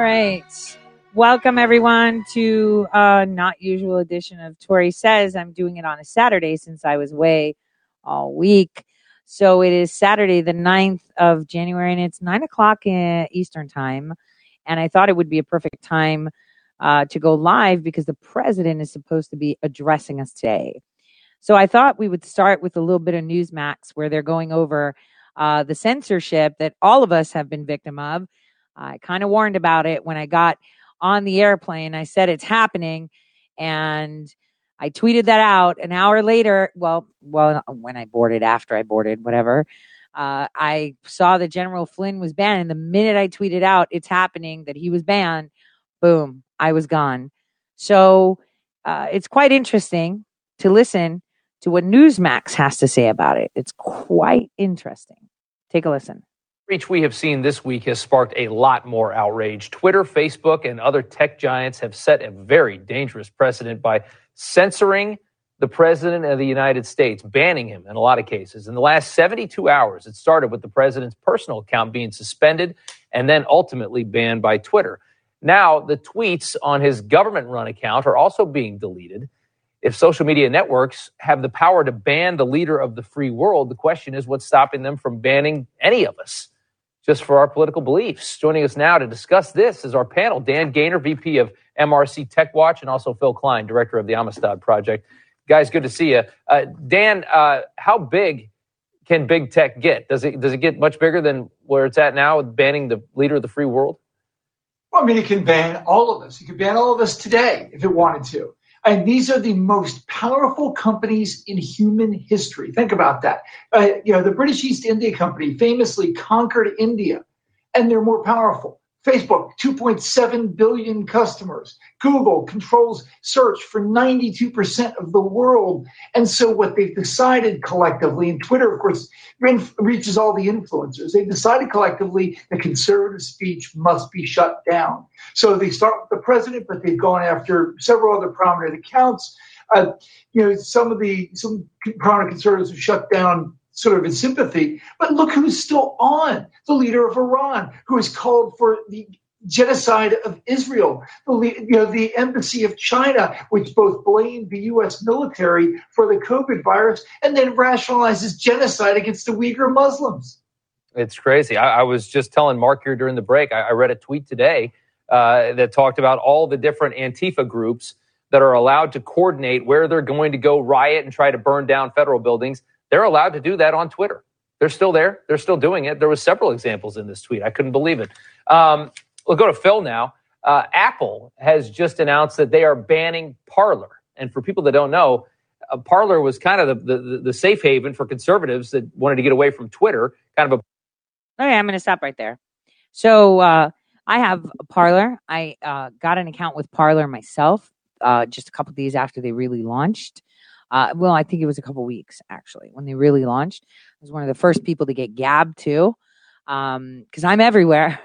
right. Welcome everyone to a not usual edition of Tore Says. I'm doing it on a Saturday since I was away all week. So it is Saturday, the 9th of January, and it's nine o'clock in Eastern time. And I thought it would be a perfect time uh, to go live because the president is supposed to be addressing us today. So I thought we would start with a little bit of Newsmax where they're going over uh, the censorship that all of us have been victim of. I kind of warned about it when I got on the airplane. I said it's happening, and I tweeted that out an hour later. Well, well, when I boarded, after I boarded, whatever. Uh, I saw that General Flynn was banned, and the minute I tweeted out it's happening that he was banned, boom, I was gone. So uh, it's quite interesting to listen to what Newsmax has to say about it. It's quite interesting. Take a listen breach we have seen this week has sparked a lot more outrage. Twitter, Facebook, and other tech giants have set a very dangerous precedent by censoring the president of the United States, banning him in a lot of cases. In the last 72 hours, it started with the president's personal account being suspended and then ultimately banned by Twitter. Now, the tweets on his government run account are also being deleted. If social media networks have the power to ban the leader of the free world, the question is what's stopping them from banning any of us? Just for our political beliefs. Joining us now to discuss this is our panel Dan Gainor, VP of MRC Tech Watch, and also Phill Kline, Director of the Amistad Project. Guys, good to see you. Uh, Dan, uh, how big can big tech get? Does it does it get much bigger than where it's at now, with banning the leader of the free world? Well, I mean, it can ban all of us. It could ban all of us today if it wanted to. And these are the most powerful companies in human history. Think about that. Uh, you know, the British East India Company famously conquered India, and they're more powerful. Facebook, 2.7 billion customers. Google controls search for 92% of the world. And so what they've decided collectively, and Twitter, of course, reaches all the influencers. They've decided collectively that conservative speech must be shut down. So they start with the president, but they've gone after several other prominent accounts. Uh, you know, some of the some prominent conservatives have shut down sort of in sympathy. But look who's still on the leader of Iran, who has called for the genocide of Israel, the, you know, the embassy of China, which both blamed the U.S. military for the COVID virus and then rationalizes genocide against the Uyghur Muslims. It's crazy. I, I was just telling Mark here during the break, I, I read a tweet today uh, that talked about all the different Antifa groups that are allowed to coordinate where they're going to go riot and try to burn down federal buildings. They're allowed to do that on Twitter. They're still there. They're still doing it. There was several examples in this tweet. I couldn't believe it. Um, we'll go to Phil now. Uh, Apple has just announced that they are banning Parler. And for people that don't know, uh, Parler was kind of the, the, the, safe haven for conservatives that wanted to get away from Twitter. Kind of a. Okay, I'm going to stop right there. So uh, I have Parler. I uh, got an account with Parler myself uh, just a couple days after they really launched. Uh, well, I think it was a couple weeks actually when they really launched. I was one of the first people to get Gab too, because um, I'm everywhere.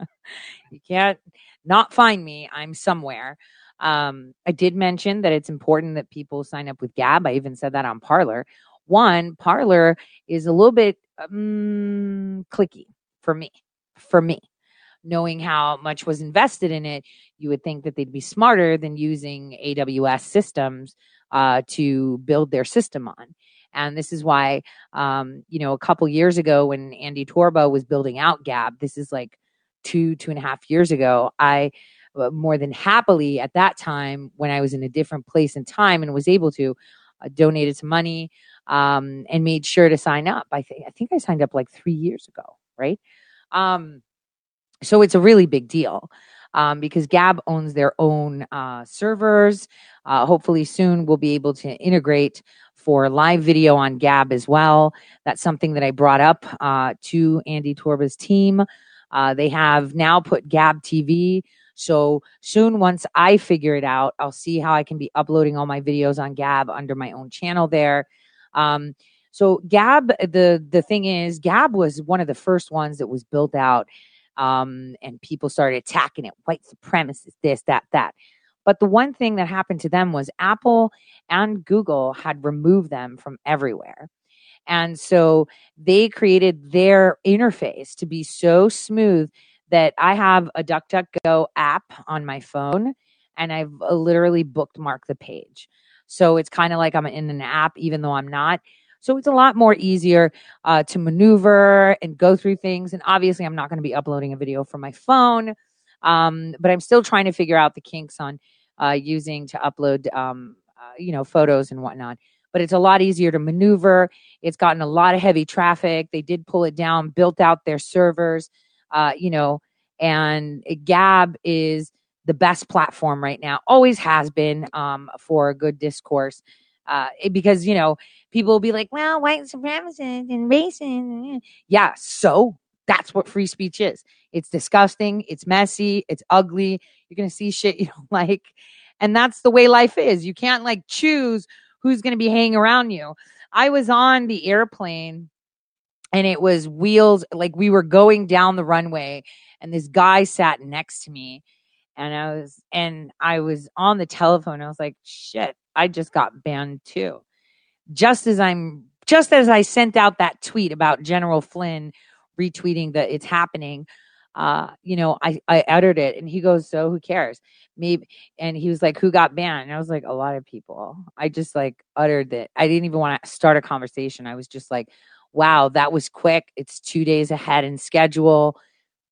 you can't not find me. I'm somewhere. Um, I did mention that it's important that people sign up with Gab. I even said that on Parler. One, Parler is a little bit um, clicky for me. For me, knowing how much was invested in it, you would think that they'd be smarter than using AWS systems uh, to build their system on. And this is why, um, you know, a couple years ago when Andy Torba was building out Gab, this is like two, two and a half years ago, I uh, more than happily at that time when I was in a different place and time and was able to uh, donated some money um, and made sure to sign up. I think I think I signed up like three years ago, right? Um, so it's a really big deal um, because Gab owns their own uh, servers. Uh, hopefully, soon we'll be able to integrate for live video on Gab as well. That's something that I brought up uh, to Andy Torba's team. Uh, they have now put Gab TV. So soon, once I figure it out, I'll see how I can be uploading all my videos on Gab under my own channel there. Um, so Gab, the the thing is, Gab was one of the first ones that was built out um, and people started attacking it white supremacists this that that but the one thing that happened to them was apple and google had removed them from everywhere and so they created their interface to be so smooth that I have a DuckDuckGo app on my phone and I've uh, literally bookmarked the page. So it's kind of like I'm in an app, even though I'm not. So it's a lot more easier uh, to maneuver and go through things. And obviously, I'm not going to be uploading a video from my phone, um, but I'm still trying to figure out the kinks on uh, using to upload, um, uh, you know, photos and whatnot. But it's a lot easier to maneuver. It's gotten a lot of heavy traffic. They did pull it down, built out their servers, uh, you know, and Gab is the best platform right now, always has been um, for a good discourse. Uh, because, you know, people will be like, well, white supremacists and racist. Yeah, so that's what free speech is. It's disgusting. It's messy. It's ugly. You're to see shit you don't like. And that's the way life is. You can't like choose who's to be hanging around you. I was on the airplane and it was wheels, like we were going down the runway and this guy sat next to me and I was and I was on the telephone. I was like, shit, I just got banned too. Just as I'm just as I sent out that tweet about General Flynn retweeting that it's happening, uh, you know, I, I uttered it and he goes, So who cares? Maybe and he was like, Who got banned? And I was like, A lot of people. I just like uttered that. I didn't even want to start a conversation. I was just like, Wow, that was quick. It's two days ahead in schedule.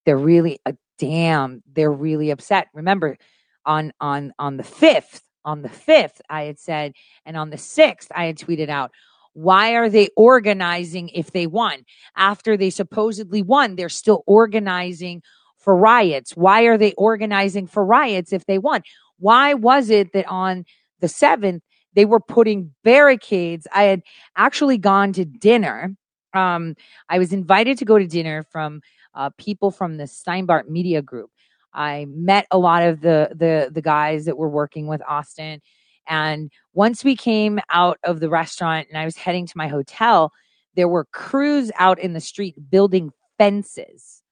They're really uh, damn, they're really upset. Remember, on on on the fifth, on the fifth, I had said, and on the sixth, I had tweeted out, why are they organizing if they won? After they supposedly won, they're still organizing for riots. Why are they organizing for riots if they won? Why was it that on the seventh, they were putting barricades? I had actually gone to dinner. Um, I was invited to go to dinner from uh, people from the Steinbart Media Group. I met a lot of the the the guys that were working with Austin. And once we came out of the restaurant and I was heading to my hotel, there were crews out in the street building fences,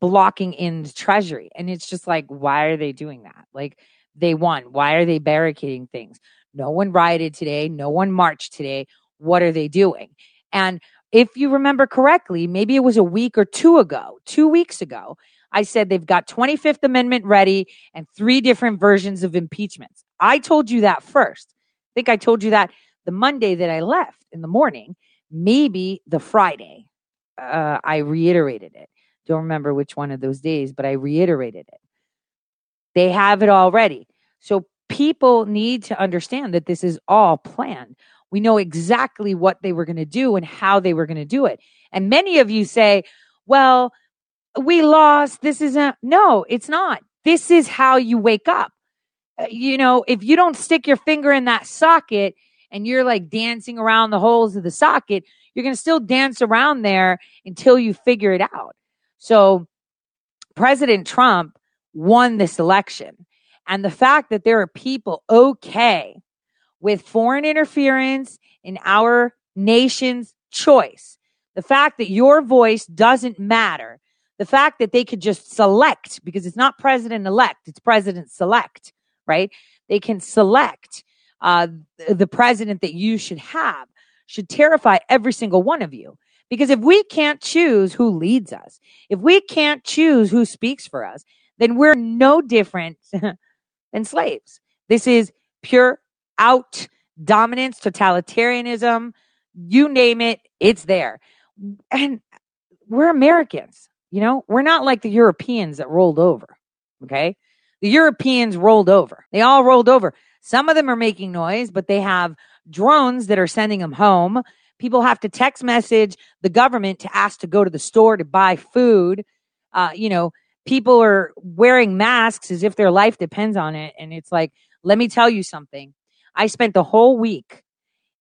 blocking in the treasury. And it's just like, why are they doing that? Like they won. Why are they barricading things? No one rioted today. No one marched today. What are they doing? And if you remember correctly, maybe it was a week or two ago, two weeks ago, I said they've got 25th Amendment ready and three different versions of impeachments. I told you that first. I think I told you that the Monday that I left in the morning, maybe the Friday. Uh, I reiterated it. Don't remember which one of those days, but I reiterated it. They have it already. So people need to understand that this is all planned. We know exactly what they were going to do and how they were going to do it. And many of you say, well, we lost. This isn't. No, it's not. This is how you wake up. Uh, you know, if you don't stick your finger in that socket and you're like dancing around the holes of the socket, you're going to still dance around there until you figure it out. So, President Trump won this election. And the fact that there are people okay with foreign interference in our nation's choice. The fact that your voice doesn't matter. The fact that they could just select, because it's not president elect, it's president select, right? They can select uh, the president that you should have, should terrify every single one of you. Because if we can't choose who leads us, if we can't choose who speaks for us, then we're no different than slaves. This is pure out dominance, totalitarianism, you name it, it's there. And we're Americans, you know, we're not like the Europeans that rolled over. Okay. The Europeans rolled over. They all rolled over. Some of them are making noise, but they have drones that are sending them home. People have to text message the government to ask to go to the store to buy food. Uh, you know, people are wearing masks as if their life depends on it. And it's like, let me tell you something. I spent the whole week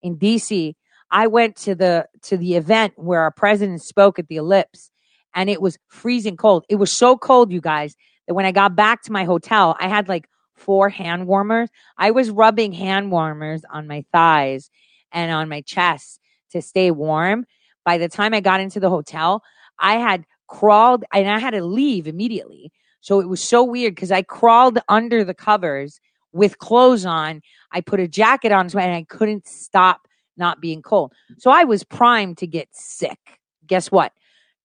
in DC. I went to the to the event where our president spoke at the Ellipse and it was freezing cold. It was so cold, you guys, that when I got back to my hotel, I had like four hand warmers. I was rubbing hand warmers on my thighs and on my chest to stay warm. By the time I got into the hotel, I had crawled and I had to leave immediately. So it was so weird because I crawled under the covers with clothes on. I put a jacket on and I couldn't stop not being cold. So I was primed to get sick. Guess what?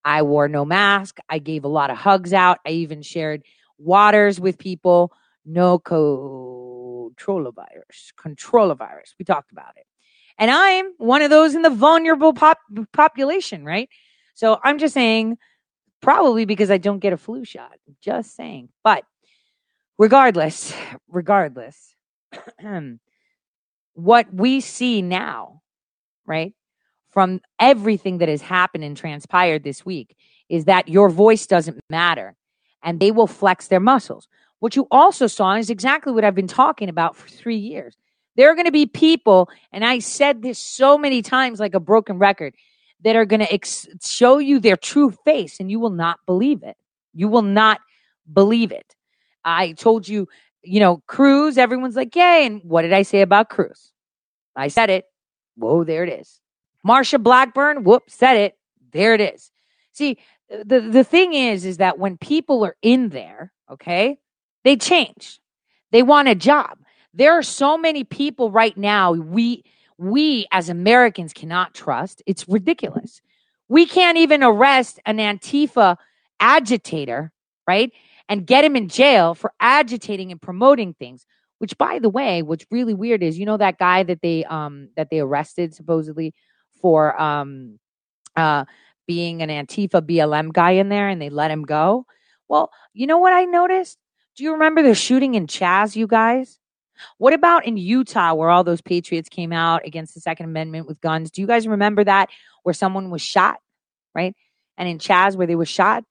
I wore no mask. I gave a lot of hugs out. I even shared waters with people. No coronavirus, virus. We talked about it. And I'm one of those in the vulnerable pop- population, right? So I'm just saying, probably because I don't get a flu shot. Just saying. But regardless, regardless, what we see now, right, from everything that has happened and transpired this week is that your voice doesn't matter and they will flex their muscles. What you also saw is exactly what I've been talking about for three years. There are going to be people, and I said this so many times like a broken record, that are going to ex- show you their true face and you will not believe it. You will not believe it. I told you, you know, Cruz, everyone's like, yay. And what did I say about Cruz? I said it. Whoa, there it is. Marsha Blackburn, whoop, said it. There it is. See, the, the thing is, is that when people are in there, okay, they change. They want a job. There are so many people right now we we as Americans cannot trust. It's ridiculous. We can't even arrest an Antifa agitator, right? And get him in jail for agitating and promoting things. Which by the way, what's really weird is you know that guy that they um that they arrested supposedly for um uh being an Antifa BLM guy in there and they let him go. Well, you know what I noticed? Do you remember the shooting in Chaz, you guys? What about in Utah where all those patriots came out against the Second Amendment with guns? Do you guys remember that where someone was shot, right? And in Chaz where they were shot?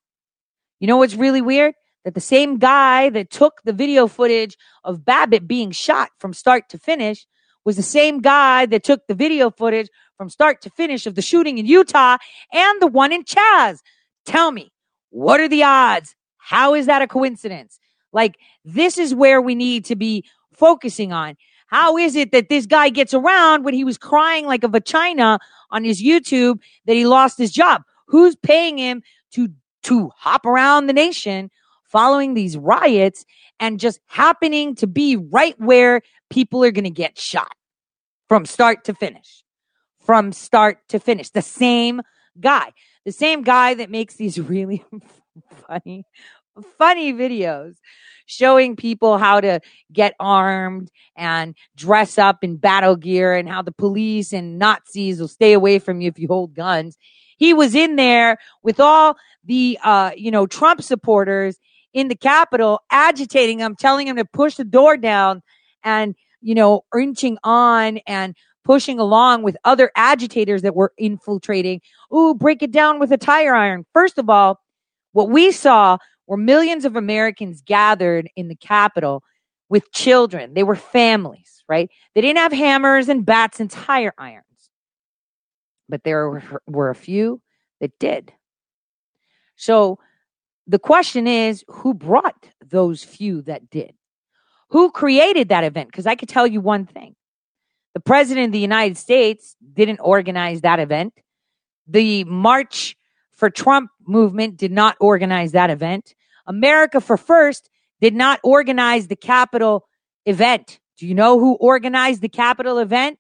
You know what's really weird? That the same guy that took the video footage of Babbitt being shot from start to finish was the same guy that took the video footage from start to finish of the shooting in Utah and the one in Chaz. Tell me, what are the odds? How is that a coincidence? Like, this is where we need to be focusing on. How is it that this guy gets around when he was crying like a vagina on his YouTube that he lost his job? Who's paying him to to hop around the nation following these riots and just happening to be right where people are going to get shot from start to finish? From start to finish. The same guy. The same guy that makes these really funny funny videos showing people how to get armed and dress up in battle gear and how the police and Nazis will stay away from you if you hold guns. He was in there with all the, uh, you know, Trump supporters in the Capitol, agitating them, telling them to push the door down and, you know, inching on and pushing along with other agitators that were infiltrating. Ooh, break it down with a tire iron. First of all, what we saw were millions of Americans gathered in the Capitol with children. They were families, right? They didn't have hammers and bats and tire irons, but there were, were a few that did. So the question is who brought those few that did? Who created that event? Because I could tell you one thing the president of the United States didn't organize that event. The March for Trump movement did not organize that event. America for First did not organize the Capitol event. Do you know who organized the Capitol event?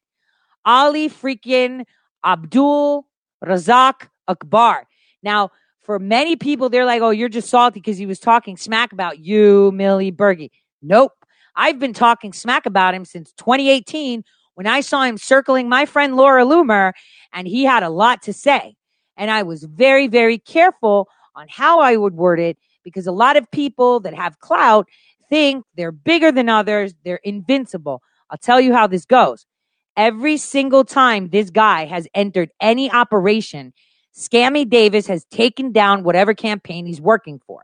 Ali freaking Abdul Razak Akbar. Now, for many people, they're like, oh, you're just salty because he was talking smack about you, Millie Berge. Nope. I've been talking smack about him since 2018 when I saw him circling my friend Laura Loomer, and he had a lot to say. And I was very, very careful on how I would word it because a lot of people that have clout think they're bigger than others, they're invincible. I'll tell you how this goes. Every single time this guy has entered any operation, Scammy Davis has taken down whatever campaign he's working for.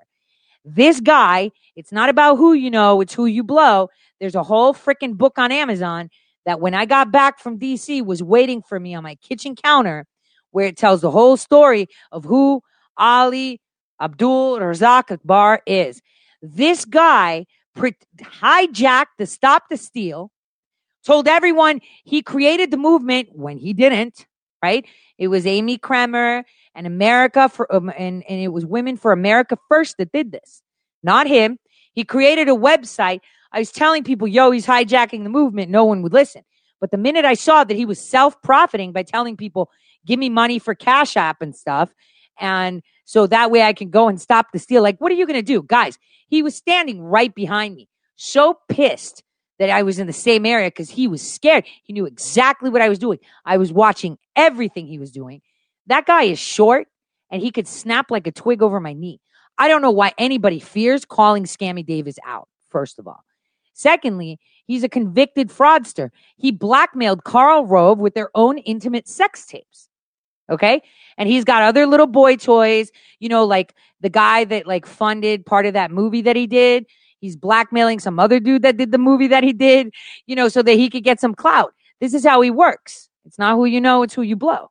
This guy, it's not about who you know, it's who you blow. There's a whole freaking book on Amazon that when I got back from DC was waiting for me on my kitchen counter where it tells the whole story of who Ali Abdul Razak Akbar is. This guy pre- hijacked the Stop the Steal, told everyone he created the movement when he didn't, right? It was Amy Kremer and America for, um, and, and it was Women for America First that did this, not him. He created a website. I was telling people, yo, he's hijacking the movement. No one would listen. But the minute I saw that he was self profiting by telling people, give me money for Cash App and stuff, and So that way I can go and stop the steal. Like, what are you going to do? Guys, he was standing right behind me, so pissed that I was in the same area because he was scared. He knew exactly what I was doing. I was watching everything he was doing. That guy is short and he could snap like a twig over my knee. I don't know why anybody fears calling Scammy Davis out, first of all. Secondly, he's a convicted fraudster. He blackmailed Karl Rove with their own intimate sex tapes. Okay. And he's got other little boy toys, you know, like the guy that like funded part of that movie that he did. He's blackmailing some other dude that did the movie that he did, you know, so that he could get some clout. This is how he works. It's not who you know, it's who you blow.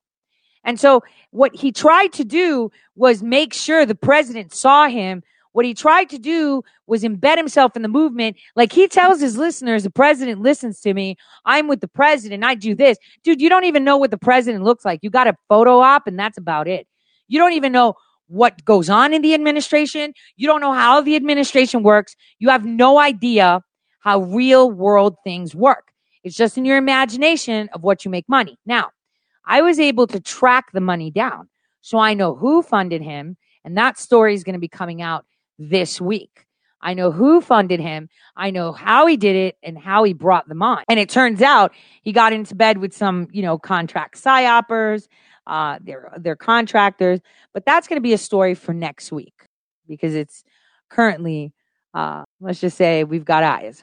And so what he tried to do was make sure the president saw him. What he tried to do was embed himself in the movement. Like he tells his listeners, the president listens to me. I'm with the president. I do this. Dude, you don't even know what the president looks like. You got a photo op and that's about it. You don't even know what goes on in the administration. You don't know how the administration works. You have no idea how real world things work. It's just in your imagination of what you make money. Now, I was able to track the money down. So I know who funded him, and that story is going to be coming out this week. I know who funded him. I know how he did it and how he brought them on. And it turns out he got into bed with some, you know, contract psyopers, uh, they're, they're contractors. But that's going to be a story for next week because it's currently, uh, let's just say we've got eyes.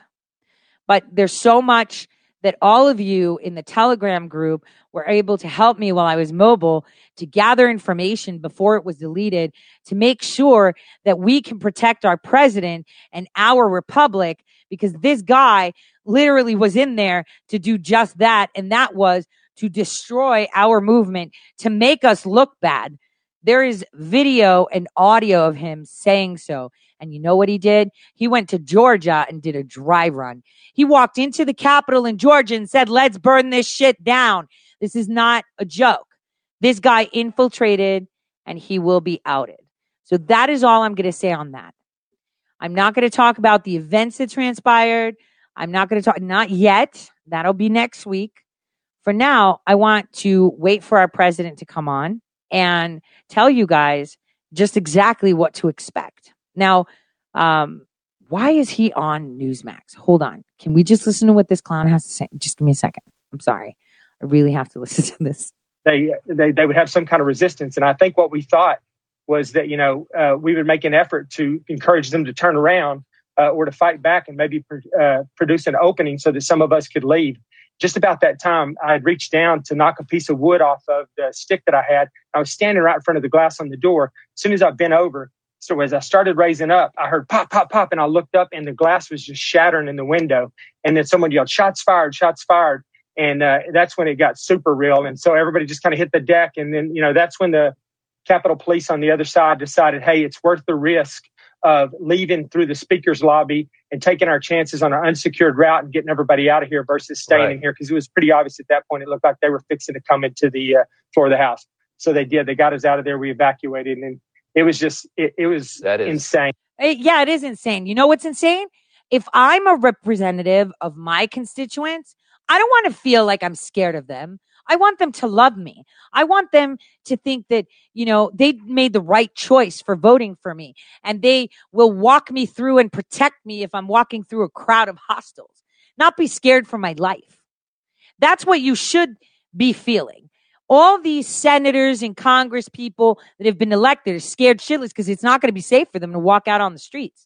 But there's so much that all of you in the Telegram group were able to help me while I was mobile to gather information before it was deleted to make sure that we can protect our president and our republic because this guy literally was in there to do just that. And that was to destroy our movement, to make us look bad. There is video and audio of him saying so. And you know what he did? He went to Georgia and did a dry run. He walked into the Capitol in Georgia and said, let's burn this shit down. This is not a joke. This guy infiltrated and he will be outed. So that is all I'm going to say on that. I'm not going to talk about the events that transpired. I'm not going to talk, not yet. That'll be next week. For now, I want to wait for our president to come on and tell you guys just exactly what to expect. Now, um, why is he on Newsmax? Hold on. Can we just listen to what this clown has to say? Just give me a second. I'm sorry. I really have to listen to this. They, they, they would have some kind of resistance. And I think what we thought was that, you know, uh, we would make an effort to encourage them to turn around uh, or to fight back and maybe uh, produce an opening so that some of us could leave. Just about that time, I had reached down to knock a piece of wood off of the stick that I had. I was standing right in front of the glass on the door. As soon as I bent over, so as I started raising up, I heard pop, pop, pop, and I looked up and the glass was just shattering in the window. And then someone yelled, shots fired, shots fired. And uh, that's when it got super real. And so everybody just kind of hit the deck. And then, you know, that's when the Capitol Police on the other side decided, hey, it's worth the risk of leaving through the speaker's lobby and taking our chances on an unsecured route and getting everybody out of here versus staying right. in here because it was pretty obvious at that point. It looked like they were fixing to come into the uh, floor of the house. So they did. They got us out of there. We evacuated, and it was just it, it was that is. insane. Yeah, it is insane. You know what's insane? If I'm a representative of my constituents, I don't want to feel like I'm scared of them. I want them to love me. I want them to think that, you know, they made the right choice for voting for me and they will walk me through and protect me if I'm walking through a crowd of hostiles, not be scared for my life. That's what you should be feeling all these senators and Congress people that have been elected are scared shitless because it's not going to be safe for them to walk out on the streets.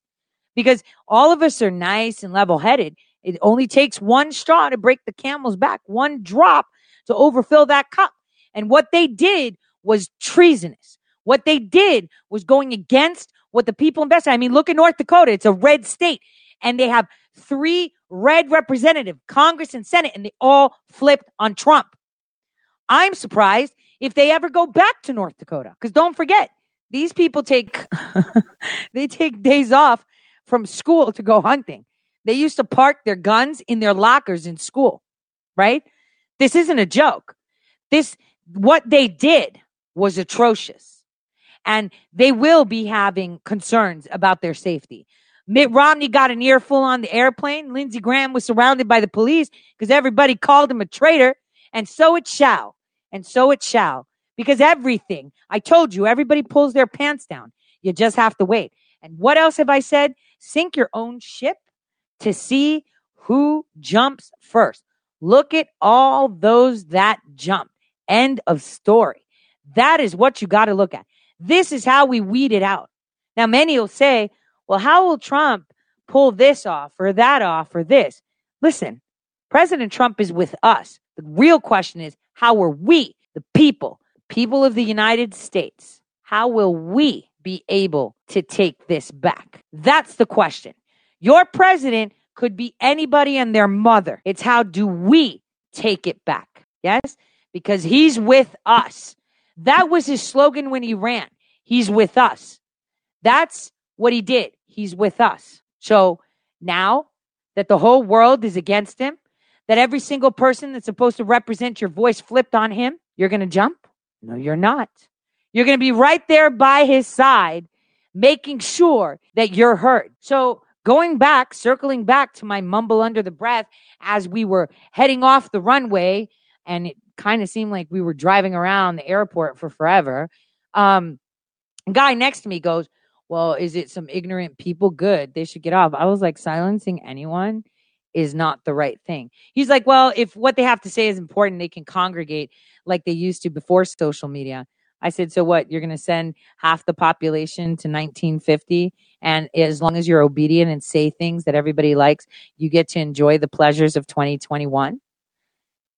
Because all of us are nice and level headed. It only takes one straw to break the camel's back, one drop to overfill that cup. And what they did was treasonous. What they did was going against what the people invested. I mean, look at North Dakota. It's a red state. And they have three red representative, Congress and Senate, and they all flipped on Trump. I'm surprised if they ever go back to North Dakota. Because don't forget, these people take they take days off from school to go hunting. They used to park their guns in their lockers in school, right? This isn't a joke. This what they did was atrocious. And they will be having concerns about their safety. Mitt Romney got an earful on the airplane. Lindsey Graham was surrounded by the police because everybody called him a traitor. And so it shall. And so it shall because everything, I told you, everybody pulls their pants down. You just have to wait. And what else have I said? Sink your own ship to see who jumps first. Look at all those that jump. End of story. That is what you got to look at. This is how we weed it out. Now, many will say, well, how will Trump pull this off or that off or this? Listen, President Trump is with us. The real question is, how are we, the people, people of the United States, how will we be able to take this back? That's the question. Your president could be anybody and their mother. It's how do we take it back? Yes? Because he's with us. That was his slogan when he ran. He's with us. That's what he did. He's with us. So now that the whole world is against him, that every single person that's supposed to represent your voice flipped on him, you're going to jump? No, you're not. You're going to be right there by his side, making sure that you're heard. So, going back, circling back to my mumble under the breath as we were heading off the runway, and it kind of seemed like we were driving around the airport for forever. Um, guy next to me goes, Well, is it some ignorant people? Good. They should get off. I was like, silencing anyone is not the right thing. He's like, Well, if what they have to say is important, they can congregate like they used to before social media. I said, So what? You're going to send half the population to 1950? And as long as you're obedient and say things that everybody likes, you get to enjoy the pleasures of 2021?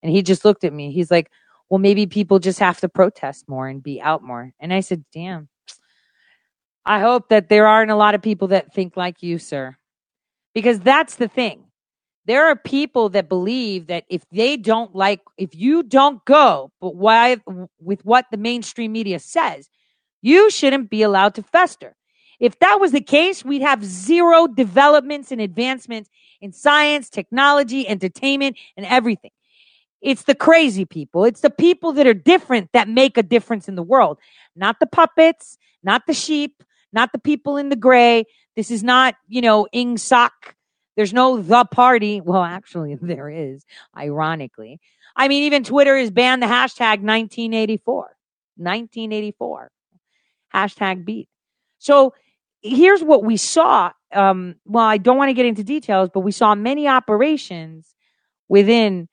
And he just looked at me. He's like, Well, maybe people just have to protest more and be out more. And I said, Damn. I hope that there aren't a lot of people that think like you, sir. Because that's the thing there are people that believe that if they don't like if you don't go but why with what the mainstream media says you shouldn't be allowed to fester. If that was the case we'd have zero developments and advancements in science technology entertainment and everything. It's the crazy people. It's the people that are different that make a difference in the world. Not the puppets not the sheep not the people in the gray. This is not you know Ingsoc there's no the party. Well, actually, there is, ironically. I mean, even Twitter has banned the hashtag 1984. 1984. Hashtag beat. So here's what we saw. Um, well, I don't want to get into details, but we saw many operations within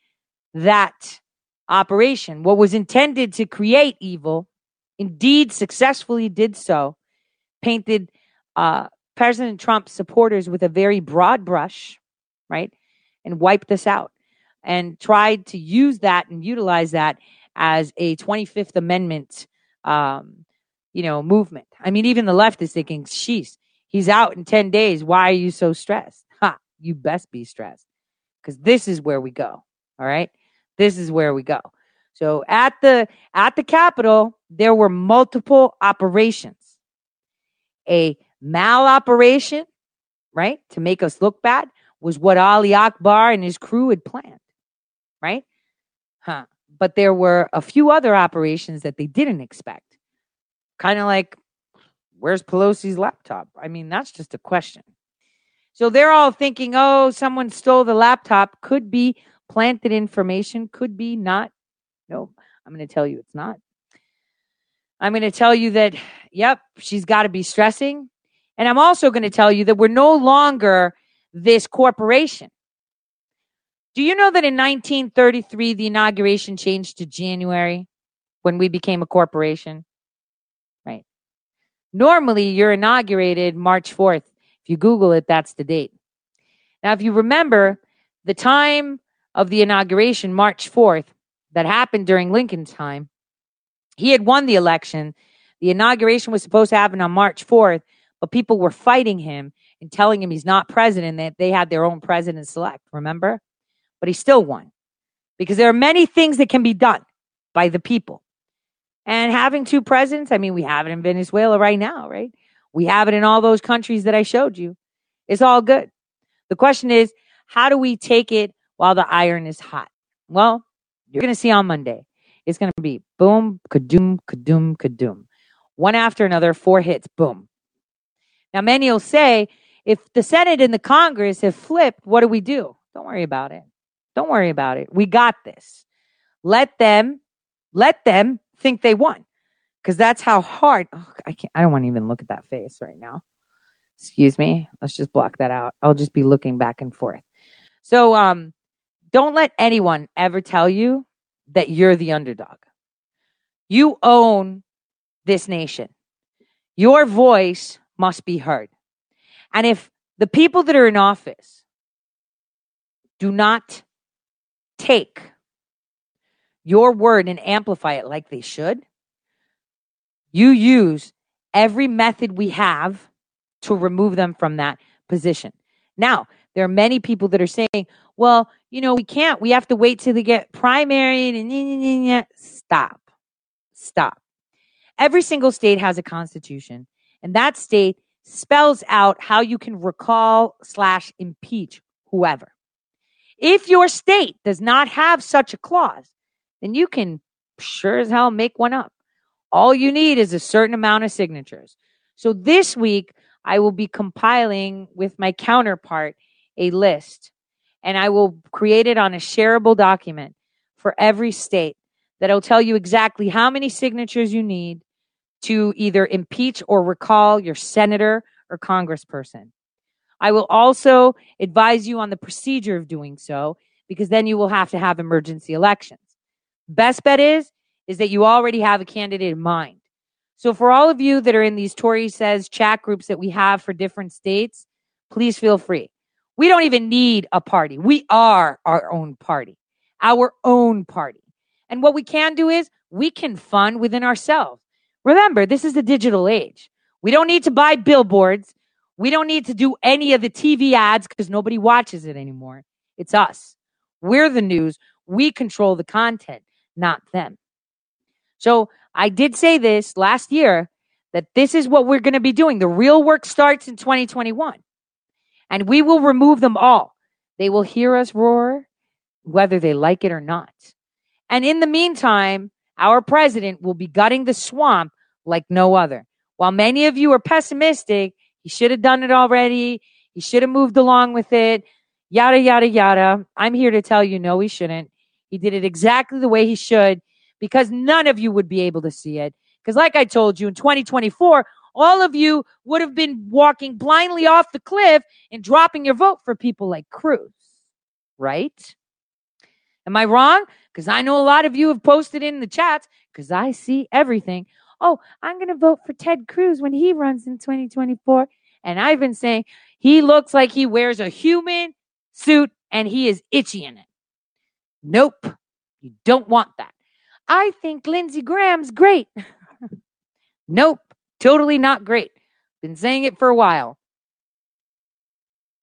that operation. What was intended to create evil indeed successfully did so, painted uh, President Trump's supporters with a very broad brush, right? And wiped this out and tried to use that and utilize that as a 25th Amendment, um, you know, movement. I mean, even the left is thinking, sheesh, he's out in 10 days. Why are you so stressed? Ha, you best be stressed because this is where we go. All right. This is where we go. So at the at the Capitol, there were multiple operations. A Maloperation, right, to make us look bad, was what Ali Akbar and his crew had planned, right? Huh. But there were a few other operations that they didn't expect. Kind of like, where's Pelosi's laptop? I mean, that's just a question. So they're all thinking, oh, someone stole the laptop. Could be planted information, could be not. No, I'm going to tell you it's not. I'm going to tell you that, yep, she's got to be stressing. And I'm also going to tell you that we're no longer this corporation. Do you know that in 1933, the inauguration changed to January when we became a corporation? Right. Normally, you're inaugurated March 4th. If you Google it, that's the date. Now, if you remember the time of the inauguration, March 4th, that happened during Lincoln's time, he had won the election. The inauguration was supposed to happen on March 4th but people were fighting him and telling him he's not president, that they had their own president select, remember? But he still won because there are many things that can be done by the people. And having two presidents, I mean, we have it in Venezuela right now, right? We have it in all those countries that I showed you. It's all good. The question is, how do we take it while the iron is hot? Well, you're going to see on Monday. It's going to be boom, kadoom, kadoom, kadoom. One after another, four hits, boom. Now, many will say, if the Senate and the Congress have flipped, what do we do? Don't worry about it. Don't worry about it. We got this. Let them, let them think they won because that's how hard. Oh, I can't. I don't want to even look at that face right now. Excuse me. Let's just block that out. I'll just be looking back and forth. So, um, don't let anyone ever tell you that you're the underdog. You own this nation. Your voice must be heard. And if the people that are in office do not take your word and amplify it like they should, you use every method we have to remove them from that position. Now, there are many people that are saying, well, you know, we can't. We have to wait till they get primaried and stop. Stop. Every single state has a constitution, and that state spells out how you can recall slash impeach whoever. If your state does not have such a clause, then you can sure as hell make one up. All you need is a certain amount of signatures. So this week, I will be compiling with my counterpart a list and I will create it on a shareable document for every state that'll tell you exactly how many signatures you need to either impeach or recall your senator or congressperson. I will also advise you on the procedure of doing so because then you will have to have emergency elections. Best bet is is that you already have a candidate in mind. So for all of you that are in these Tore says chat groups that we have for different states, please feel free. We don't even need a party. We are our own party, our own party. And what we can do is we can fund within ourselves. Remember, this is the digital age. We don't need to buy billboards. We don't need to do any of the TV ads because nobody watches it anymore. It's us. We're the news. We control the content, not them. So I did say this last year that this is what we're going to be doing. The real work starts in 2021 and we will remove them all. They will hear us roar, whether they like it or not. And in the meantime, our president will be gutting the swamp like no other. While many of you are pessimistic, he should have done it already. He should have moved along with it. Yada, yada, yada. I'm here to tell you, no, he shouldn't. He did it exactly the way he should because none of you would be able to see it. Because, like I told you, in 2024, all of you would have been walking blindly off the cliff and dropping your vote for people like Cruz, right? Am I wrong? Because I know a lot of you have posted in the chats because I see everything. Oh, I'm going to vote for Ted Cruz when he runs in 2024. And I've been saying he looks like he wears a human suit and he is itchy in it. Nope. You don't want that. I think Lindsey Graham's great. nope. Totally not great. Been saying it for a while.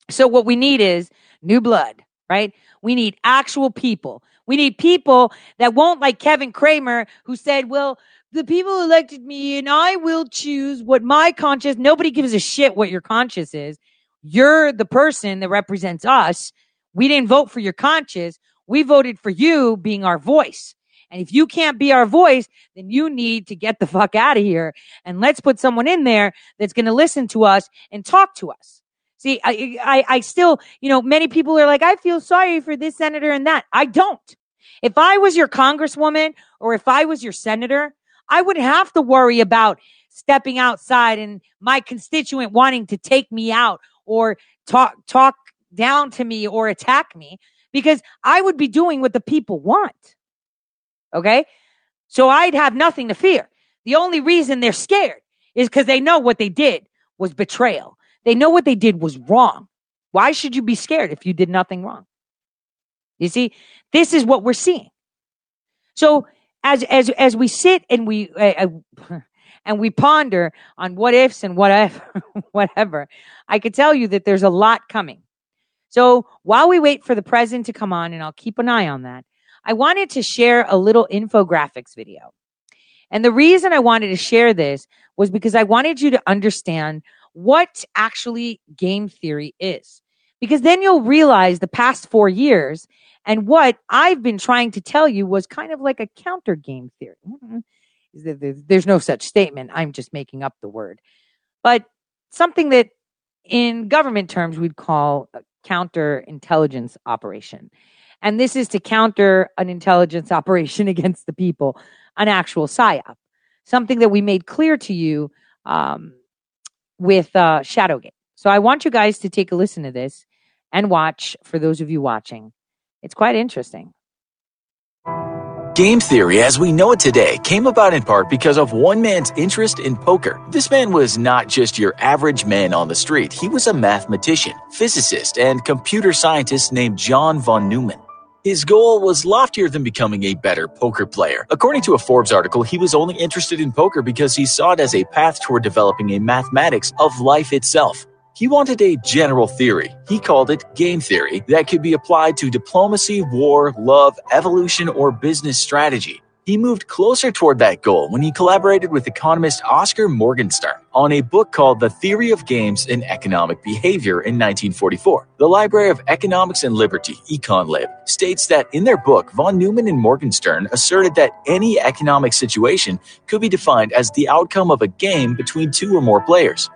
So, what we need is new blood, right? We need actual people. We need people that won't like Kevin Cramer, who said, Well, the people elected me and I will choose what my conscience, nobody gives a shit what your conscience is. You're the person that represents us. We didn't vote for your conscience. We voted for you being our voice. And if you can't be our voice, then you need to get the fuck out of here. And let's put someone in there that's going to listen to us and talk to us. See, I, I, I still, you know, many people are like, I feel sorry for this senator and that. I don't. If I was your congresswoman or if I was your senator, I wouldn't have to worry about stepping outside and my constituent wanting to take me out or talk, talk down to me or attack me because I would be doing what the people want. Okay. So I'd have nothing to fear. The only reason they're scared is because they know what they did was betrayal. They know what they did was wrong. Why should you be scared if you did nothing wrong? You see, this is what we're seeing. So as as as we sit and we uh, and we ponder on what ifs and whatever whatever, I could tell you that there's a lot coming. So while we wait for the president to come on, and I'll keep an eye on that, I wanted to share a little infographics video. And the reason I wanted to share this was because I wanted you to understand what actually game theory is. Because then you'll realize the past four years and what I've been trying to tell you was kind of like a counter game theory. Mm-hmm. There's no such statement. I'm just making up the word. But something that in government terms we'd call a counter intelligence operation. And this is to counter an intelligence operation against the people. an actual psyop, something that we made clear to you um, with uh, Shadowgate. So I want you guys to take a listen to this and watch for those of you watching. It's quite interesting. Game theory as we know it today came about in part because of one man's interest in poker. This man was not just your average man on the street, he was a mathematician, physicist, and computer scientist named John von Neumann. His goal was loftier than becoming a better poker player. According to a Forbes article, he was only interested in poker because he saw it as a path toward developing a mathematics of life itself. He wanted a general theory, he called it game theory, that could be applied to diplomacy, war, love, evolution, or business strategy. He moved closer toward that goal when he collaborated with economist Oscar Morgenstern on a book called The Theory of Games and Economic Behavior in 1944. The Library of Economics and Liberty, EconLib, states that in their book, von Neumann and Morgenstern asserted that any economic situation could be defined as the outcome of a game between two or more players.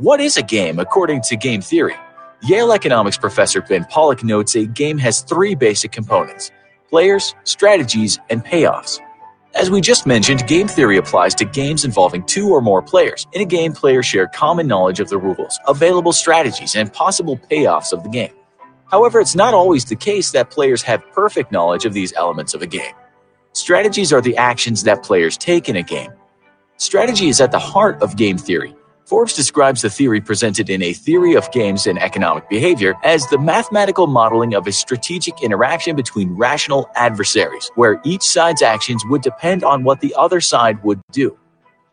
What is a game according to game theory? Yale economics professor Ben Polak notes a game has three basic components players, strategies, and payoffs. As we just mentioned, game theory applies to games involving two or more players. In a game, players share common knowledge of the rules, available strategies, and possible payoffs of the game. However, it's not always the case that players have perfect knowledge of these elements of a game. Strategies are the actions that players take in a game. Strategy is at the heart of game theory. Forbes describes the theory presented in A Theory of Games and Economic Behavior as the mathematical modeling of a strategic interaction between rational adversaries, where each side's actions would depend on what the other side would do.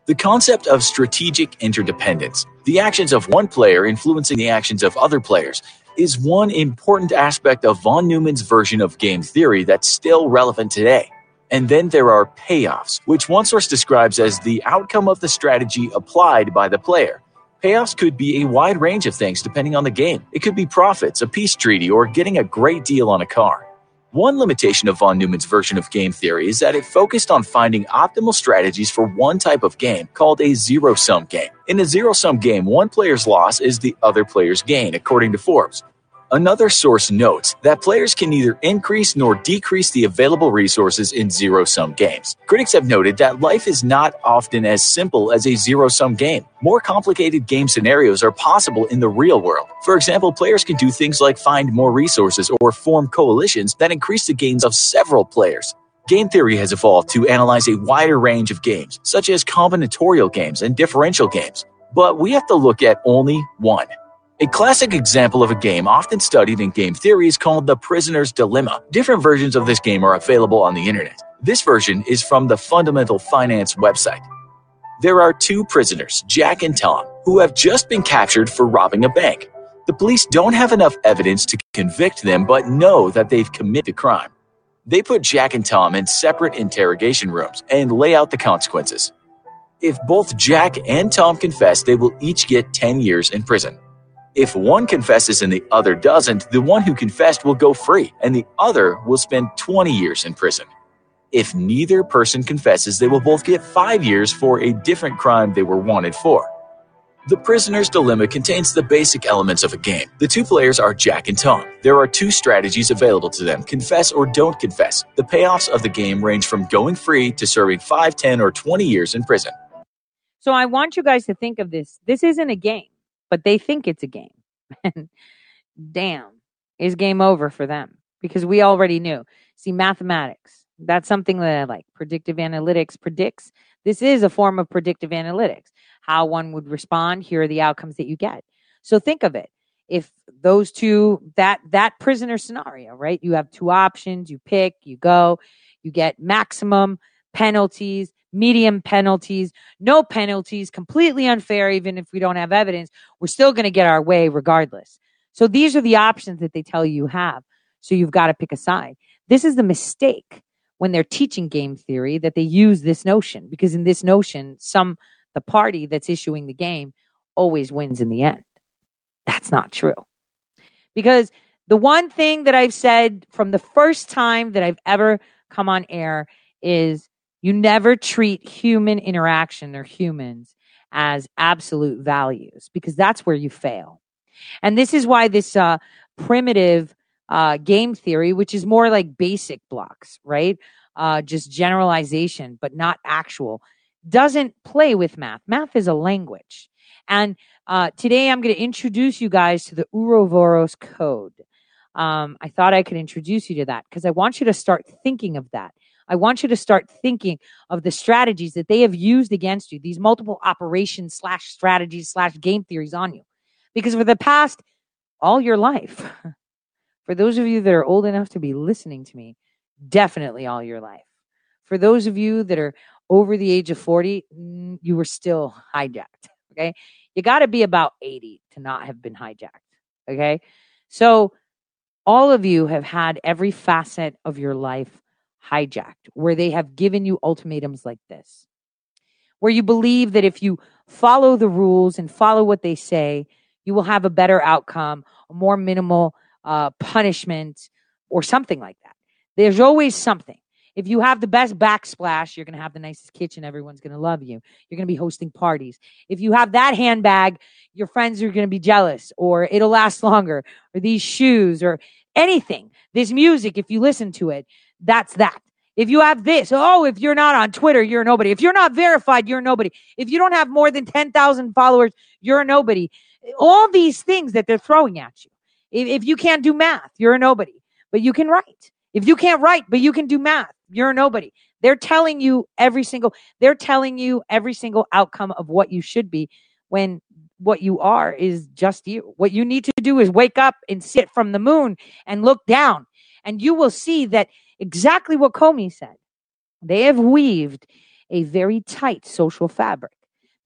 The concept of strategic interdependence, the actions of one player influencing the actions of other players, is one important aspect of von Neumann's version of game theory that's still relevant today. And then there are payoffs, which one source describes as the outcome of the strategy applied by the player. Payoffs could be a wide range of things depending on the game. It could be profits, a peace treaty, or getting a great deal on a car. One limitation of von Neumann's version of game theory is that it focused on finding optimal strategies for one type of game called a zero sum game. In a zero sum game, one player's loss is the other player's gain, according to Forbes. Another source notes that players can neither increase nor decrease the available resources in zero sum games. Critics have noted that life is not often as simple as a zero sum game. More complicated game scenarios are possible in the real world. For example, players can do things like find more resources or form coalitions that increase the gains of several players. Game theory has evolved to analyze a wider range of games, such as combinatorial games and differential games. But we have to look at only one a classic example of a game often studied in game theory is called the prisoner's dilemma. Different versions of this game are available on the internet. This version is from the Fundamental Finance website. There are two prisoners, Jack and Tom, who have just been captured for robbing a bank. The police don't have enough evidence to convict them, but know that they've committed a crime. They put Jack and Tom in separate interrogation rooms and lay out the consequences. If both Jack and Tom confess, they will each get 10 years in prison. If one confesses and the other doesn't, the one who confessed will go free and the other will spend 20 years in prison. If neither person confesses, they will both get five years for a different crime they were wanted for. The prisoner's dilemma contains the basic elements of a game. The two players are Jack and Tom. There are two strategies available to them confess or don't confess. The payoffs of the game range from going free to serving 5, 10, or 20 years in prison. So I want you guys to think of this. This isn't a game but they think it's a game. And damn, is game over for them because we already knew. See, mathematics, that's something that I like predictive analytics predicts. This is a form of predictive analytics. How one would respond, here are the outcomes that you get. So think of it. If those two, that that prisoner scenario, right? You have two options, you pick, you go, you get maximum penalties, medium penalties, no penalties, completely unfair, even if we don't have evidence. We're still going to get our way regardless. So these are the options that they tell you you have. So you've got to pick a side. This is the mistake when they're teaching game theory that they use this notion because in this notion, some the party that's issuing the game always wins in the end. That's not true. Because the one thing that I've said from the first time that I've ever come on air is you never treat human interaction or humans as absolute values because that's where you fail. And this is why this uh, primitive uh, game theory, which is more like basic blocks, right? uh, just generalization, but not actual, doesn't play with math. Math is a language. And uh, today I'm going to introduce you guys to the Ouroboros code. Um, I thought I could introduce you to that because I want you to start thinking of that. I want you to start thinking of the strategies that they have used against you, these multiple operations slash strategies slash game theories on you. Because for the past all your life, for those of you that are old enough to be listening to me, definitely all your life. For those of you that are over the age of 40, mm, you were still hijacked. Okay. You got to be about 80 to not have been hijacked. Okay. So, all of you have had every facet of your life hijacked, where they have given you ultimatums like this, where you believe that if you follow the rules and follow what they say, you will have a better outcome, a more minimal uh, punishment, or something like that. There's always something. If you have the best backsplash, you're going to have the nicest kitchen. Everyone's going to love you. You're going to be hosting parties. If you have that handbag, your friends are going to be jealous, or it'll last longer, or these shoes, or anything. This music, if you listen to it, that's that. If you have this, oh, if you're not on Twitter, you're nobody. If you're not verified, you're nobody. If you don't have more than 10,000 followers, you're nobody. All these things that they're throwing at you. If, if you can't do math, you're a nobody, but you can write. If you can't write, but you can do math, you're a nobody. They're telling you every single, they're telling you every single outcome of what you should be when what you are is just you. What you need to do is wake up and sit from the moon and look down, and you will see that exactly what Comey said. They have weaved a very tight social fabric.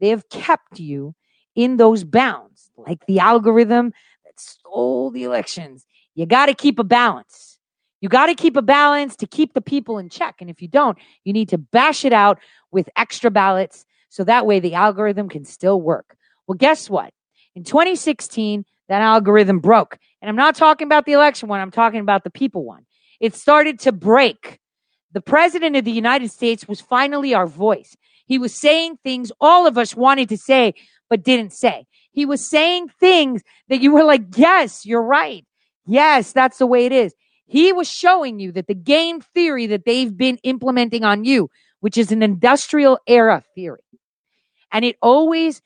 They have kept you in those bounds, like the algorithm that stole the elections. You got to keep a balance. You got to keep a balance to keep the people in check. And if you don't, you need to bash it out with extra ballots so that way the algorithm can still work. Well, guess what? In 2016, that algorithm broke. And I'm not talking about the election one, I'm talking about the people one. It started to break. The president of the United States was finally our voice. He was saying things all of us wanted to say, but didn't say. He was saying things that you were like, yes, you're right. Yes, that's the way it is. He was showing you that the game theory that they've been implementing on you, which is an industrial era theory, and it always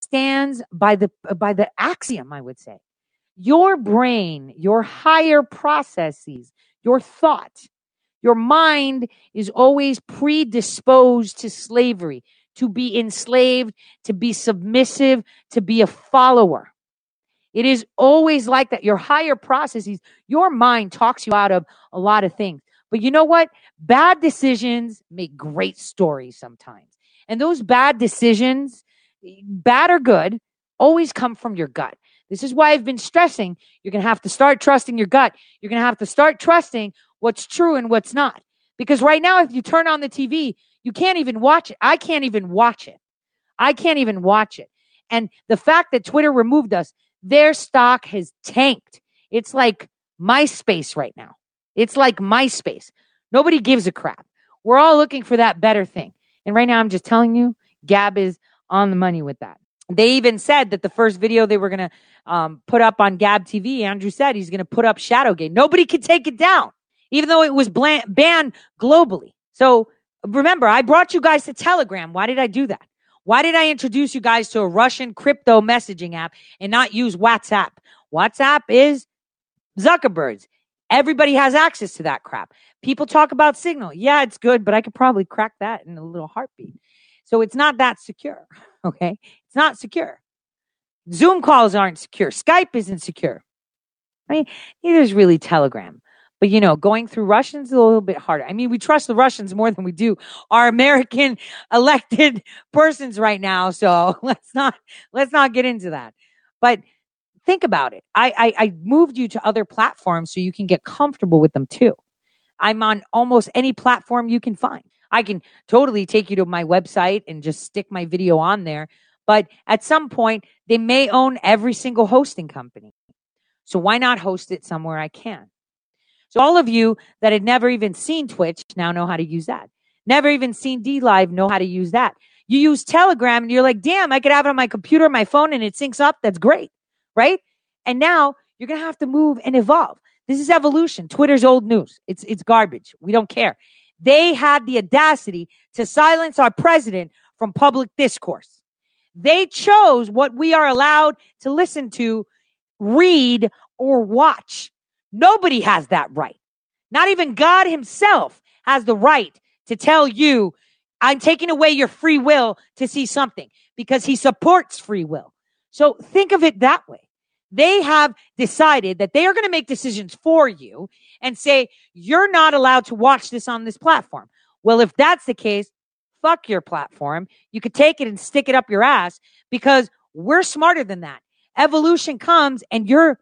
stands by the by the axiom, I would say. Your brain, your higher processes, your thought, your mind is always predisposed to slavery, to be enslaved, to be submissive, to be a follower. It is always like that. Your higher processes, your mind talks you out of a lot of things. But you know what? Bad decisions make great stories sometimes. And those bad decisions, bad or good, always come from your gut. This is why I've been stressing you're going to have to start trusting your gut. You're going to have to start trusting what's true and what's not. Because right now, if you turn on the TV, you can't even watch it. I can't even watch it. I can't even watch it. And the fact that Twitter removed us, their stock has tanked. It's like MySpace right now. It's like MySpace. Nobody gives a crap. We're all looking for that better thing. And right now, I'm just telling you, Gab is on the money with that. They even said that the first video they were going to um, put up on Gab TV, Andrew said he's going to put up Shadowgate. Nobody could take it down, even though it was bland, banned globally. So remember, I brought you guys to Telegram. Why did I do that? Why did I introduce you guys to a Russian crypto messaging app and not use WhatsApp? WhatsApp is Zuckerberg's. Everybody has access to that crap. People talk about Signal. Yeah, it's good, but I could probably crack that in a little heartbeat. So it's not that secure. Okay. It's not secure. Zoom calls aren't secure. Skype isn't secure. I mean, neither is really Telegram. But you know, going through Russians is a little bit harder. I mean, we trust the Russians more than we do our American elected persons right now. So let's not let's not get into that. But think about it. I, I, I moved you to other platforms so you can get comfortable with them too. I'm on almost any platform you can find. I can totally take you to my website and just stick my video on there. But at some point, they may own every single hosting company. So why not host it somewhere I can? So all of you that had never even seen Twitch now know how to use that. Never even seen DLive know how to use that. You use Telegram and you're like, damn, I could have it on my computer, my phone, and it syncs up. That's great. Right? And now you're gonna have to move and evolve. This is evolution. Twitter's old news. It's it's garbage. We don't care. They had the audacity to silence our president from public discourse. They chose what we are allowed to listen to, read, or watch. Nobody has that right. Not even God himself has the right to tell you, I'm taking away your free will to see something because he supports free will. So think of it that way. They have decided that they are going to make decisions for you and say, you're not allowed to watch this on this platform. Well, if that's the case, fuck your platform. You could take it and stick it up your ass because we're smarter than that. Evolution comes and you're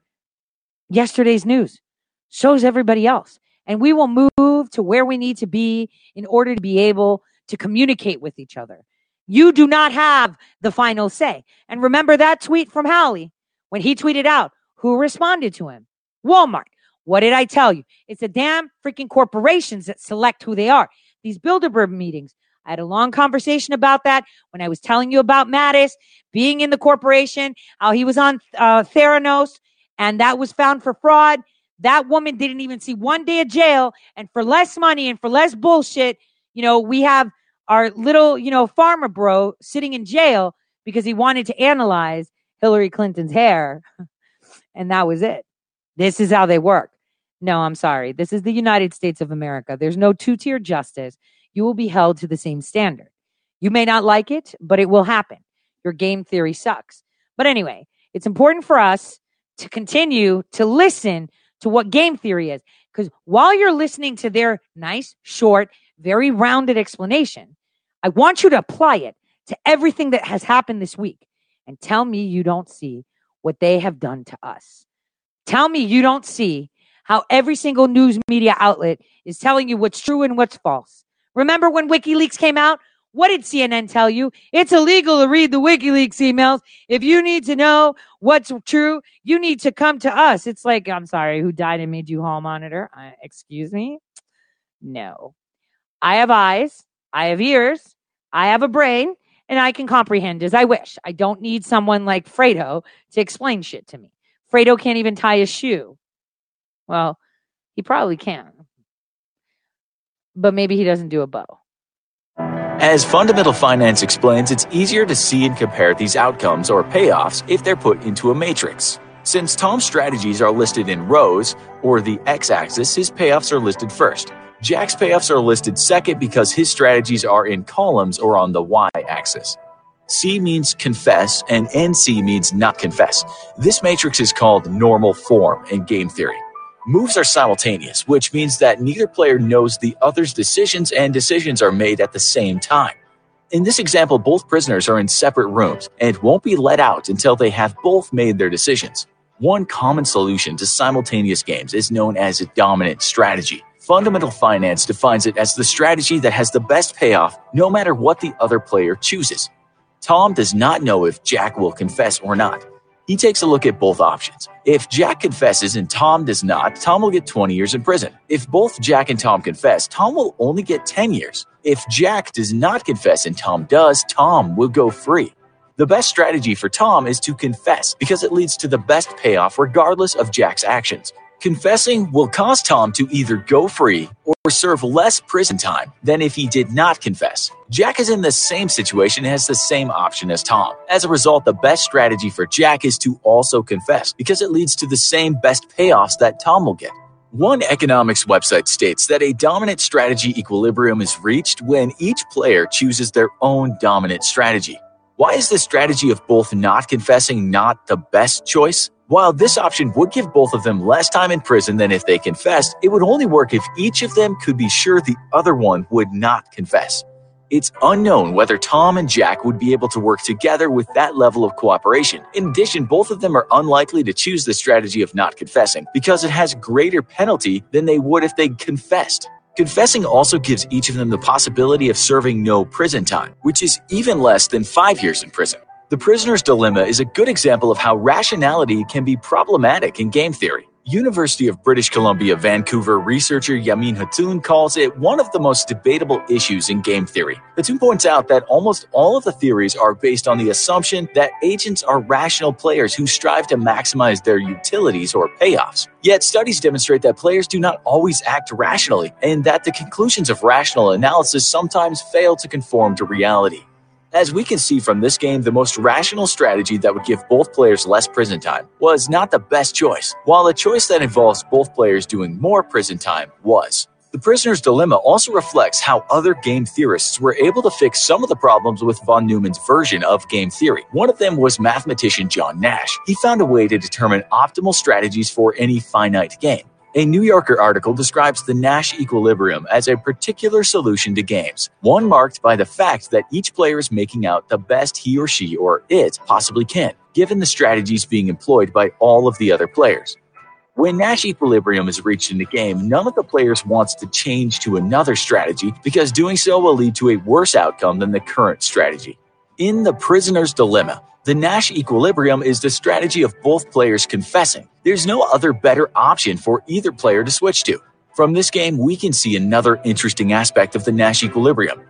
yesterday's news. So's everybody else. And we will move to where we need to be in order to be able to communicate with each other. You do not have the final say. And remember that tweet from Hawley when he tweeted out who responded to him? Walmart. What did I tell you? It's the damn freaking corporations that select who they are. These Bilderberg meetings. I had a long conversation about that when I was telling you about Mattis being in the corporation, how he was on uh, Theranos, and that was found for fraud. That woman didn't even see one day of jail. And for less money and for less bullshit, you know, we have our little, you know, pharma bro sitting in jail because he wanted to analyze Hillary Clinton's hair. and that was it. This is how they work. No, I'm sorry. This is the United States of America. There's no two tier justice. You will be held to the same standard. You may not like it, but it will happen. Your game theory sucks. But anyway, it's important for us to continue to listen to what game theory is. Because while you're listening to their nice, short, very rounded explanation, I want you to apply it to everything that has happened this week and tell me you don't see what they have done to us. Tell me you don't see how every single news media outlet is telling you what's true and what's false. Remember when WikiLeaks came out? What did CNN tell you? It's illegal to read the WikiLeaks emails. If you need to know what's true, you need to come to us. It's like, I'm sorry, who died and made you hall monitor? Uh, excuse me? No. I have eyes, I have ears, I have a brain, and I can comprehend as I wish. I don't need someone like Fredo to explain shit to me. Fredo can't even tie a shoe. Well, he probably can, but maybe he doesn't do a bow. As fundamental finance explains, it's easier to see and compare these outcomes or payoffs if they're put into a matrix. Since Tom's strategies are listed in rows, or the x axis, his payoffs are listed first. Jack's payoffs are listed second because his strategies are in columns or on the y axis. C means confess and NC means not confess. This matrix is called normal form in game theory. Moves are simultaneous, which means that neither player knows the other's decisions and decisions are made at the same time. In this example, both prisoners are in separate rooms and won't be let out until they have both made their decisions. One common solution to simultaneous games is known as a dominant strategy. Fundamental finance defines it as the strategy that has the best payoff no matter what the other player chooses. Tom does not know if Jack will confess or not. He takes a look at both options. If Jack confesses and Tom does not, Tom will get 20 years in prison. If both Jack and Tom confess, Tom will only get 10 years. If Jack does not confess and Tom does, Tom will go free. The best strategy for Tom is to confess because it leads to the best payoff regardless of Jack's actions. Confessing will cause Tom to either go free or serve less prison time than if he did not confess. Jack is in the same situation and has the same option as Tom. As a result, the best strategy for Jack is to also confess because it leads to the same best payoffs that Tom will get. One economics website states that a dominant strategy equilibrium is reached when each player chooses their own dominant strategy. Why is the strategy of both not confessing not the best choice? While this option would give both of them less time in prison than if they confessed, it would only work if each of them could be sure the other one would not confess. It's unknown whether Tom and Jack would be able to work together with that level of cooperation. In addition, both of them are unlikely to choose the strategy of not confessing because it has greater penalty than they would if they confessed. Confessing also gives each of them the possibility of serving no prison time, which is even less than five years in prison. The prisoner's dilemma is a good example of how rationality can be problematic in game theory. University of British Columbia Vancouver researcher Yamin Hatun calls it one of the most debatable issues in game theory. Hatun points out that almost all of the theories are based on the assumption that agents are rational players who strive to maximize their utilities or payoffs. Yet studies demonstrate that players do not always act rationally and that the conclusions of rational analysis sometimes fail to conform to reality. As we can see from this game, the most rational strategy that would give both players less prison time was not the best choice, while a choice that involves both players doing more prison time was. The prisoner's dilemma also reflects how other game theorists were able to fix some of the problems with von Neumann's version of game theory. One of them was mathematician John Nash. He found a way to determine optimal strategies for any finite game. A New Yorker article describes the Nash equilibrium as a particular solution to games, one marked by the fact that each player is making out the best he or she or it possibly can, given the strategies being employed by all of the other players. When Nash equilibrium is reached in the game, none of the players wants to change to another strategy because doing so will lead to a worse outcome than the current strategy. In The Prisoner's Dilemma, the Nash equilibrium is the strategy of both players confessing. There's no other better option for either player to switch to. From this game, we can see another interesting aspect of the Nash equilibrium.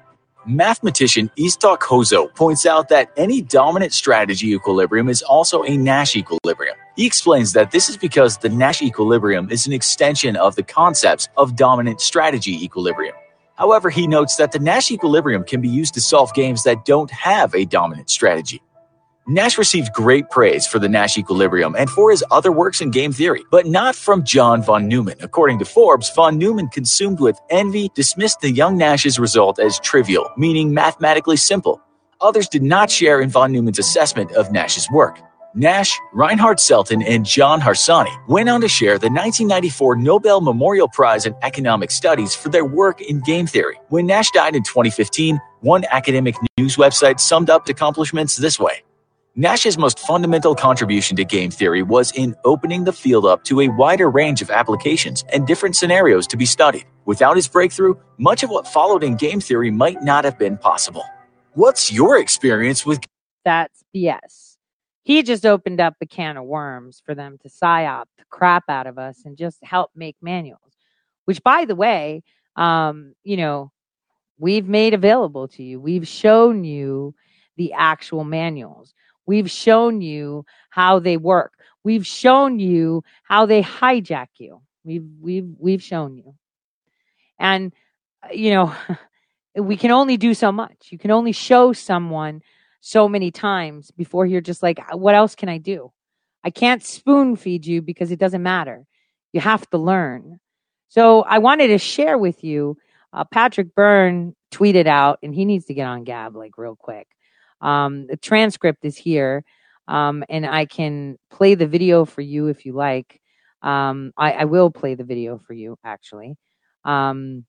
Mathematician Istok Hozo points out that any dominant strategy equilibrium is also a Nash equilibrium. He explains that this is because the Nash equilibrium is an extension of the concepts of dominant strategy equilibrium. However, he notes that the Nash equilibrium can be used to solve games that don't have a dominant strategy. Nash received great praise for the Nash equilibrium and for his other works in game theory, but not from John von Neumann. According to Forbes, von Neumann, consumed with envy, dismissed the young Nash's result as trivial, meaning mathematically simple. Others did not share in von Neumann's assessment of Nash's work. Nash, Reinhard Selten, and John Harsanyi went on to share the 1994 Nobel Memorial Prize in Economic Studies for their work in game theory. When Nash died in 2015, one academic news website summed up accomplishments this way. Nash's most fundamental contribution to game theory was in opening the field up to a wider range of applications and different scenarios to be studied. Without his breakthrough, much of what followed in game theory might not have been possible. What's your experience with That's BS. He just opened up a can of worms for them to psyop the crap out of us and just help make manuals, which, by the way, um, you know, we've made available to you. We've shown you the actual manuals. We've shown you how they work. We've shown you how they hijack you. We've we've we've shown you. And uh, you know, we can only do so much. You can only show someone so many times before you're just like, what else can I do? I can't spoon feed you because it doesn't matter. You have to learn. So I wanted to share with you. Uh, Patrick Byrne tweeted out, and he needs to get on Gab like real quick. Um, the transcript is here, um, and I can play the video for you if you like. Um, I, I, will play the video for you, actually. Um,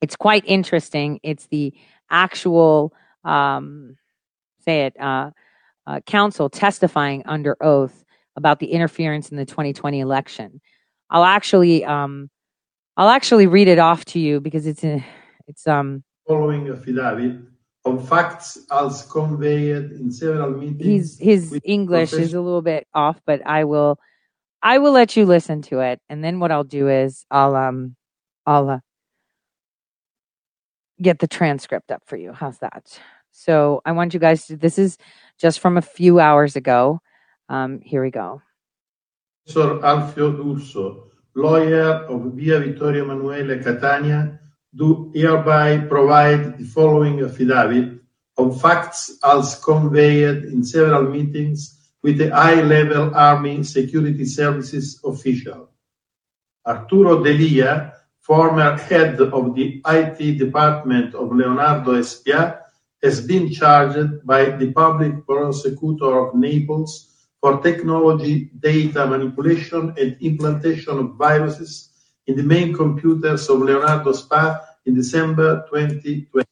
it's quite interesting. It's the actual, um, uh, uh, counsel testifying under oath about the interference in the 2020 election. I'll actually, um, I'll actually read it off to you because it's a, it's um following affidavit of facts as conveyed in several His meetings. his English is a little bit off, but I will I will let you listen to it, and then what I'll do is I'll um I'll uh, get the transcript up for you. How's that? So I want you guys to. This is just from a few hours ago. Um, here we go. Professor Alfio D'Urso, lawyer of Via Vittorio Emanuele Catania, do hereby provide the following affidavit of facts as conveyed in several meetings with the high-level Army Security Services official. Arturo Delia, former head of the IT department of Leonardo Spa, has been charged by the public prosecutor of Naples for technology, data manipulation, and implantation of viruses in the main computers of Leonardo Spa in December 2020.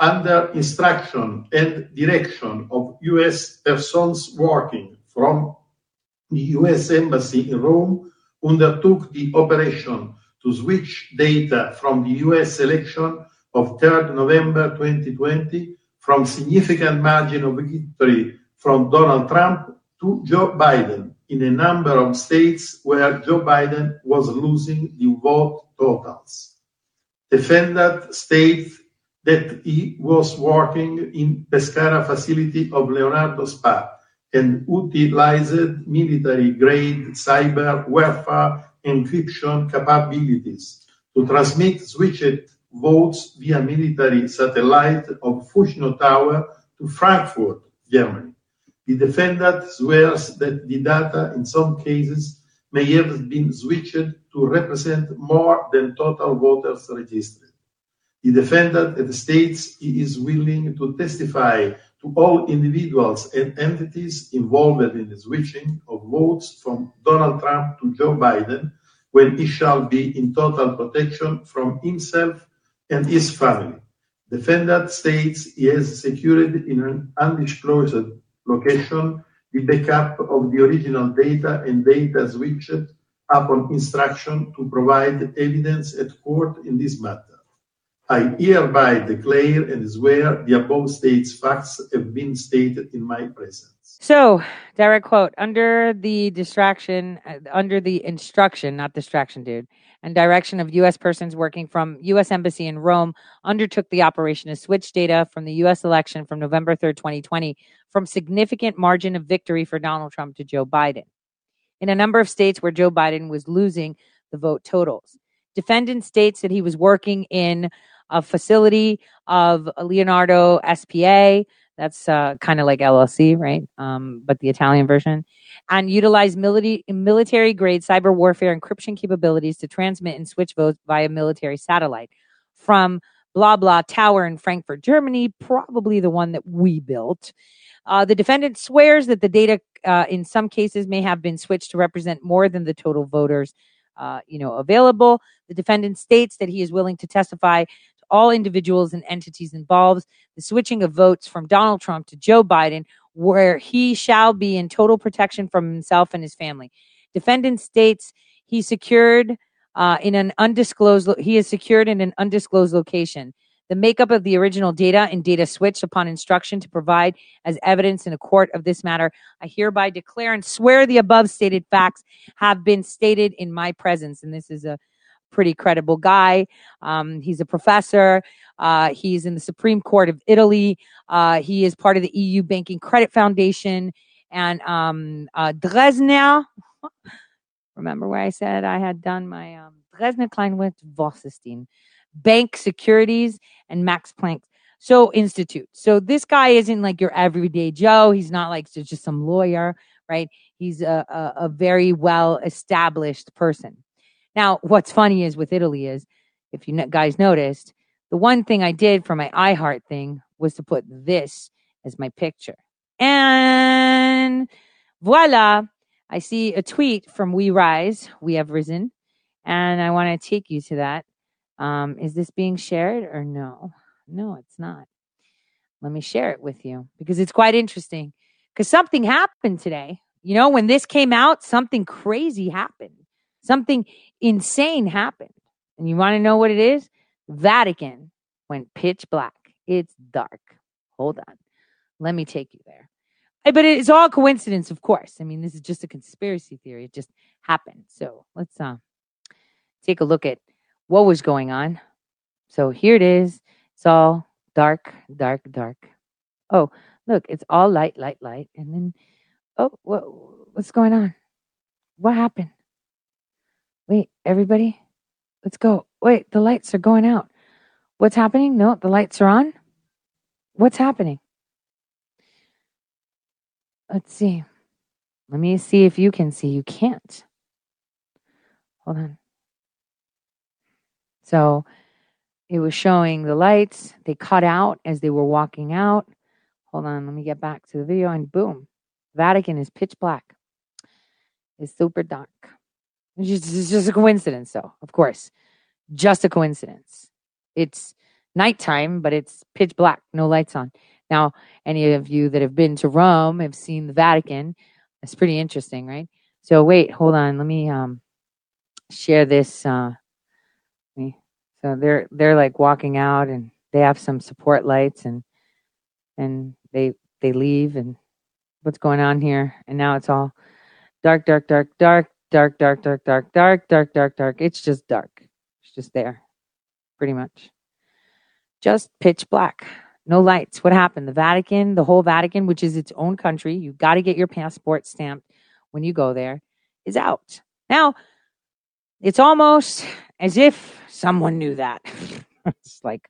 Under instruction and direction of U.S. persons working from the U.S. Embassy in Rome, undertook the operation to switch data from the U.S. election of 3rd November 2020 from significant margin of victory from Donald Trump to Joe Biden in a number of states where Joe Biden was losing the vote totals. Defendant states that he was working in Pescara facility of Leonardo Spa and utilized military-grade cyber warfare encryption capabilities to transmit switched votes via military satellite of Fucino Tower to Frankfurt, Germany. The defendant swears that the data in some cases may have been switched to represent more than total voters registered. The defendant states he is willing to testify to all individuals and entities involved in the switching of votes from Donald Trump to Joe Biden when he shall be in total protection from himself and his family. Defendant states he has secured in an undisclosed location the backup of the original data and data switched upon instruction to provide evidence at court in this matter. I hereby declare and swear the above states facts have been stated in my presence. So, direct quote under the distraction, uh, under the instruction, not distraction, dude, and direction of U.S. persons working from U.S. Embassy in Rome, undertook the operation to switch data from the U.S. election from November 3rd, 2020, from significant margin of victory for Donald Trump to Joe Biden. In a number of states where Joe Biden was losing the vote totals. Defendant states that he was working in a facility of Leonardo SPA, that's uh, kind of like LLC, right? Um, but the Italian version. And utilize military military grade cyber warfare encryption capabilities to transmit and switch votes via military satellite from blah blah tower in Frankfurt, Germany, probably the one that we built. Uh, the defendant swears that the data, uh, in some cases, may have been switched to represent more than the total voters, uh, you know, available. The defendant states that he is willing to testify all individuals and entities involved, the switching of votes from Donald Trump to Joe Biden, where he shall be in total protection from himself and his family. Defendant states he secured uh, in an undisclosed, he is secured in an undisclosed location. The makeup of the original data and data switched upon instruction to provide as evidence in a court of this matter, I hereby declare and swear the above stated facts have been stated in my presence. And this is a pretty credible guy. Um, he's a professor. Uh, he's in the Supreme Court of Italy. Uh, he is part of the EU Banking Credit Foundation and um, uh, Dresdner. Remember where I said I had done my um, Dresdner Kleinwort Wasserstein Bank Securities and Max Planck so Institute. So this guy isn't like your everyday Joe. He's not like just some lawyer, right? He's a, a, a very well established person. Now, what's funny is with Italy is, if you guys noticed, the one thing I did for my iHeart thing was to put this as my picture. And voila, I see a tweet from We Rise, We Have Risen, and I want to take you to that. Um, is this being shared or no? No, it's not. Let me share it with you because it's quite interesting. Because something happened today. You know, when this came out, something crazy happened. Something insane happened. And you want to know what it is? Vatican went pitch black. It's dark. Hold on. Let me take you there. But it's all coincidence, of course. I mean, this is just a conspiracy theory. It just happened. So let's uh, take a look at what was going on. So here it is. It's all dark, dark, dark. Oh, look, it's all light, light, light. And then, oh, what, what's going on? What happened? Wait, everybody, let's go. Wait, the lights are going out. What's happening? No, the lights are on. What's happening? Let's see. Let me see if you can see. You can't. Hold on. So it was showing the lights. They cut out as they were walking out. Hold on, let me get back to the video and boom. Vatican is pitch black. It's super dark. It's just, a coincidence, though, of course. Just a coincidence. It's nighttime, but it's pitch black, no lights on. Now, any of you that have been to Rome have seen the Vatican. It's pretty interesting, right? So wait, hold on. Let me um share this uh. So they're they're like walking out and they have some support lights and and they they leave and what's going on here and now it's all Dark, dark, dark, dark, dark, dark, dark, dark, dark, dark, dark, dark. It's just dark. It's just there, pretty much. Just pitch black. No lights. What happened? The Vatican, the whole Vatican, which is its own country, you got to get your passport stamped when you go there, is out. Now, it's almost as if someone knew that. it's like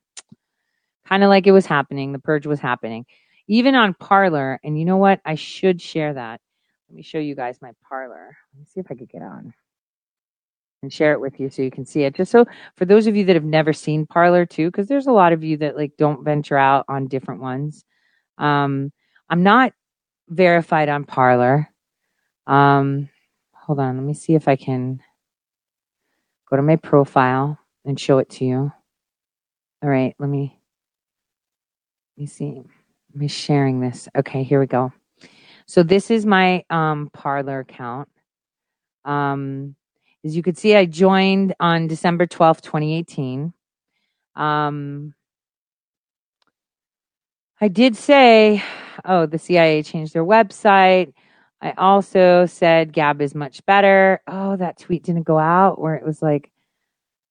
kind of like it was happening. The purge was happening. Even on Parler, and you know what? I should share that. Let me show you guys my Parler. Let me see if I could get on and share it with you so you can see it. Just so for those of you that have never seen Parler too, because there's a lot of you that like don't venture out on different ones. Um, I'm not verified on Parler. Um, hold on, let me see if I can go to my profile and show it to you. All right, let me let me see. Let me sharing this. Okay, here we go. So this is my um Parler account. Um as you could see, I joined on December 12th, 2018. Um I did say, oh, the CIA changed their website. I also said Gab is much better. Oh, that tweet didn't go out where it was like,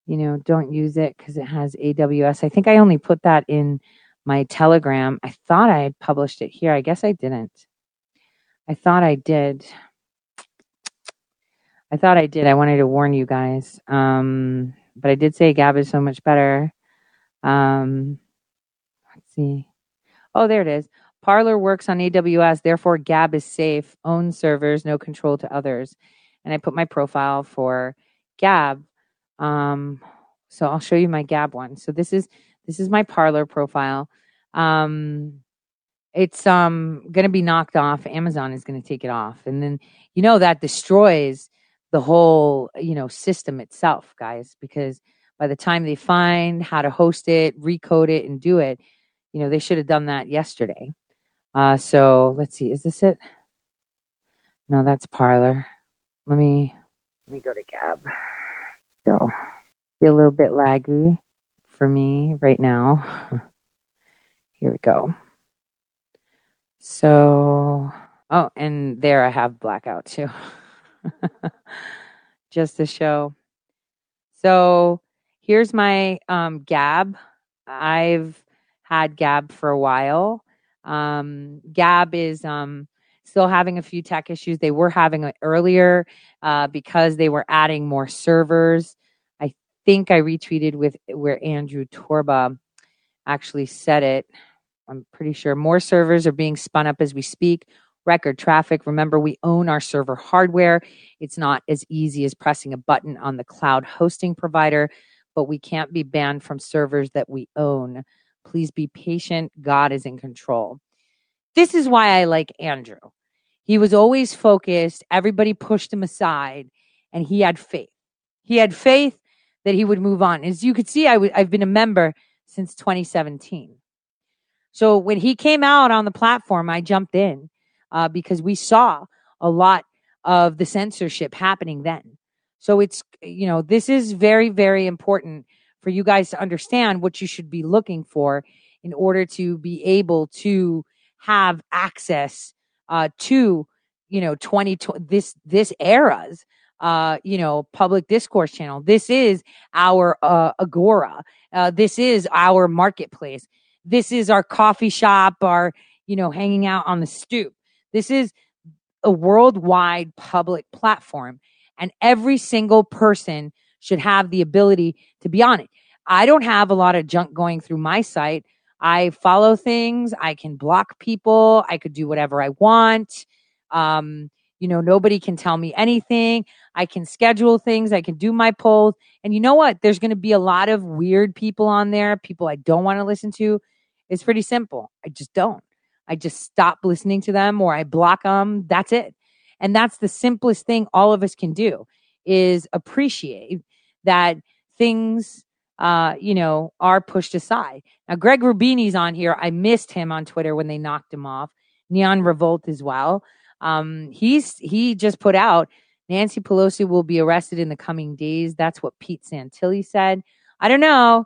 you know, don't use it because it has AWS. I think I only put that in my Telegram. I thought I had published it here. I guess I didn't. I thought I did. I thought I did. I wanted to warn you guys. Um, but I did say Gab is so much better. Um, let's see. Oh, there it is. Parler works on AWS, therefore Gab is safe, Own servers, no control to others. And I put my profile for Gab. Um, so I'll show you my Gab one. So this is this is my Parler profile. Um, it's um going to be knocked off. Amazon is going to take it off, and then you know that destroys the whole you know system itself, guys. Because by the time they find how to host it, recode it, and do it, you know they should have done that yesterday. Uh, so let's see, is this it? No, that's Parler. Let me let me go to Gab. So be a little bit laggy for me right now. Here we go. So, oh, and there I have blackout too. Just to show. So here's my um, Gab. I've had Gab for a while. Um, Gab is um, still having a few tech issues. They were having it earlier uh, because they were adding more servers. I think I retweeted with where Andrew Torba actually said it. I'm pretty sure more servers are being spun up as we speak. Record traffic. Remember, we own our server hardware. It's not as easy as pressing a button on the cloud hosting provider, but we can't be banned from servers that we own. Please be patient. God is in control. This is why I like Andrew. He was always focused, everybody pushed him aside, and he had faith. He had faith that he would move on. As you could see, i w- I've been a member since 2017. So when he came out on the platform, I jumped in uh, because we saw a lot of the censorship happening then. So it's, you know, this is very, very important for you guys to understand what you should be looking for in order to be able to have access uh, to you know 20 this this era's uh, you know public discourse channel. This is our uh, agora. Uh, this is our marketplace this is our coffee shop our you know hanging out on the stoop this is a worldwide public platform and every single person should have the ability to be on it. I don't have a lot of junk going through my site. I follow things. I can block people. I could do whatever I want. Um, you know, nobody can tell me anything. I can schedule things. I can do my polls. And you know what? There's going to be a lot of weird people on there, people I don't want to listen to. It's pretty simple. I just don't. I just stop listening to them or I block them. That's it. And that's the simplest thing all of us can do is appreciate that things uh, you know, are pushed aside. Now, Greg Rubini's on here. I missed him on Twitter when they knocked him off. Neon Revolt as well. Um, he's he just put out Nancy Pelosi will be arrested in the coming days. That's what Pete Santilli said. I don't know.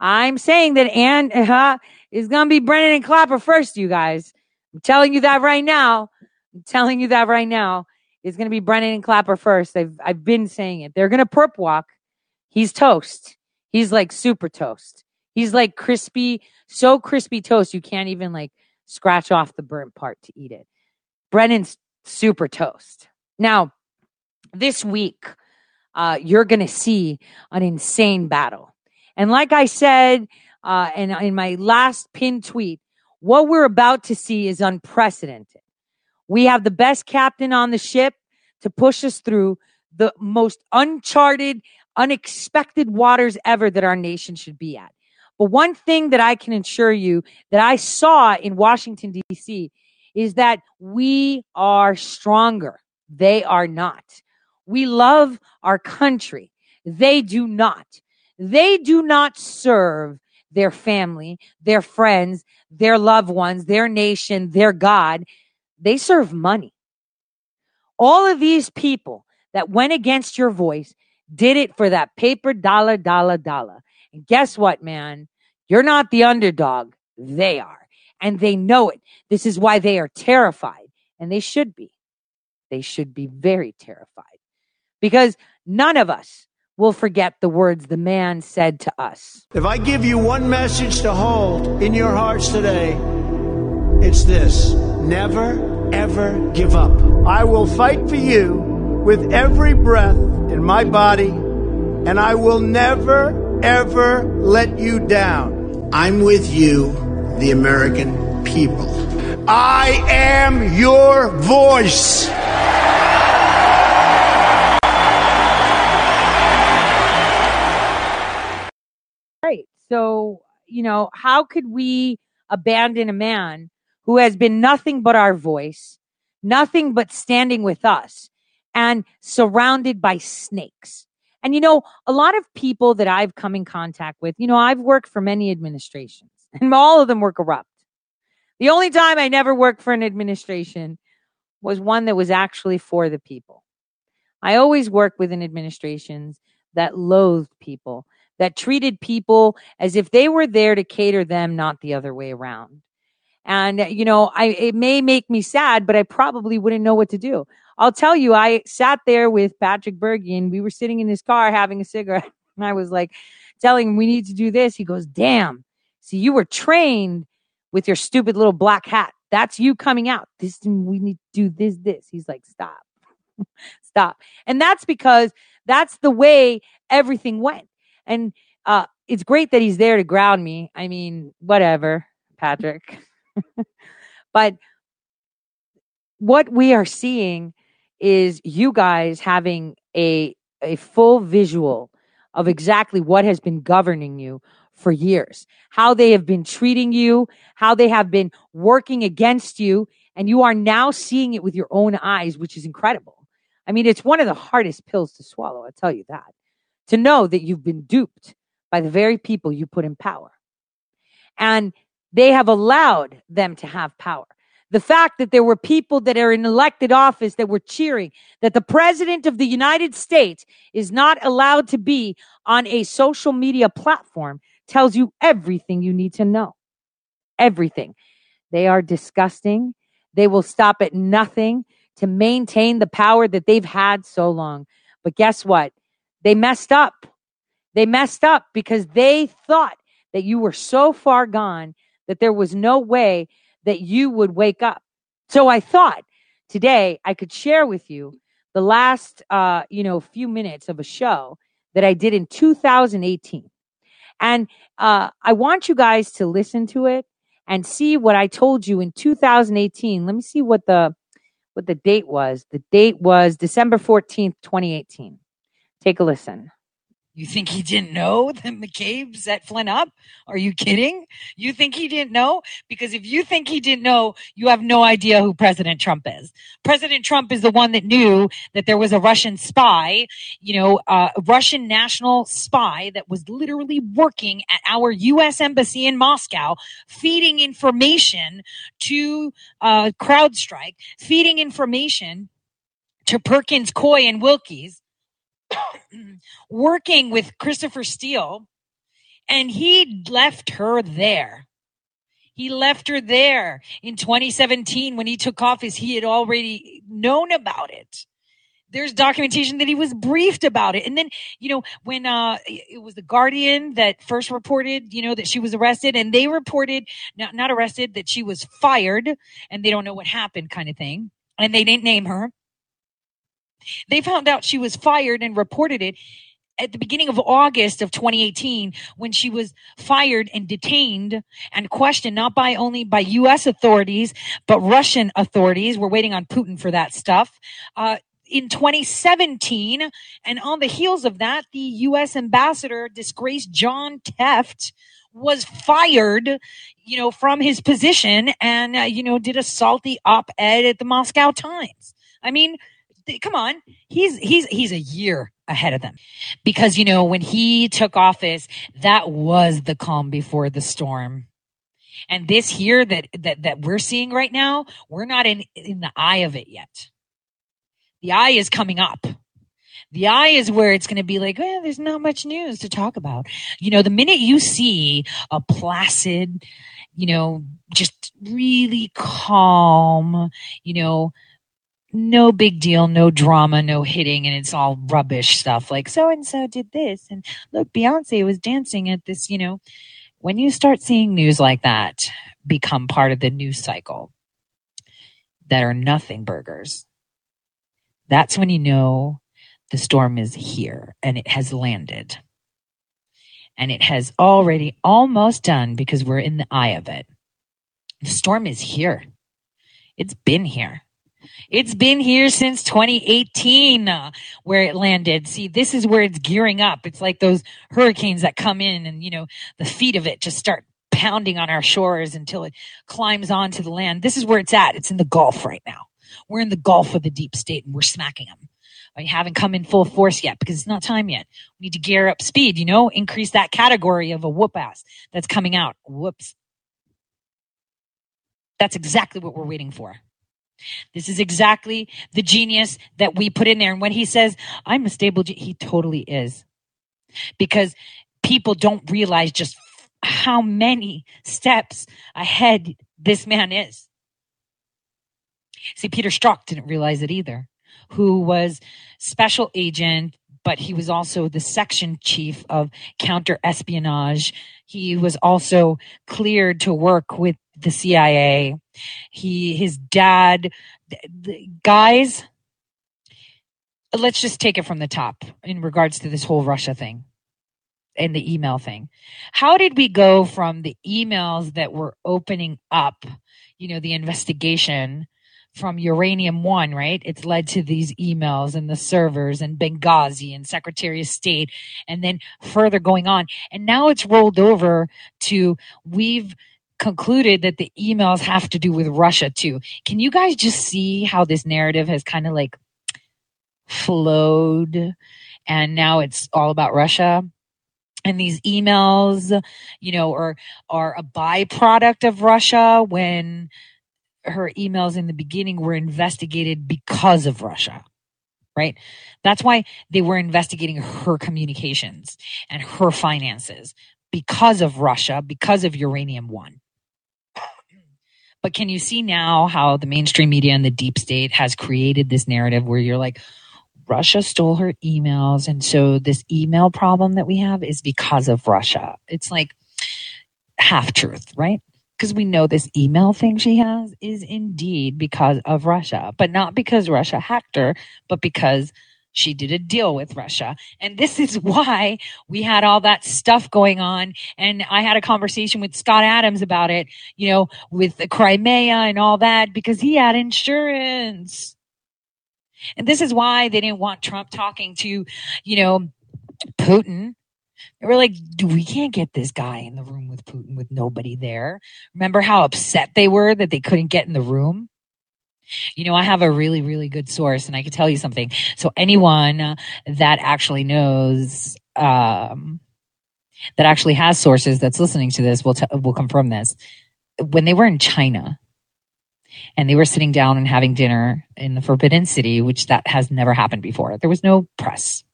I'm saying that and uh, is going to be Brennan and Clapper first, you guys. I'm telling you that right now. I'm telling you that right now. is going to be Brennan and Clapper first. I've I've been saying it. They're going to perp walk. He's toast. He's like super toast. He's like crispy, so crispy toast you can't even like scratch off the burnt part to eat it. Brennan's super toast. Now, this week, uh, you're going to see an insane battle. And like I said, uh, and in my last pin tweet, what we're about to see is unprecedented. We have the best captain on the ship to push us through the most uncharted, unexpected waters ever that our nation should be at. But one thing that I can assure you that I saw in Washington, D.C. is that we are stronger. They are not. We love our country. They do not. They do not serve their family, their friends, their loved ones, their nation, their God. They serve money. All of these people that went against your voice did it for that paper dollar, dollar, dollar. And guess what, man? You're not the underdog. They are. And they know it. This is why they are terrified. And they should be. They should be very terrified because none of us will forget the words the man said to us. If I give you one message to hold in your hearts today, it's this never, ever give up. I will fight for you with every breath in my body, and I will never, ever let you down. I'm with you, the American people. I am your voice. Right. So, you know, how could we abandon a man who has been nothing but our voice, nothing but standing with us, and surrounded by snakes? And, you know, a lot of people that I've come in contact with, you know, I've worked for many administrations, and all of them were corrupt. The only time I never worked for an administration was one that was actually for the people. I always worked within administrations that loathed people, that treated people as if they were there to cater them, not the other way around. And, you know, I, it may make me sad, but I probably wouldn't know what to do. I'll tell you, I sat there with Patrick Bergy and we were sitting in his car having a cigarette. And I was like, telling him we need to do this. He goes, damn. See, you were trained with your stupid little black hat. That's you coming out. This, we need to do this, this. He's like, stop, stop. And that's because that's the way everything went. And uh, it's great that he's there to ground me. I mean, whatever, Patrick. but what we are seeing is you guys having a a full visual of exactly what has been governing you for years, how they have been treating you, how they have been working against you, and you are now seeing it with your own eyes, which is incredible. I mean, it's one of the hardest pills to swallow, I'll tell you that to know that you've been duped by the very people you put in power. And they have allowed them to have power. The fact that there were people that are in elected office that were cheering that the president of the United States is not allowed to be on a social media platform tells you everything you need to know. Everything. They are disgusting. They will stop at nothing to maintain the power that they've had so long. But guess what? They messed up. They messed up because they thought that you were so far gone that there was no way that you would wake up. So I thought today I could share with you the last, uh, you know, few minutes of a show that I did in 2018. And uh, I want you guys to listen to it and see what I told you in 2018. Let me see what the what the date was. The date was December 14th, 2018. Take a listen. You think he didn't know that McCabe set Flynn up? Are you kidding? You think he didn't know? Because if you think he didn't know, you have no idea who President Trump is. President Trump is the one that knew that there was a Russian spy, you know, uh, a Russian national spy that was literally working at our U.S. embassy in Moscow, feeding information to uh, CrowdStrike, feeding information to Perkins Coie, and Wilkes working with Christopher Steele, and he left her there. He left her there in 2017 when he took office. He had already known about it. there's documentation that he was briefed about it. And then, you know, when uh it was the Guardian that first reported, you know, that she was arrested and they reported not not arrested that she was fired and they don't know what happened kind of thing. And they didn't name her. They found out she was fired and reported it at the beginning of August of 2018 when she was fired and detained and questioned not by only by US authorities but Russian authorities. We're waiting on Putin for that stuff. Uh, in 2017, and on the heels of that, the U.S. ambassador, disgraced John Tefft, was fired, you know, from his position and, uh, you know, did a salty op-ed at the Moscow Times. I mean, come on, he's he's he's a year ahead of them because you know when he took office, that was the calm before the storm. And this here that that that we're seeing right now, we're not in in the eye of it yet. The eye is coming up. The eye is where it's going to be like, eh, there's not much news to talk about. You know, the minute you see a placid, you know, just really calm, you know, no big deal, no drama, no hitting, and it's all rubbish stuff like so and so did this. And look, Beyonce was dancing at this, you know. When you start seeing news like that become part of the news cycle that are nothing burgers, that's when you know the storm is here and it has landed. And it has already almost done because we're in the eye of it. The storm is here. It's been here. It's been here since 2018 uh, where it landed. See, this is where it's gearing up. It's like those hurricanes that come in and, you know, the feet of it just start pounding on our shores until it climbs onto the land. This is where it's at. It's in the Gulf right now. We're in the Gulf of the deep state and we're smacking them. I haven't come in full force yet because it's not time yet. We need to gear up speed, you know, increase that category of a whoop ass that's coming out. Whoops. That's exactly what we're waiting for. This is exactly the genius that we put in there. And when he says, I'm a stable, ge-, he totally is. Because people don't realize just how many steps ahead this man is. See, Peter Strzok didn't realize it either, who was special agent, but he was also the section chief of counter espionage. He was also cleared to work with the CIA. He, his dad, the guys, let's just take it from the top in regards to this whole Russia thing and the email thing. How did we go from the emails that were opening up, you know, the investigation from Uranium One, right? It's led to these emails and the servers and Benghazi and Secretary of State, and then further going on. And now it's rolled over to we've concluded that the emails have to do with Russia too. Can you guys just see how this narrative has kind of like flowed and now it's all about Russia? And these emails, you know, are are a byproduct of Russia when her emails in the beginning were investigated because of Russia right? That's why they were investigating her communications and her finances because of Russia, because of Uranium One. But can you see now how the mainstream media and the deep state has created this narrative where you're like, Russia stole her emails. And so this email problem that we have is because of Russia. It's like half truth, right? Because we know this email thing she has is indeed because of Russia, but not because Russia hacked her, but because she did a deal with Russia. And this is why we had all that stuff going on. And I had a conversation with Scott Adams about it, you know, with the Crimea and all that, because he had insurance. And this is why they didn't want Trump talking to, you know, Putin. They were like, we can't get this guy in the room with Putin with nobody there. Remember how upset they were that they couldn't get in the room? You know, I have a really, really good source and I can tell you something. So anyone that actually knows, um, that actually has sources that's listening to this will, t- will confirm this. When they were in China and they were sitting down and having dinner in the Forbidden City, which that has never happened before, there was no press.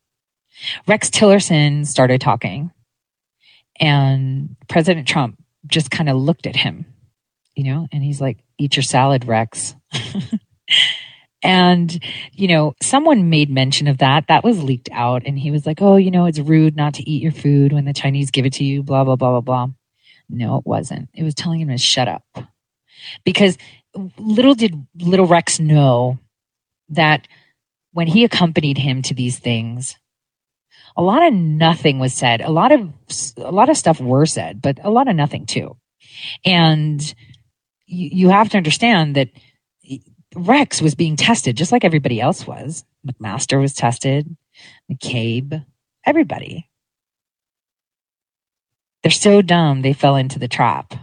Rex Tillerson started talking and President Trump just kind of looked at him, you know, and he's like, eat your salad, Rex. And, you know, someone made mention of that. That was leaked out. And he was like, oh, you know, it's rude not to eat your food when the Chinese give it to you, blah, blah, blah, blah, blah. No, it wasn't. It was telling him to shut up. Because little did little Rex know that when he accompanied him to these things, a lot of nothing was said. A lot of a lot of stuff were said, but a lot of nothing too. And you, you have to understand that Rex was being tested just like everybody else was. McMaster was tested, McCabe, everybody. They're so dumb they fell into the trap.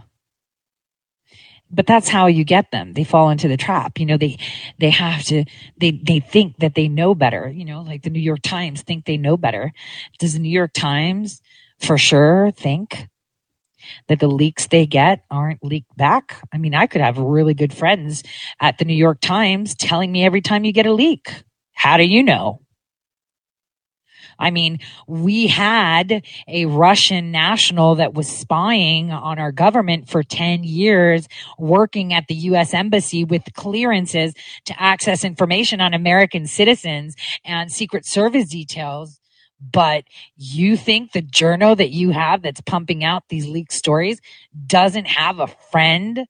But that's how you get them. They fall into the trap. You know, they they have to they they think that they know better, you know, like the New York Times think they know better. Does the New York Times for sure think that the leaks they get aren't leaked back. I mean, I could have really good friends at the New York Times telling me every time you get a leak. How do you know? I mean, we had a Russian national that was spying on our government for 10 years, working at the U.S. embassy with clearances to access information on American citizens and Secret Service details but you think the journal that you have that's pumping out these leaked stories doesn't have a friend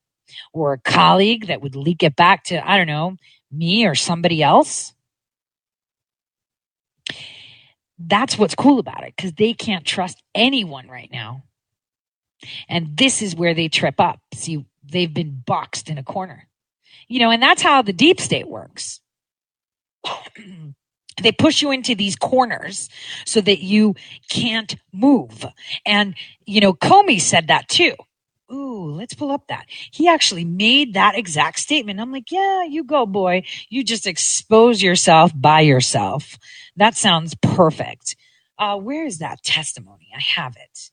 or a colleague that would leak it back to, I don't know, me or somebody else? That's what's cool about it because they can't trust anyone right now. And this is where they trip up. See, they've been boxed in a corner. You know, and that's how the deep state works. they push you into these corners so that you can't move. And, you know, Comey said that too. Ooh, let's pull up that. He actually made that exact statement. I'm like, yeah, you go, boy. You just expose yourself by yourself. That sounds perfect. Uh, where is that testimony? I have it.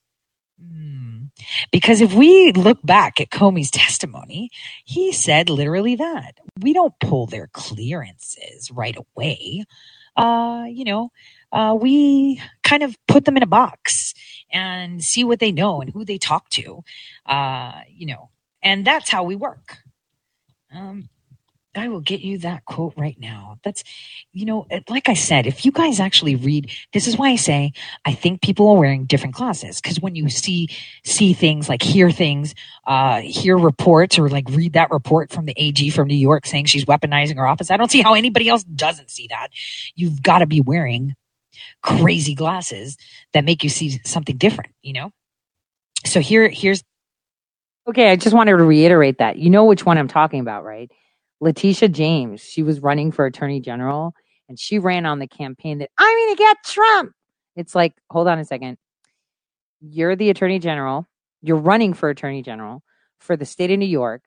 Hmm. Because if we look back at Comey's testimony, he said literally that we don't pull their clearances right away uh, you know, uh, we kind of put them in a box and see what they know and who they talk to, uh, you know, and that's how we work. Um, I will get you that quote right now. That's, you know, like I said, if you guys actually read, this is why I say I think people are wearing different glasses because when you see see things like hear things, uh, hear reports or like read that report from the AG from New York saying she's weaponizing her office, I don't see how anybody else doesn't see that. You've got to be wearing crazy glasses that make you see something different, you know. So here, here's. Okay, I just wanted to reiterate that. You know which one I'm talking about, right? Letitia James, she was running for attorney general and she ran on the campaign that I'm going to get Trump. It's like, hold on a second. You're the attorney general. You're running for attorney general for the state of New York,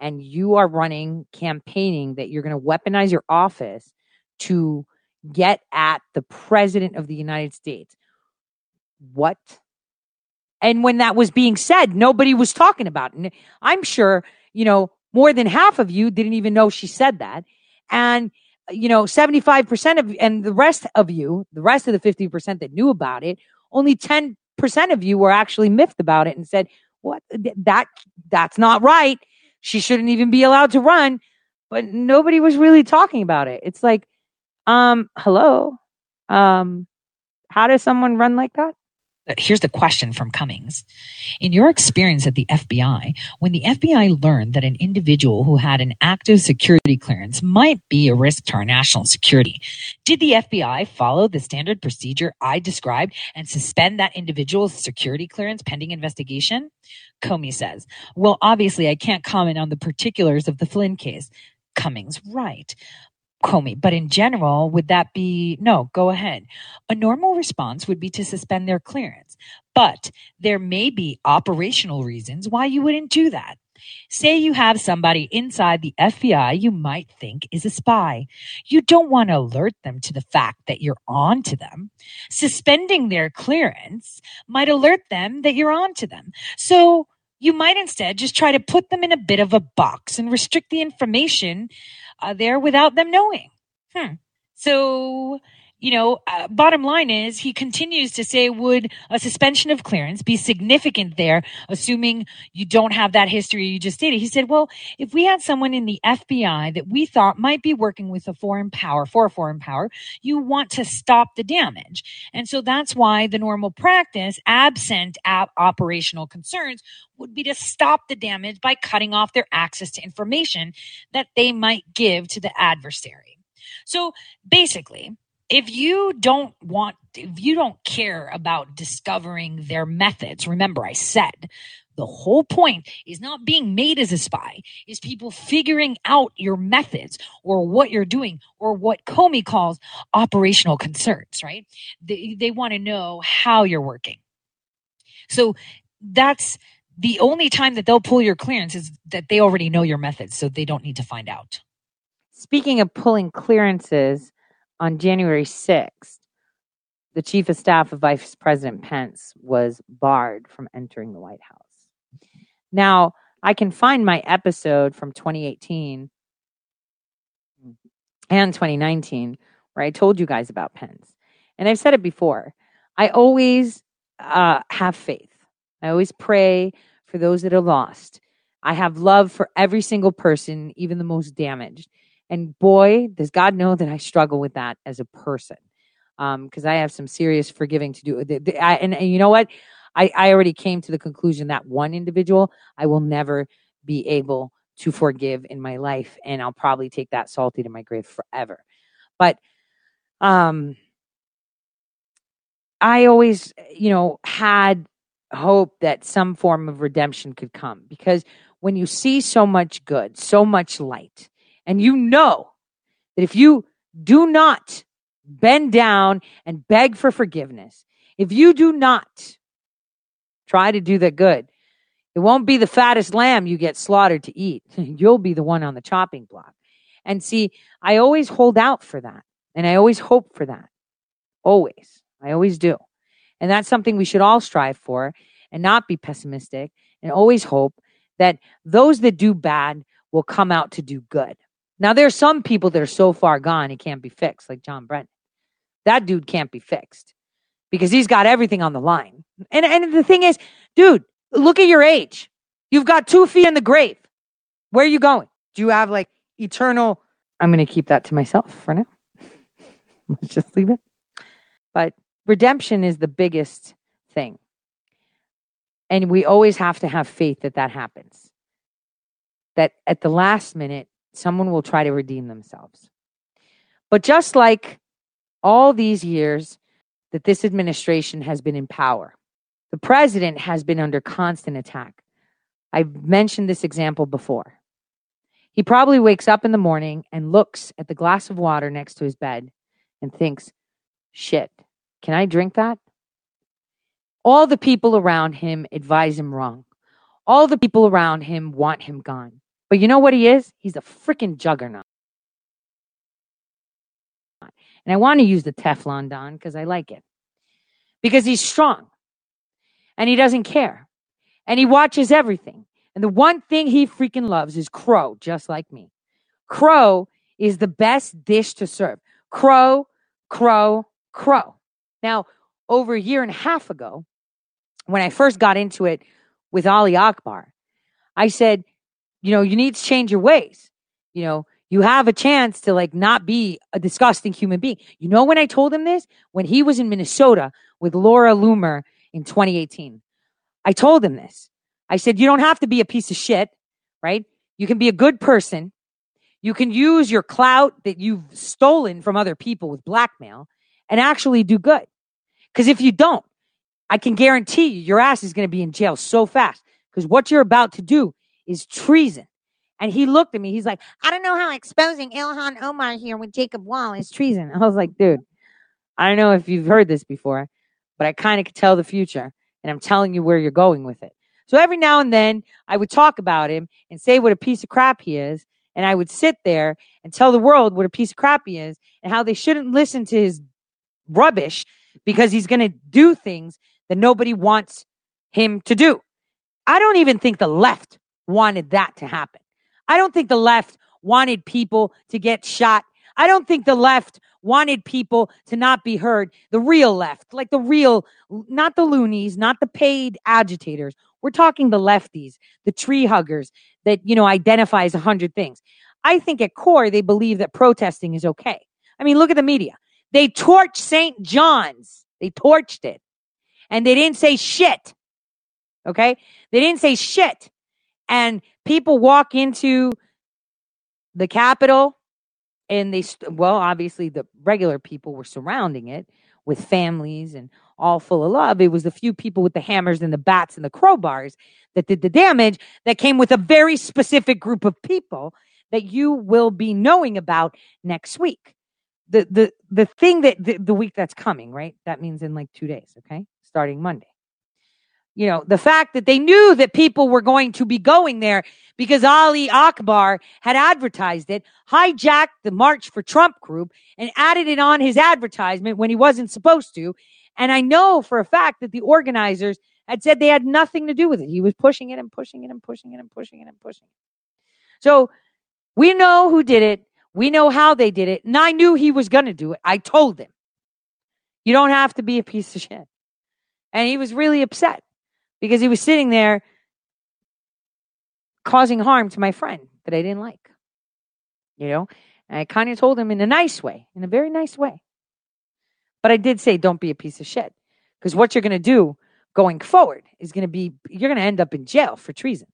and you are running campaigning that you're going to weaponize your office to get at the president of the United States. What? And when that was being said, nobody was talking about it. And I'm sure, you know, more than half of you didn't even know she said that. And, uh, you know, 75% of, and the rest of you, the rest of the 50% that knew about it, only 10% of you were actually miffed about it and said, what, that, that's not right. She shouldn't even be allowed to run. But nobody was really talking about it. It's like, um, hello. Um, how does someone run like that? here's the question from Cummings. In your experience at the FBI, when the FBI learned that an individual who had an active security clearance might be a risk to our national security, did the FBI follow the standard procedure I described and suspend that individual's security clearance pending investigation? Comey says, well, obviously I can't comment on the particulars of the Flynn case. Cummings, right. Comey. But in general, would that be no, go ahead. A normal response would be to suspend their clearance. But there may be operational reasons why you wouldn't do that. Say you have somebody inside the FBI you might think is a spy. You don't want to alert them to the fact that you're on to them. Suspending their clearance might alert them that you're on to them. So you might instead just try to put them in a bit of a box and restrict the information uh, there without them knowing. Hmm. So you know, uh, bottom line is he continues to say, would a suspension of clearance be significant there, assuming you don't have that history you just stated? He said, well, if we had someone in the FBI that we thought might be working with a foreign power, for a foreign power, you want to stop the damage. And so that's why the normal practice, absent ab- operational concerns, would be to stop the damage by cutting off their access to information that they might give to the adversary. So basically, if you don't want, if you don't care about discovering their methods, remember I said the whole point is not being made as a spy, is people figuring out your methods or what you're doing or what Comey calls operational concerns, right? They, they want to know how you're working. So that's the only time that they'll pull your clearance is that they already know your methods, so they don't need to find out. Speaking of pulling clearances, on January 6th, the chief of staff of Vice President Pence was barred from entering the White House. Now, I can find my episode from 2018 and 2019 where I told you guys about Pence. And I've said it before. I always uh, have faith. I always pray for those that are lost. I have love for every single person, even the most damaged. And boy, does God know that I struggle with that as a person. because um, I have some serious forgiving to do. The, the, I, and, and, you know what? I, I already came to the conclusion that one individual I will never be able to forgive in my life, and I'll probably take that salty to my grave forever. But um, I always, you know, had hope that some form of redemption could come because when you see so much good, so much light, and you know that if you do not bend down and beg for forgiveness, if you do not try to do the good, it won't be the fattest lamb you get slaughtered to eat. You'll be the one on the chopping block. And see, I always hold out for that. And I always hope for that. Always. I always do. And that's something we should all strive for and not be pessimistic and always hope that those that do bad will come out to do good. Now, there's some people that are so far gone, it can't be fixed, like John Brennan. That dude can't be fixed because he's got everything on the line. And, and the thing is, dude, look at your age. You've got two feet in the grave. Where are you going? Do you have like eternal? I'm going to keep that to myself for now. Let's just leave it. But redemption is the biggest thing. And we always have to have faith that that happens. That at the last minute, someone will try to redeem themselves. But just like all these years that this administration has been in power, the president has been under constant attack. I've mentioned this example before. He probably wakes up in the morning and looks at the glass of water next to his bed and thinks, shit, can I drink that? All the people around him advise him wrong. All the people around him want him gone. But you know what he is? He's a freaking juggernaut. And I want to use the Teflon Don because I like it. Because he's strong and he doesn't care and he watches everything. And the one thing he freaking loves is crow, just like me. Crow is the best dish to serve. Crow, crow, crow. Now, over a year and a half ago, when I first got into it with Ali Akbar, I said, you know, you need to change your ways. You know, you have a chance to like not be a disgusting human being. You know, when I told him this, when he was in Minnesota with Laura Loomer in 2018, I told him this. I said, you don't have to be a piece of shit, right? You can be a good person. You can use your clout that you've stolen from other people with blackmail and actually do good. Because if you don't, I can guarantee you your ass is going to be in jail so fast because what you're about to do is treason. And he looked at me. He's like, I don't know how exposing Ilhan Omar here with Jacob Wohl is treason. I was like, dude, I don't know if you've heard this before, but I kind of could tell the future. And I'm telling you where you're going with it. So every now and then I would talk about him and say what a piece of crap he is. And I would sit there and tell the world what a piece of crap he is and how they shouldn't listen to his rubbish because he's going to do things that nobody wants him to do. I don't even think the left wanted that to happen. I don't think the left wanted people to get shot. I don't think the left wanted people to not be heard. The real left, like the real, not the loonies, not the paid agitators. We're talking the lefties, the tree huggers that, you know, identifies a hundred things. I think at core, they believe that protesting is okay. I mean, look at the media. They torched St. John's. They torched it. And they didn't say shit. Okay. They didn't say shit. And people walk into the Capitol and they, well, obviously the regular people were surrounding it with families and all full of love. It was the few people with the hammers and the bats and the crowbars that did the damage that came with a very specific group of people that you will be knowing about next week. The the the thing that the, the week that's coming, right? That means in like 2 days, okay? Starting Monday. You know, the fact that they knew that people were going to be going there because Ali Akbar had advertised it, hijacked the March for Trump group and added it on his advertisement when he wasn't supposed to. And I know for a fact that the organizers had said they had nothing to do with it. He was pushing it and pushing it and pushing it and pushing it and pushing it. So we know who did it. We know how they did it. And I knew he was going to do it. I told him, you don't have to be a piece of shit. And he was really upset because he was sitting there causing harm to my friend that I didn't like. You know, and I kind of told him in a nice way, in a very nice way. But I did say, don't be a piece of shit. Because what you're going to do going forward is going to be, you're going to end up in jail for treason.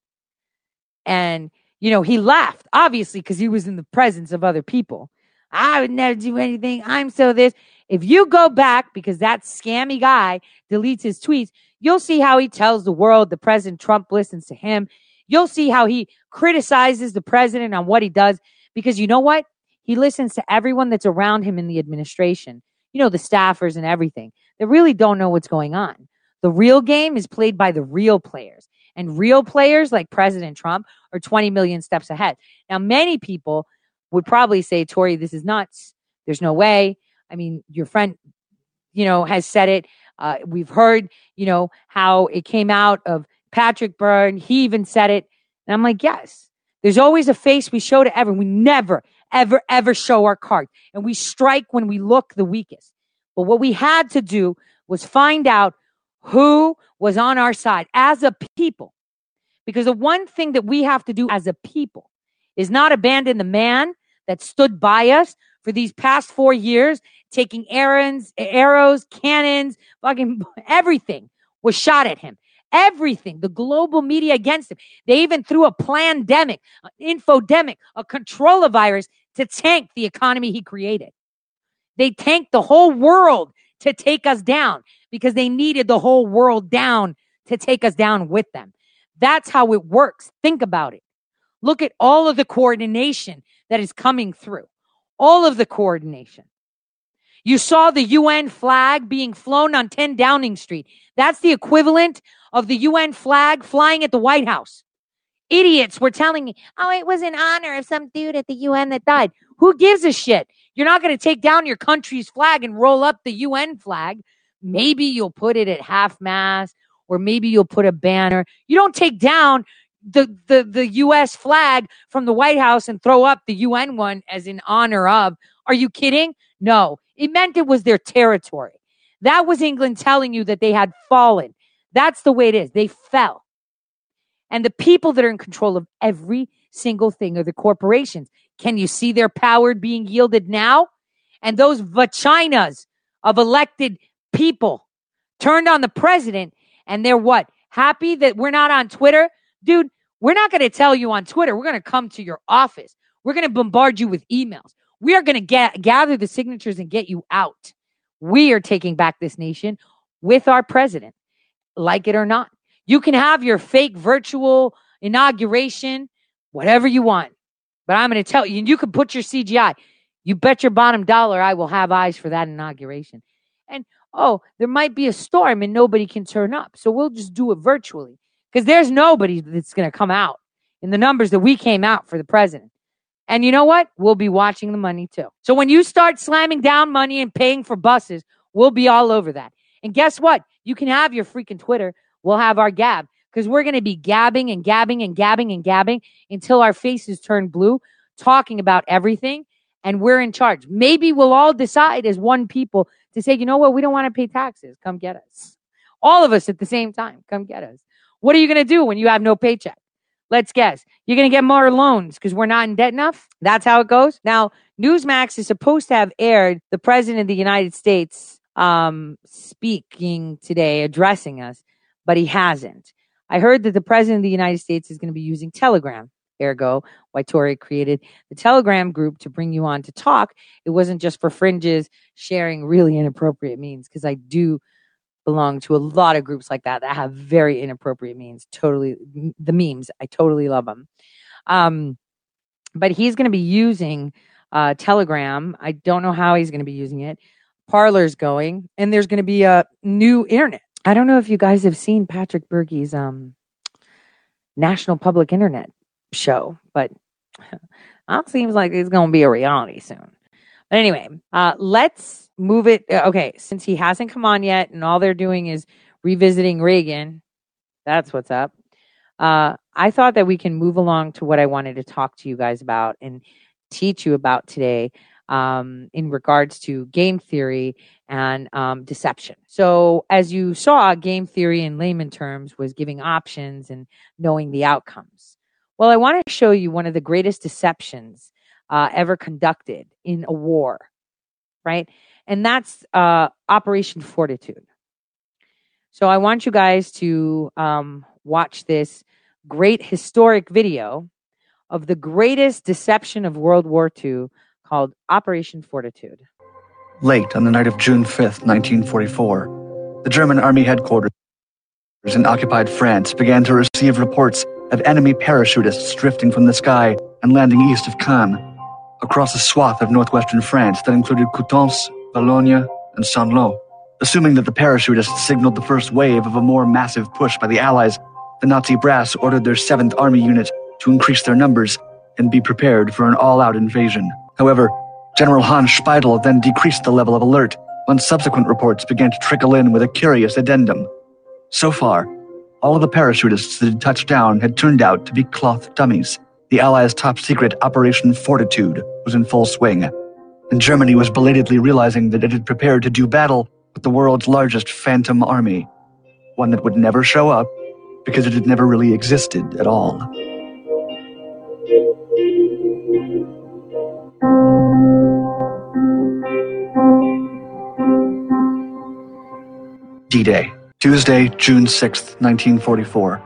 And, you know, he laughed, obviously, because he was in the presence of other people. I would never do anything. I'm so this. If you go back, because that scammy guy deletes his tweets, you'll see how he tells the world the President Trump listens to him. You'll see how he criticizes the president on what he does because you know what? He listens to everyone that's around him in the administration, you know, the staffers and everything. They really don't know what's going on. The real game is played by the real players. And real players like President Trump are 20 million steps ahead. Now, many people would probably say, Tore, this is nuts. There's no way. I mean, your friend, you know, has said it. Uh, we've heard, you know, how it came out of Patrick Byrne. He even said it. And I'm like, yes, there's always a face we show to everyone. We never, ever, ever show our cards. And we strike when we look the weakest. But what we had to do was find out who was on our side as a people. Because the one thing that we have to do as a people is not abandon the man that stood by us for these past four years, taking errands, arrows, cannons, fucking everything was shot at him everything, the global media against him. They even threw a pandemic, an infodemic, a controller virus to tank the economy he created. They tanked the whole world to take us down because they needed the whole world down to take us down with them. That's how it works. Think about it. Look at all of the coordination that is coming through. All of the coordination. You saw the UN flag being flown on 10 Downing Street. That's the equivalent of the UN flag flying at the White House. Idiots were telling me, oh, it was in honor of some dude at the UN that died. Who gives a shit? You're not going to take down your country's flag and roll up the UN flag. Maybe you'll put it at half mast or maybe you'll put a banner. You don't take down the, the, the US flag from the White House and throw up the UN one as in honor of. Are you kidding? No, it meant it was their territory. That was England telling you that they had fallen. That's the way it is. They fell. And the people that are in control of every single thing are the corporations. Can you see their power being yielded now? And those vaginas of elected people turned on the president and they're what? Happy that we're not on Twitter? Dude, we're not going to tell you on Twitter. We're going to come to your office. We're going to bombard you with emails. We are going to get gather the signatures and get you out. We are taking back this nation with our president like it or not. You can have your fake virtual inauguration, whatever you want. But I'm going to tell you, you can put your CGI. You bet your bottom dollar I will have eyes for that inauguration. And oh, there might be a storm and nobody can turn up. So we'll just do it virtually because there's nobody that's going to come out in the numbers that we came out for the president. And you know what? We'll be watching the money too. So when you start slamming down money and paying for buses, we'll be all over that. And guess what? You can have your freaking Twitter. We'll have our gab because we're going to be gabbing and gabbing and gabbing and gabbing until our faces turn blue, talking about everything. and we're in charge. Maybe we'll all decide as one people to say, you know what, we don't want to pay taxes. Come get us. All of us at the same time, come get us. What are you going to do when you have no paycheck? Let's guess. You're going to get more loans because we're not in debt enough. That's how it goes. Now, Newsmax is supposed to have aired the president of the United States um, speaking today, addressing us, but he hasn't. I heard that the president of the United States is going to be using Telegram. Ergo, why Tore created the Telegram group to bring you on to talk. It wasn't just for fringes sharing really inappropriate means, because I do belong to a lot of groups like that that have very inappropriate means. Totally, the memes, I totally love them. Um, but he's going to be using uh, Telegram. I don't know how he's going to be using it. Parler's going, and there's going to be a new internet. I don't know if you guys have seen Patrick Bergey's um, National Public Internet show, but it seems like it's going to be a reality soon. But anyway, uh, let's move it. Uh, okay, since he hasn't come on yet, and all they're doing is revisiting Reagan, that's what's up. Uh, I thought that we can move along to what I wanted to talk to you guys about and teach you about today um, in regards to game theory and um, deception. So, as you saw, game theory in layman terms was giving options and knowing the outcomes. Well, I want to show you one of the greatest deceptions uh, ever conducted in a war, right? And that's uh, Operation Fortitude. So, I want you guys to um, watch this great historic video of the greatest deception of World War II called Operation Fortitude. Late on the night of June 5th, 1944, the German Army headquarters in occupied France began to receive reports of enemy parachutists drifting from the sky and landing east of Caen, across a swath of northwestern France that included Coutances, Boulogne, and Saint-Lô. Assuming that the parachutists signaled the first wave of a more massive push by the Allies, the Nazi brass ordered their 7th Army unit to increase their numbers and be prepared for an all-out invasion. However, General Hans Speidel then decreased the level of alert when subsequent reports began to trickle in with a curious addendum. So far, all of the parachutists that had touched down had turned out to be cloth dummies. The Allies' top secret Operation Fortitude was in full swing, and Germany was belatedly realizing that it had prepared to do battle with the world's largest phantom army, one that would never show up because it had never really existed at all. D-Day, Tuesday, June 6, 1944.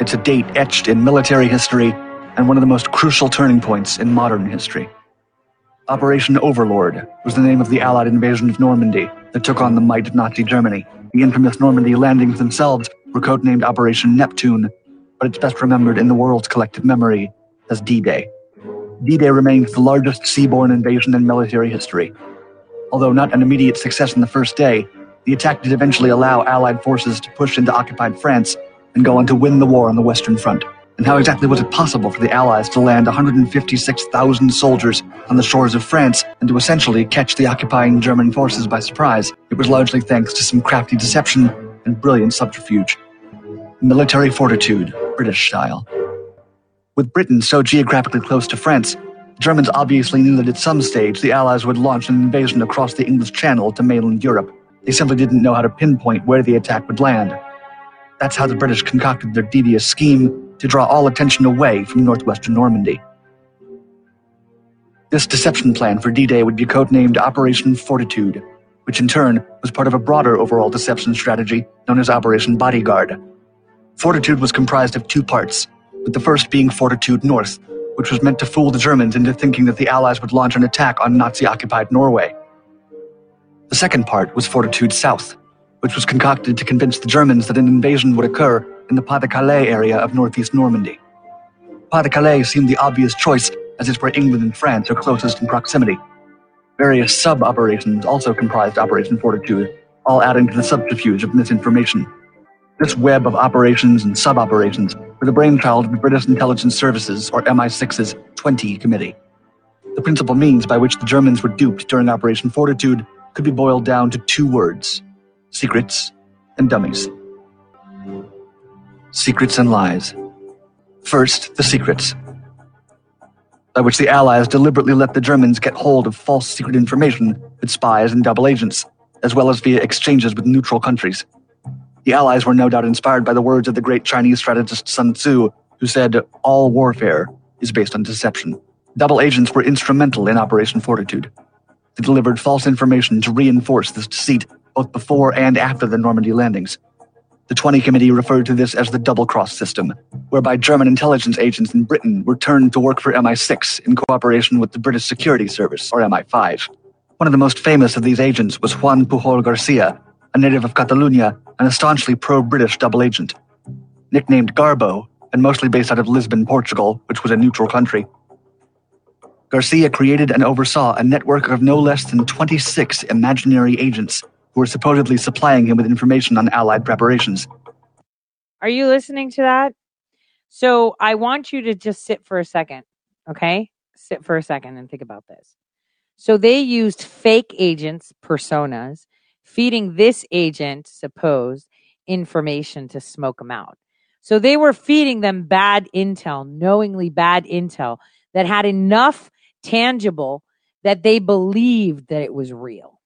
It's a date etched in military history and one of the most crucial turning points in modern history. Operation Overlord was the name of the Allied invasion of Normandy that took on the might of Nazi Germany. The infamous Normandy landings themselves were codenamed Operation Neptune, but it's best remembered in the world's collective memory as D-Day. D-Day remains the largest seaborne invasion in military history. Although not an immediate success in the first day, the attack did eventually allow Allied forces to push into occupied France and go on to win the war on the Western Front. And how exactly was it possible for the Allies to land 156,000 soldiers on the shores of France and to essentially catch the occupying German forces by surprise? It was largely thanks to some crafty deception and brilliant subterfuge. Military fortitude, British style. With Britain so geographically close to France, Germans obviously knew that at some stage the Allies would launch an invasion across the English Channel to mainland Europe. They simply didn't know how to pinpoint where the attack would land. That's how the British concocted their devious scheme to draw all attention away from northwestern Normandy. This deception plan for D-Day would be codenamed Operation Fortitude, which in turn was part of a broader overall deception strategy known as Operation Bodyguard. Fortitude was comprised of two parts, with the first being Fortitude North, which was meant to fool the Germans into thinking that the Allies would launch an attack on Nazi-occupied Norway. The second part was Fortitude South, which was concocted to convince the Germans that an invasion would occur in the Pas-de-Calais area of northeast Normandy. Pas-de-Calais seemed the obvious choice as it's where England and France are closest in proximity. Various sub-operations also comprised Operation Fortitude, all adding to the subterfuge of misinformation. This web of operations and sub-operations were the brainchild of the British Intelligence Services, or MI6's 20 Committee. The principal means by which the Germans were duped during Operation Fortitude could be boiled down to two words secrets and dummies. Secrets and lies. First, the secrets. By which the Allies deliberately let the Germans get hold of false secret information with spies and double agents, as well as via exchanges with neutral countries. The Allies were no doubt inspired by the words of the great Chinese strategist Sun Tzu, who said, All warfare is based on deception. Double agents were instrumental in Operation Fortitude. They delivered false information to reinforce this deceit both before and after the Normandy landings. The 20 Committee referred to this as the double cross system, whereby German intelligence agents in Britain were turned to work for MI6 in cooperation with the British Security Service, or MI5. One of the most famous of these agents was Juan Pujol Garcia, a native of Catalonia and a staunchly pro British double agent. Nicknamed Garbo, and mostly based out of Lisbon, Portugal, which was a neutral country, Garcia created and oversaw a network of no less than 26 imaginary agents who were supposedly supplying him with information on Allied preparations. Are you listening to that? So I want you to just sit for a second, okay? Sit for a second and think about this. So they used fake agents, personas, feeding this agent, supposed, information to smoke them out. So they were feeding them bad intel, knowingly bad intel that had enough tangible that they believed that it was real.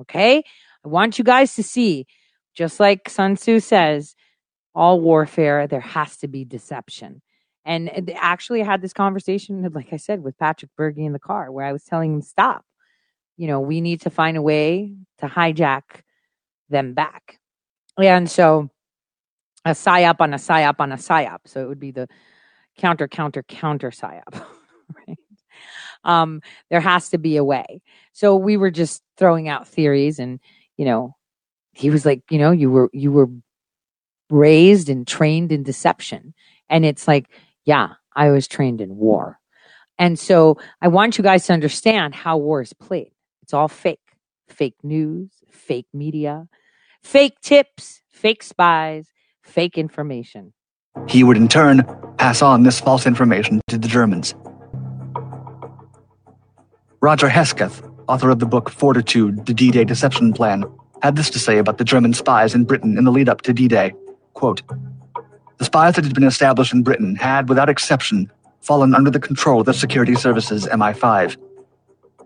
Okay? I want you guys to see, just like Sun Tzu says, all warfare, there has to be deception. And actually, I had this conversation, like I said, with Patrick Berge in the car, where I was telling him, stop. You know, we need to find a way to hijack them back. And so, a psyop on a psyop on a psyop. So, it would be the counter, counter, counter psyop. right? Um, there has to be a way. So, we were just throwing out theories and, you know, he was like, you know, you were, you were raised and trained in deception. And it's like, yeah, I was trained in war. And so I want you guys to understand how war is played. It's all fake fake news, fake media, fake tips, fake spies, fake information. He would in turn pass on this false information to the Germans. Roger Hesketh, author of the book Fortitude, the D Day Deception Plan, had this to say about the German spies in Britain in the lead up to D Day. Quote, the spies that had been established in Britain had, without exception, fallen under the control of the security services MI5.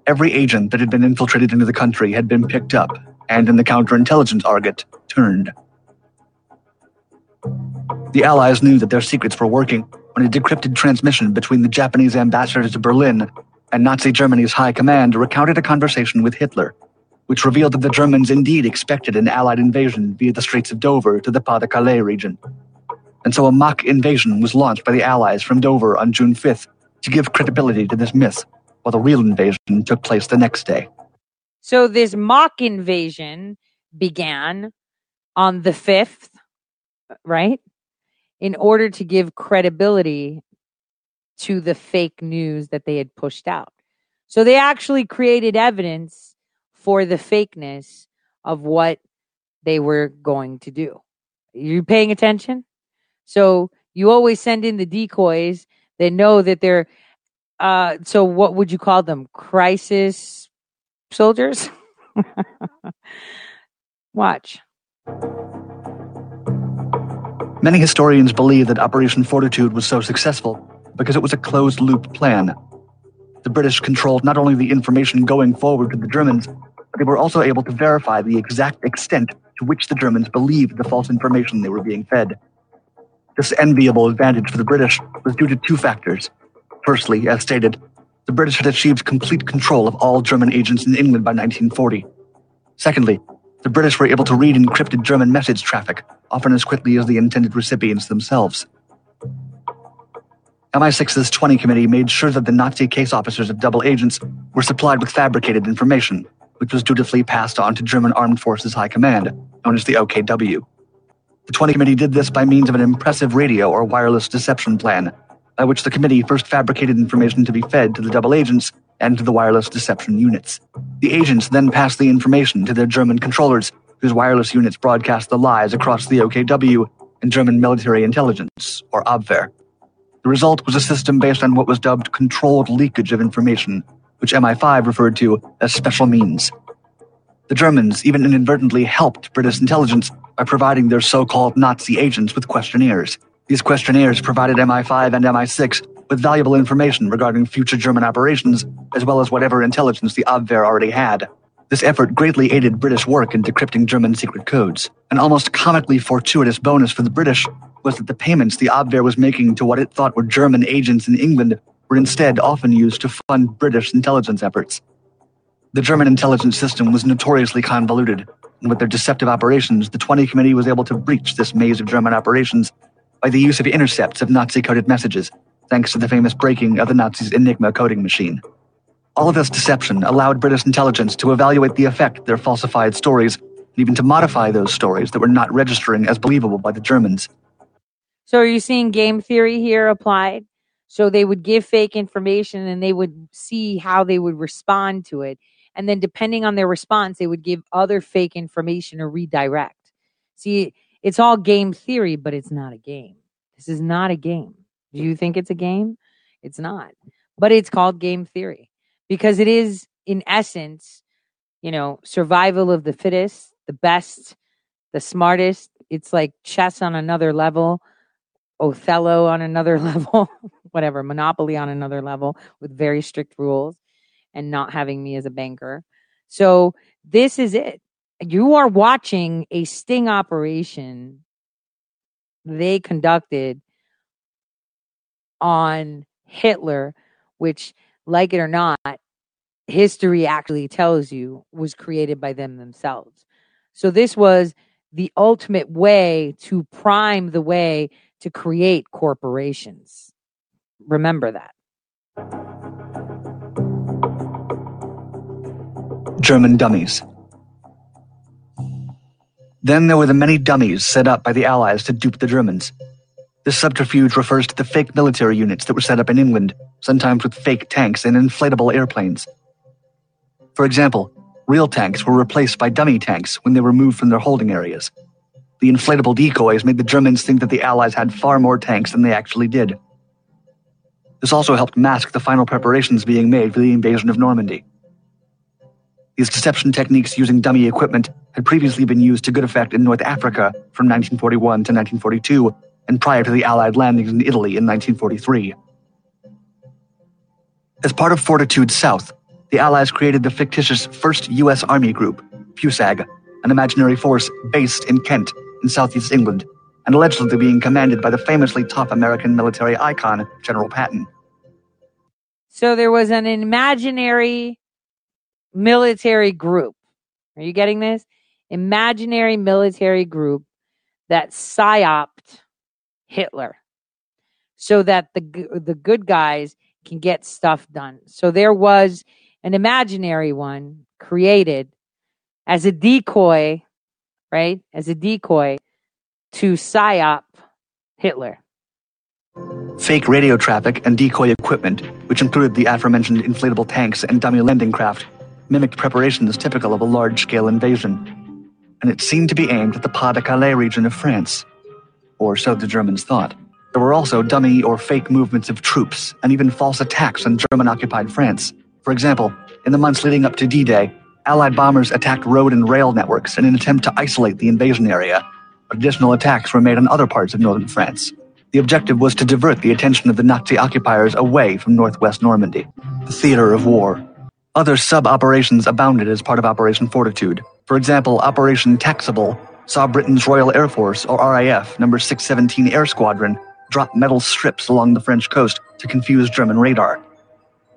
Every agent that had been infiltrated into the country had been picked up, and in the counterintelligence argot, turned. The Allies knew that their secrets were working when a decrypted transmission between the Japanese ambassador to Berlin and Nazi Germany's high command recounted a conversation with Hitler, which revealed that the Germans indeed expected an Allied invasion via the Straits of Dover to the Pas-de-Calais region. And so a mock invasion was launched by the Allies from Dover on June 5th to give credibility to this myth, while the real invasion took place the next day. So this mock invasion began on the 5th, right? In order to give credibility to the fake news that they had pushed out. So they actually created evidence for the fakeness of what they were going to do. Are You paying attention? So you always send in the decoys that know that they're uh so what would you call them? Crisis soldiers? Watch. Many historians believe that Operation Fortitude was so successful because it was a closed loop plan. The British controlled not only the information going forward to the Germans, but they were also able to verify the exact extent to which the Germans believed the false information they were being fed. This enviable advantage for the British was due to two factors. Firstly, as stated, the British had achieved complete control of all German agents in England by 1940. Secondly, the British were able to read encrypted German message traffic, often as quickly as the intended recipients themselves. MI6's 20 committee made sure that the Nazi case officers of double agents were supplied with fabricated information, which was dutifully passed on to German Armed Forces High Command, known as the OKW. The 20 Committee did this by means of an impressive radio or wireless deception plan, by which the committee first fabricated information to be fed to the double agents and to the wireless deception units. The agents then passed the information to their German controllers, whose wireless units broadcast the lies across the OKW and German military intelligence, or Abwehr. The result was a system based on what was dubbed controlled leakage of information, which MI5 referred to as special means. The Germans even inadvertently helped British intelligence by providing their so called Nazi agents with questionnaires. These questionnaires provided MI5 and MI6 with valuable information regarding future German operations, as well as whatever intelligence the Abwehr already had. This effort greatly aided British work in decrypting German secret codes. An almost comically fortuitous bonus for the British was that the payments the Abwehr was making to what it thought were German agents in England were instead often used to fund British intelligence efforts. The German intelligence system was notoriously convoluted, and with their deceptive operations, the 20 Committee was able to breach this maze of German operations by the use of intercepts of Nazi coded messages, thanks to the famous breaking of the Nazis' Enigma coding machine. All of this deception allowed British intelligence to evaluate the effect their falsified stories, and even to modify those stories that were not registering as believable by the Germans. So are you seeing game theory here applied? So they would give fake information and they would see how they would respond to it. And then depending on their response, they would give other fake information or redirect. See, it's all game theory, but it's not a game. This is not a game. Do you think it's a game? It's not. But it's called game theory because it is in essence you know survival of the fittest the best the smartest it's like chess on another level othello on another level whatever monopoly on another level with very strict rules and not having me as a banker so this is it you are watching a sting operation they conducted on hitler which like it or not history actually tells you was created by them themselves. So this was the ultimate way to prime the way to create corporations. Remember that. German dummies. Then there were the many dummies set up by the Allies to dupe the Germans. This subterfuge refers to the fake military units that were set up in England, sometimes with fake tanks and inflatable airplanes. For example, real tanks were replaced by dummy tanks when they were moved from their holding areas. The inflatable decoys made the Germans think that the Allies had far more tanks than they actually did. This also helped mask the final preparations being made for the invasion of Normandy. These deception techniques using dummy equipment had previously been used to good effect in North Africa from 1941 to 1942 and prior to the Allied landings in Italy in 1943. As part of Fortitude South, the Allies created the fictitious 1st U.S. Army Group, FUSAG, an imaginary force based in Kent, in southeast England, and allegedly being commanded by the famously tough American military icon, General Patton. So there was an imaginary military group. Are you getting this? Imaginary military group that psyoped Hitler so that the the good guys can get stuff done. So there was an imaginary one created as a decoy, right? As a decoy to psyop Hitler. Fake radio traffic and decoy equipment, which included the aforementioned inflatable tanks and dummy landing craft, mimicked preparations typical of a large scale invasion. And it seemed to be aimed at the Pas de Calais region of France. Or so the Germans thought. There were also dummy or fake movements of troops and even false attacks on German occupied France. For example, in the months leading up to D Day, Allied bombers attacked road and rail networks in an attempt to isolate the invasion area, additional attacks were made on other parts of northern France. The objective was to divert the attention of the Nazi occupiers away from northwest Normandy, the theater of war. Other sub operations abounded as part of Operation Fortitude. For example, Operation Taxable saw Britain's Royal Air Force, or RAF, number 617 Air Squadron, drop metal strips along the French coast to confuse German radar.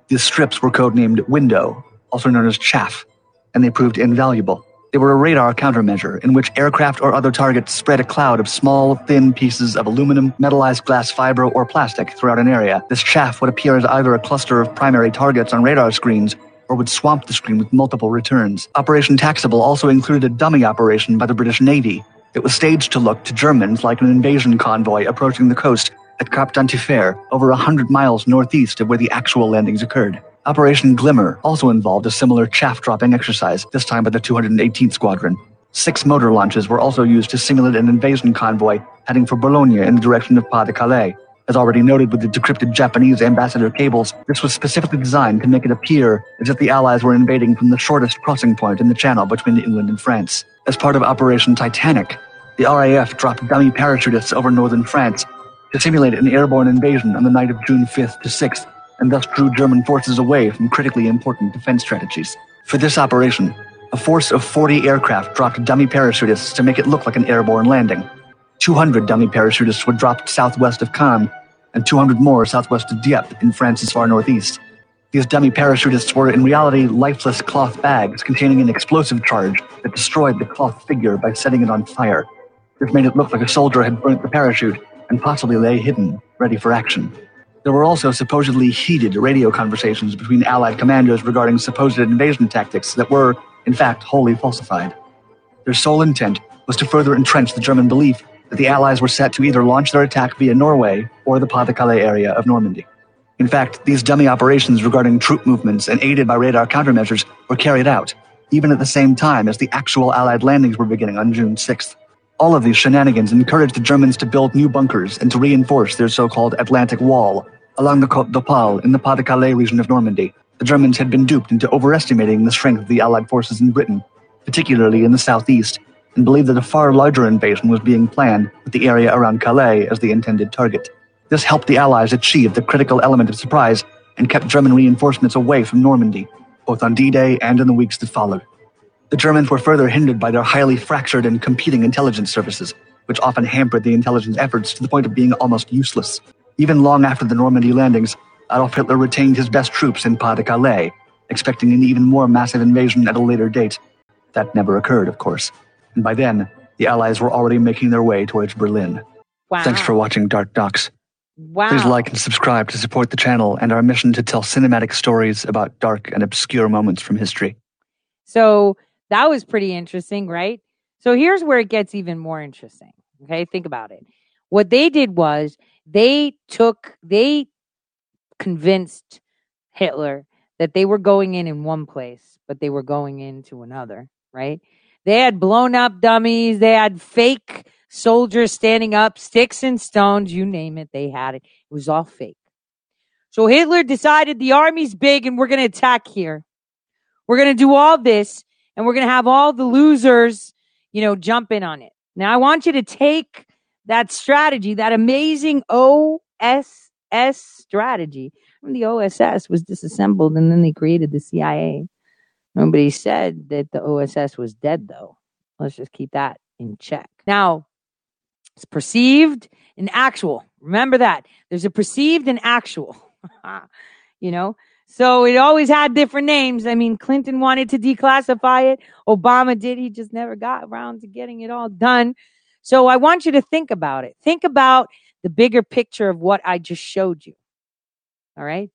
These strips were codenamed Window, also known as Chaff, and they proved invaluable. They were a radar countermeasure in which aircraft or other targets spread a cloud of small, thin pieces of aluminum, metallized glass fiber, or plastic throughout an area. This chaff would appear as either a cluster of primary targets on radar screens or would swamp the screen with multiple returns. Operation Taxable also included a dummy operation by the British Navy. It was staged to look to Germans like an invasion convoy approaching the coast at Cap d'Antifer, over a hundred miles northeast of where the actual landings occurred. Operation Glimmer also involved a similar chaff dropping exercise, this time by the 218th Squadron. Six motor launches were also used to simulate an invasion convoy heading for Boulogne in the direction of Pas de Calais. As already noted with the decrypted Japanese ambassador cables, this was specifically designed to make it appear as if the Allies were invading from the shortest crossing point in the channel between England and France. As part of Operation Titanic, the RAF dropped dummy parachutists over northern France to simulate an airborne invasion on the night of June 5th to 6th, and thus drew German forces away from critically important defense strategies. For this operation, a force of 40 aircraft dropped dummy parachutists to make it look like an airborne landing. 200 dummy parachutists were dropped southwest of Caen, and 200 more southwest of Dieppe in France's far northeast. These dummy parachutists were in reality lifeless cloth bags containing an explosive charge that destroyed the cloth figure by setting it on fire. This made it look like a soldier had burnt the parachute and possibly lay hidden, ready for action. There were also supposedly heated radio conversations between Allied commanders regarding supposed invasion tactics that were, in fact, wholly falsified. Their sole intent was to further entrench the German belief that the Allies were set to either launch their attack via Norway or the Pas de Calais area of Normandy. In fact, these dummy operations regarding troop movements and aided by radar countermeasures were carried out, even at the same time as the actual Allied landings were beginning on June 6th. All of these shenanigans encouraged the Germans to build new bunkers and to reinforce their so-called Atlantic Wall along the Côte d'Opale in the Pas de Calais region of Normandy. The Germans had been duped into overestimating the strength of the Allied forces in Britain, particularly in the southeast, and believed that a far larger invasion was being planned with the area around Calais as the intended target. This helped the Allies achieve the critical element of surprise and kept German reinforcements away from Normandy, both on D-Day and in the weeks that followed. The Germans were further hindered by their highly fractured and competing intelligence services, which often hampered the intelligence efforts to the point of being almost useless. Even long after the Normandy landings, Adolf Hitler retained his best troops in Pas de Calais, expecting an even more massive invasion at a later date. That never occurred, of course, and by then, the Allies were already making their way towards Berlin. Wow. Thanks for watching Dark Docs. Wow. Please like and subscribe to support the channel and our mission to tell cinematic stories about dark and obscure moments from history. So that was pretty interesting, right? So here's where it gets even more interesting. Okay, think about it. What they did was they took, they convinced Hitler that they were going in in one place, but they were going into another, right? They had blown up dummies, they had fake soldiers standing up, sticks and stones, you name it, they had it. It was all fake. So Hitler decided the army's big and we're going to attack here. We're going to do all this and we're going to have all the losers, you know, jump in on it. Now, I want you to take that strategy, that amazing OSS strategy. When the OSS was disassembled and then they created the CIA. Nobody said that the OSS was dead, though. Let's just keep that in check. Now, it's perceived and actual. Remember that. There's a perceived and actual. you know, so it always had different names. I mean, Clinton wanted to declassify it. Obama did. He just never got around to getting it all done. So I want you to think about it. Think about the bigger picture of what I just showed you. All right.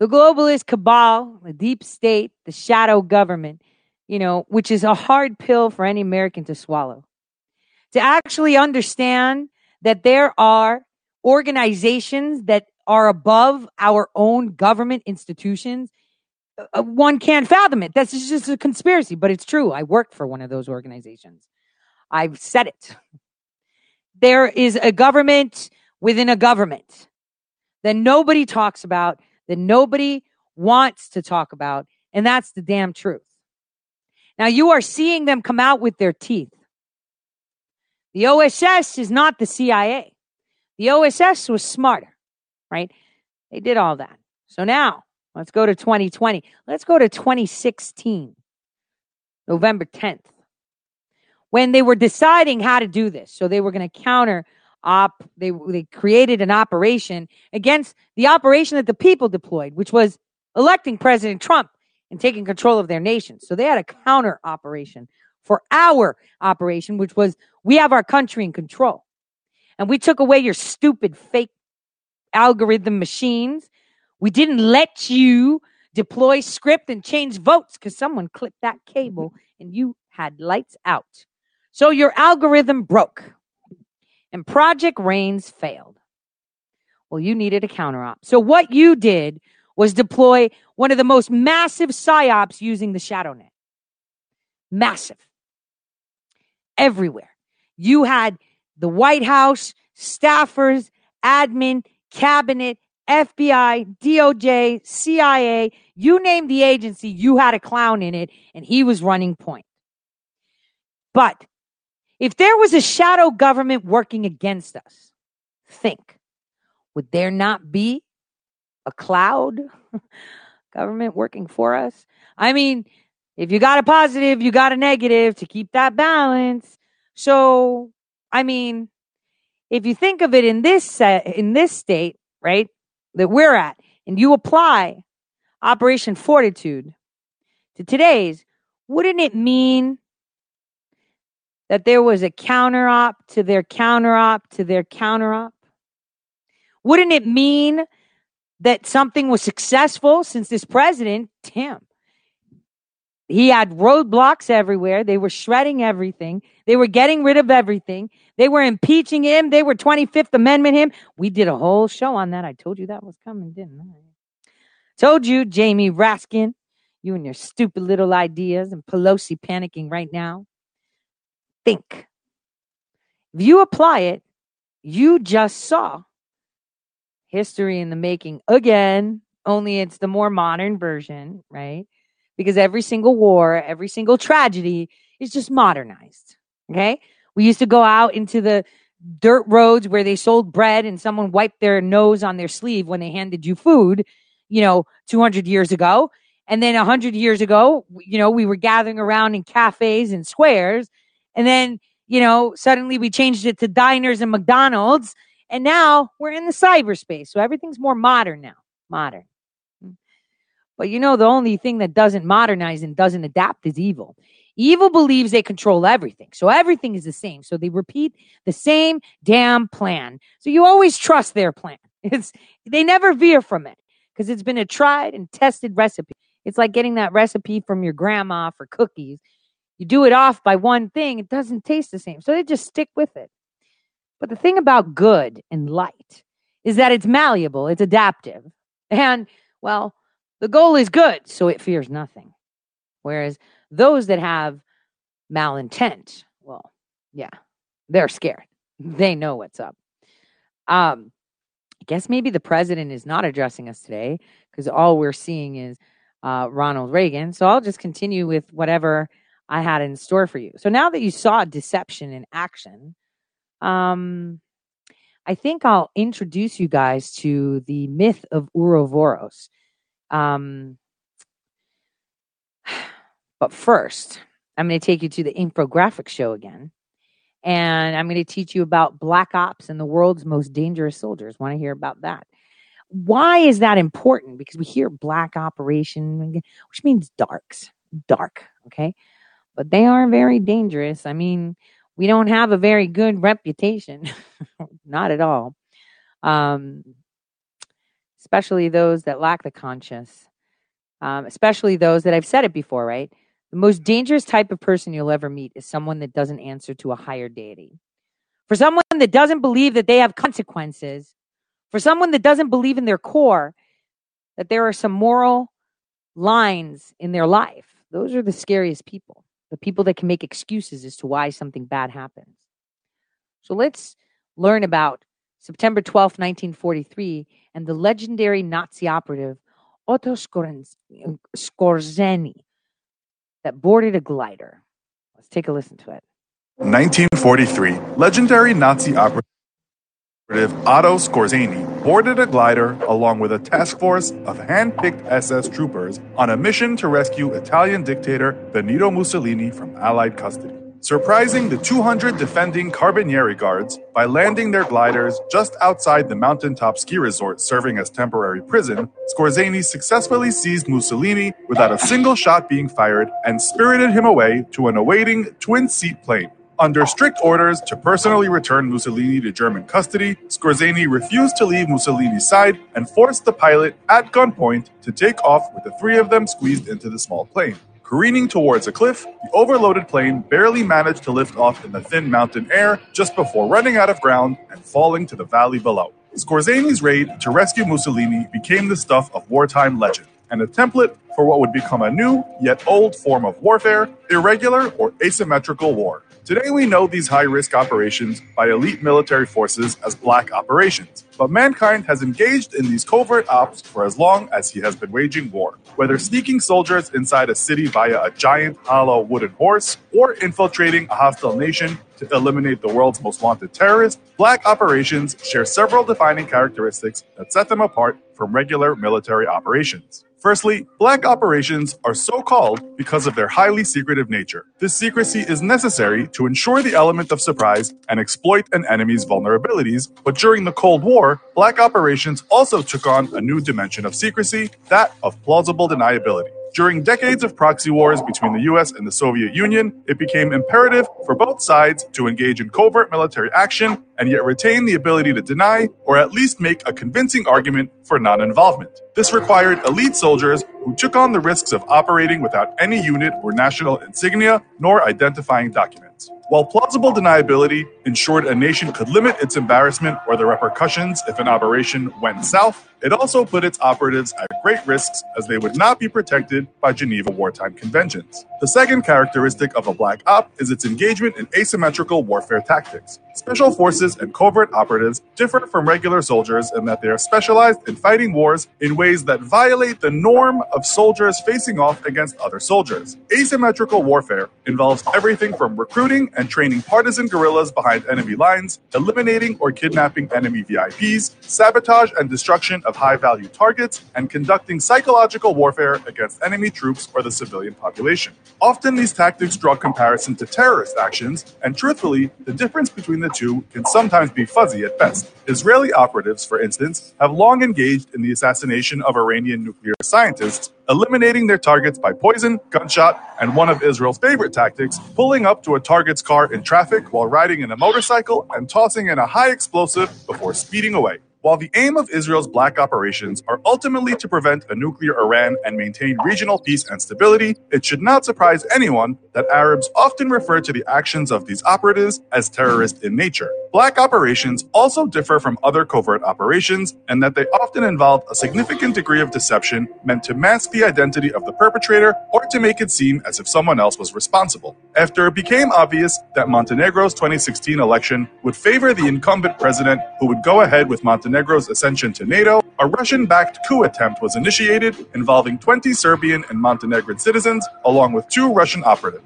The globalist cabal, the deep state, the shadow government, you know, which is a hard pill for any American to swallow. To actually understand that there are organizations that are above our own government institutions, uh, uh, one can't fathom it. That's just a conspiracy, but it's true. I worked for one of those organizations. I've said it. There is a government within a government that nobody talks about, that nobody wants to talk about, and that's the damn truth. Now you are seeing them come out with their teeth. The OSS is not the CIA. The OSS was smarter right? They did all that. So now let's go to 2020. Let's go to 2016, November 10th, when they were deciding how to do this. So they were going to counter op. They they created an operation against the operation that the people deployed, which was electing President Trump and taking control of their nation. So they had a counter operation for our operation, which was we have our country in control. And we took away your stupid fake algorithm machines. We didn't let you deploy script and change votes because someone clipped that cable and you had lights out. So your algorithm broke and Project Reigns failed. Well, you needed a counter op. So what you did was deploy one of the most massive psyops using the shadow net. Massive. Everywhere. You had the White House, staffers, admin, cabinet, FBI, DOJ, CIA, you name the agency, you had a clown in it, and he was running point. But If there was a shadow government working against us, think, would there not be a cloud government working for us? I mean, if you got a positive, you got a negative to keep that balance. So, I mean, if you think of it in this set, in this state, right, that we're at, and you apply Operation Fortitude to today's, wouldn't it mean that there was a counter op to their counter op to their counter op? Wouldn't it mean that something was successful since this president, Tim, he had roadblocks everywhere. They were shredding everything. They were getting rid of everything. They were impeaching him. They were 25th Amendment him. We did a whole show on that. I told you that was coming, didn't I? Told you, Jamie Raskin, you and your stupid little ideas and Pelosi panicking right now. Think. If you apply it, you just saw history in the making again, only it's the more modern version, right? because every single war, every single tragedy is just modernized. Okay. We used to go out into the dirt roads where they sold bread and someone wiped their nose on their sleeve when they handed you food, you know, 200 years ago. And then 100 years ago, you know, we were gathering around in cafes and squares. And then, you know, suddenly we changed it to diners and McDonald's. And now we're in the cyberspace. So everything's more modern now. Modern. But you know, the only thing that doesn't modernize and doesn't adapt is evil. Evil believes they control everything. So everything is the same. So they repeat the same damn plan. So you always trust their plan. It's they never veer from it because it's been a tried and tested recipe. It's like getting that recipe from your grandma for cookies. You do it off by one thing, it doesn't taste the same. So they just stick with it. But the thing about good and light is that it's malleable, it's adaptive. And well, the goal is good, so it fears nothing. Whereas those that have malintent, well, yeah, they're scared. They know what's up. Um, I guess maybe the president is not addressing us today because all we're seeing is uh, Ronald Reagan. So I'll just continue with whatever I had in store for you. So now that you saw deception in action, um, I think I'll introduce you guys to the myth of Ouroboros. Um, but first, I'm going to take you to the infographic show again. And I'm going to teach you about black ops and the world's most dangerous soldiers. Want to hear about that? Why is that important? Because we hear black operation, which means darks, dark. Okay. But they are very dangerous. I mean, we don't have a very good reputation, not at all. Um, especially those that lack the conscience, um, especially those that I've said it before, right? The most dangerous type of person you'll ever meet is someone that doesn't answer to a higher deity. For someone that doesn't believe that they have consequences, for someone that doesn't believe in their core that there are some moral lines in their life, those are the scariest people. The people that can make excuses as to why something bad happens. So let's learn about September 12th, 1943, and the legendary Nazi operative Otto Skorzeny that boarded a glider. Let's take a listen to it. 1943, legendary Nazi operative Otto Skorzeny boarded a glider along with a task force of hand-picked SS troopers on a mission to rescue Italian dictator Benito Mussolini from Allied custody surprising the 200 defending Carabinieri guards by landing their gliders just outside the mountaintop ski resort serving as temporary prison, Skorzeny successfully seized Mussolini without a single shot being fired and spirited him away to an awaiting twin-seat plane. Under strict orders to personally return Mussolini to German custody, Skorzeny refused to leave Mussolini's side and forced the pilot at gunpoint to take off with the three of them squeezed into the small plane. Careening towards a cliff, the overloaded plane barely managed to lift off in the thin mountain air just before running out of ground and falling to the valley below. Skorzeny's raid to rescue Mussolini became the stuff of wartime legend and a template for what would become a new, yet old form of warfare irregular or asymmetrical war. Today we know these high risk operations by elite military forces as black operations, but mankind has engaged in these covert ops for as long as he has been waging war. Whether sneaking soldiers inside a city via a giant hollow wooden horse or infiltrating a hostile nation to eliminate the world's most wanted terrorist, black operations share several defining characteristics that set them apart from regular military operations. Firstly, black operations are so called because of their highly secretive nature. This secrecy is necessary to ensure the element of surprise and exploit an enemy's vulnerabilities, but during the Cold War, black operations also took on a new dimension of secrecy, that of plausible deniability. During decades of proxy wars between the US and the Soviet Union, it became imperative for both sides to engage in covert military action and yet retain the ability to deny or at least make a convincing argument for non involvement. This required elite soldiers who took on the risks of operating without any unit or national insignia nor identifying documents. While plausible deniability ensured a nation could limit its embarrassment or the repercussions if an operation went south, it also put its operatives at great risks as they would not be protected by Geneva wartime conventions. The second characteristic of a black op is its engagement in asymmetrical warfare tactics. Special forces and covert operatives differ from regular soldiers in that they are specialized in fighting wars in ways that violate the norm of soldiers facing off against other soldiers. Asymmetrical warfare involves everything from recruiting and training partisan guerrillas behind enemy lines, eliminating or kidnapping enemy VIPs, sabotage and destruction of high value targets, and conducting psychological warfare against enemy troops or the civilian population. Often these tactics draw comparison to terrorist actions, and truthfully, the difference between the two can sometimes be fuzzy at best. Israeli operatives, for instance, have long engaged in the assassination of Iranian nuclear scientists, eliminating their targets by poison, gunshot, and one of Israel's favorite tactics, pulling up to a target's car in traffic while riding in a motorcycle and tossing in a high explosive before speeding away. While the aim of Israel's black operations are ultimately to prevent a nuclear Iran and maintain regional peace and stability, it should not surprise anyone that Arabs often refer to the actions of these operatives as terrorist in nature. Black operations also differ from other covert operations in that they often involve a significant degree of deception meant to mask the identity of the perpetrator or to make it seem as if someone else was responsible. After it became obvious that Montenegro's 2016 election would favor the incumbent president who would go ahead with Montenegro's ascension to NATO, a Russian backed coup attempt was initiated involving 20 Serbian and Montenegrin citizens along with two Russian operatives.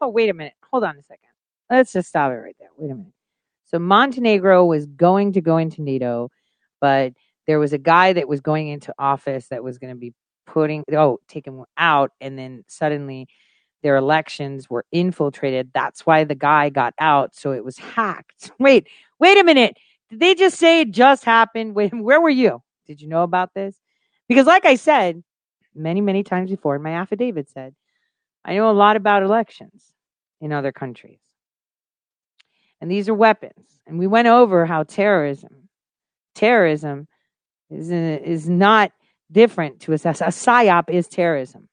Oh, wait a minute. Hold on a second. Let's just stop it right there. Wait a minute. So Montenegro was going to go into NATO, but there was a guy that was going into office that was going to be putting oh taken out, and then suddenly their elections were infiltrated. That's why the guy got out. So it was hacked. Wait, wait a minute. Did they just say it just happened? Wait, where were you? Did you know about this? Because, like I said many, many times before, my affidavit said, I know a lot about elections in other countries. And these are weapons. And we went over how terrorism, terrorism is, is not different to assess. A psyop is terrorism.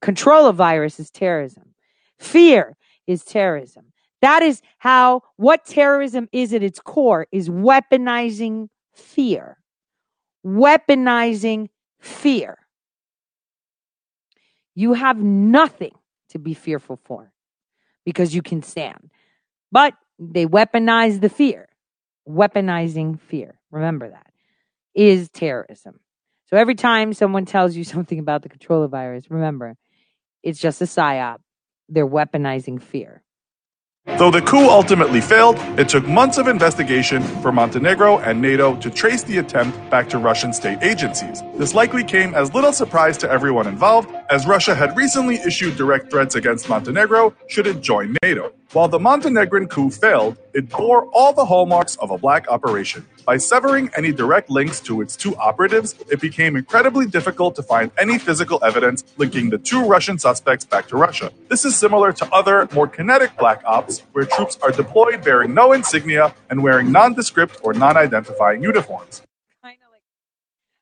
Control of virus is terrorism. Fear is terrorism. That is how what terrorism is at its core is weaponizing fear. Weaponizing fear. You have nothing to be fearful for because you can stand. But they weaponize the fear. Weaponizing fear. Remember that is terrorism. So every time someone tells you something about the control of virus, remember, it's just a psyop. They're weaponizing fear. Though the coup ultimately failed, it took months of investigation for Montenegro and NATO to trace the attempt back to Russian state agencies. This likely came as little surprise to everyone involved, as Russia had recently issued direct threats against Montenegro should it join NATO. While the Montenegrin coup failed, it bore all the hallmarks of a black operation. By severing any direct links to its two operatives, it became incredibly difficult to find any physical evidence linking the two Russian suspects back to Russia. This is similar to other, more kinetic black ops, where troops are deployed bearing no insignia and wearing nondescript or non identifying uniforms. Kind of like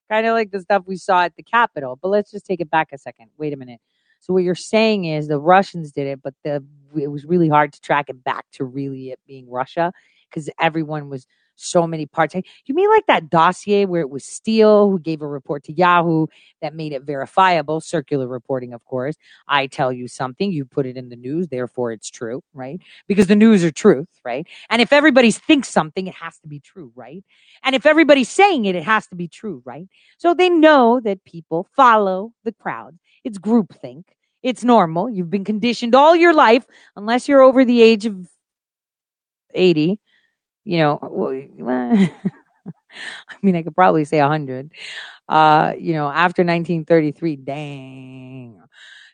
kind of like the stuff we saw at the Capitol. But let's just take it back a second. Wait a minute. So what you're saying is the Russians did it, but the it was really hard to track it back to really it being Russia because everyone was so many parts. You mean like that dossier where it was Steele who gave a report to Yahoo that made it verifiable, circular reporting, of course. I tell you something, you put it in the news, therefore it's true, right? Because the news are truth, right? And if everybody thinks something, it has to be true, right? And if everybody's saying it, it has to be true, right? So they know that people follow the crowd. It's groupthink. It's normal. You've been conditioned all your life, unless you're over the age of 80 you know, I mean, I could probably say 100. Uh, you know, after 1933, dang,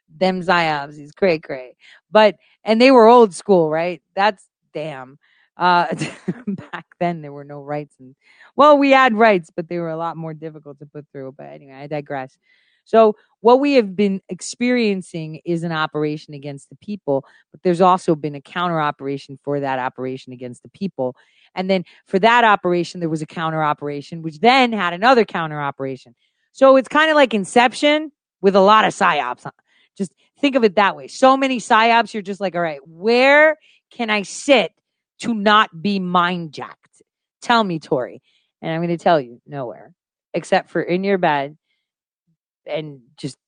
them psyops is cray cray. But, and they were old school, right? That's damn. Uh, back then, there were no rights. And, well, we had rights, but they were a lot more difficult to put through. But anyway, I digress. So, what we have been experiencing is an operation against the people, but there's also been a counter operation for that operation against the people. And then for that operation, there was a counter operation, which then had another counter operation. So it's kind of like Inception with a lot of psyops. Just think of it that way. So many psyops, you're just like, all right, where can I sit to not be mind jacked? Tell me, Tore. And I'm going to tell you nowhere except for in your bed and just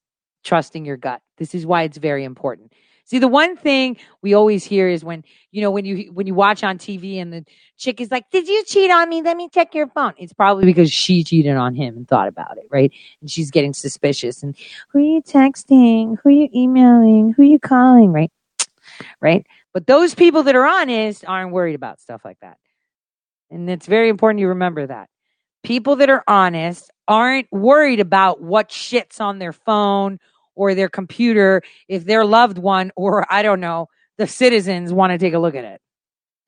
trusting your gut. This is why it's very important. See, the one thing we always hear is when, you know, when you when you watch on TV and the chick is like, "Did you cheat on me? Let me check your phone." It's probably because she cheated on him and thought about it, right? And she's getting suspicious and who are you texting? Who are you emailing? Who are you calling, right? Right? But those people that are honest aren't worried about stuff like that. And it's very important you remember that. People that are honest aren't worried about what shit's on their phone or their computer if their loved one or I don't know, the citizens want to take a look at it.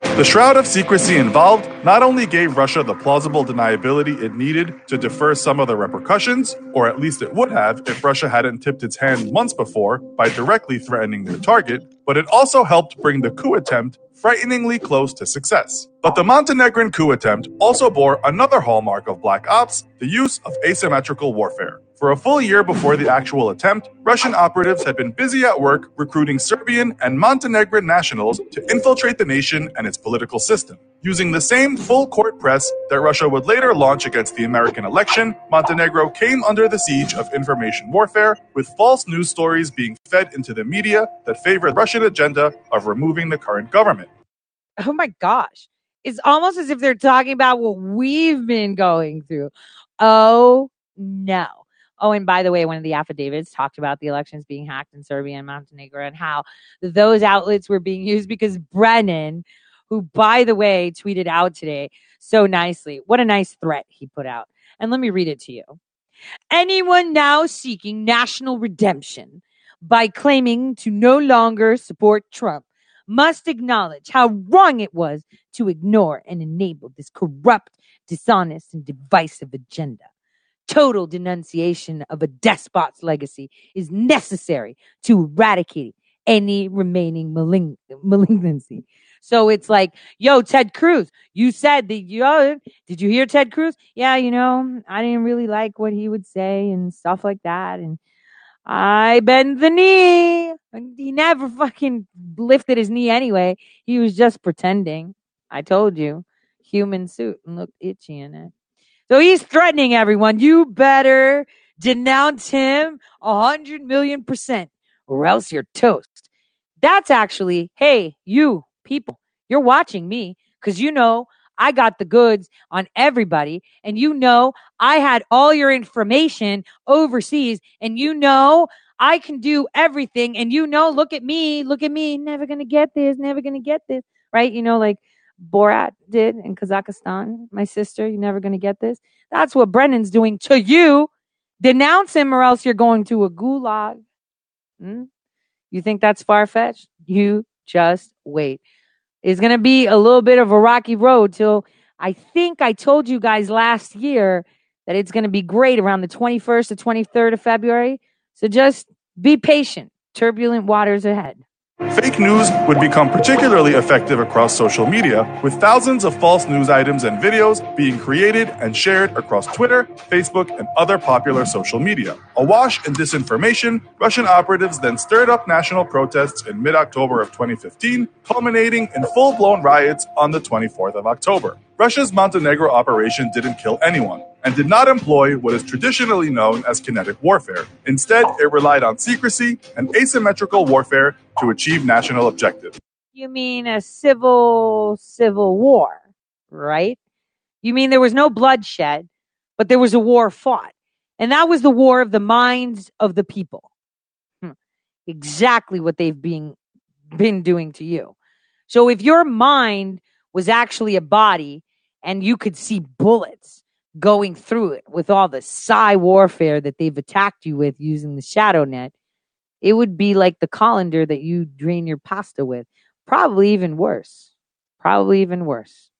The shroud of secrecy involved not only gave Russia the plausible deniability it needed to defer some of the repercussions, or at least it would have if Russia hadn't tipped its hand months before by directly threatening their target, but it also helped bring the coup attempt frighteningly close to success. But the Montenegrin coup attempt also bore another hallmark of Black Ops the use of asymmetrical warfare. For a full year before the actual attempt, Russian operatives had been busy at work recruiting Serbian and Montenegrin nationals to infiltrate the nation and its political system. Using the same full court press that Russia would later launch against the American election, Montenegro came under the siege of information warfare, with false news stories being fed into the media that favored Russian agenda of removing the current government. Oh my gosh. It's almost as if they're talking about what we've been going through. Oh no. Oh, and by the way, one of the affidavits talked about the elections being hacked in Serbia and Montenegro and how those outlets were being used because Brennan, who, by the way, tweeted out today so nicely, what a nice threat he put out. And let me read it to you. Anyone now seeking national redemption by claiming to no longer support Trump must acknowledge how wrong it was to ignore and enable this corrupt, dishonest, and divisive agenda. Total denunciation of a despot's legacy is necessary to eradicate any remaining malign- malignancy. So it's like, yo, Ted Cruz, you said that yo, did you hear Ted Cruz? Yeah, you know, I didn't really like what he would say and stuff like that. And I bend the knee. He never fucking lifted his knee anyway. He was just pretending. I told you. Human suit and looked itchy in it. So he's threatening everyone. You better denounce him a hundred million percent or else you're toast. That's actually, hey, you people, you're watching me because you know I got the goods on everybody. And you know I had all your information overseas. And you know I can do everything. And you know, look at me, look at me, never going to get this, never going to get this. Right? You know, like Borat did in Kazakhstan. My sister, you're never going to get this. That's what Brennan's doing to you. Denounce him or else you're going to a gulag. Hmm? You think that's far fetched? You just wait. It's going to be a little bit of a rocky road till I think I told you guys last year that it's going to be great around the 21st to 23rd of February. So just be patient. Turbulent waters ahead. Fake news would become particularly effective across social media, with thousands of false news items and videos being created and shared across Twitter, Facebook, and other popular social media. Awash in disinformation, Russian operatives then stirred up national protests in mid October of 2015, culminating in full blown riots on the 24th of October. Russia's Montenegro operation didn't kill anyone and did not employ what is traditionally known as kinetic warfare. Instead, it relied on secrecy and asymmetrical warfare to achieve national objectives. You mean a civil civil war, right? You mean there was no bloodshed, but there was a war fought. And that was the war of the minds of the people. Hmm. Exactly what they've been been doing to you. So if your mind was actually a body and you could see bullets going through it with all the psi warfare that they've attacked you with using the shadow net, it would be like the colander that you drain your pasta with. Probably even worse. Probably even worse.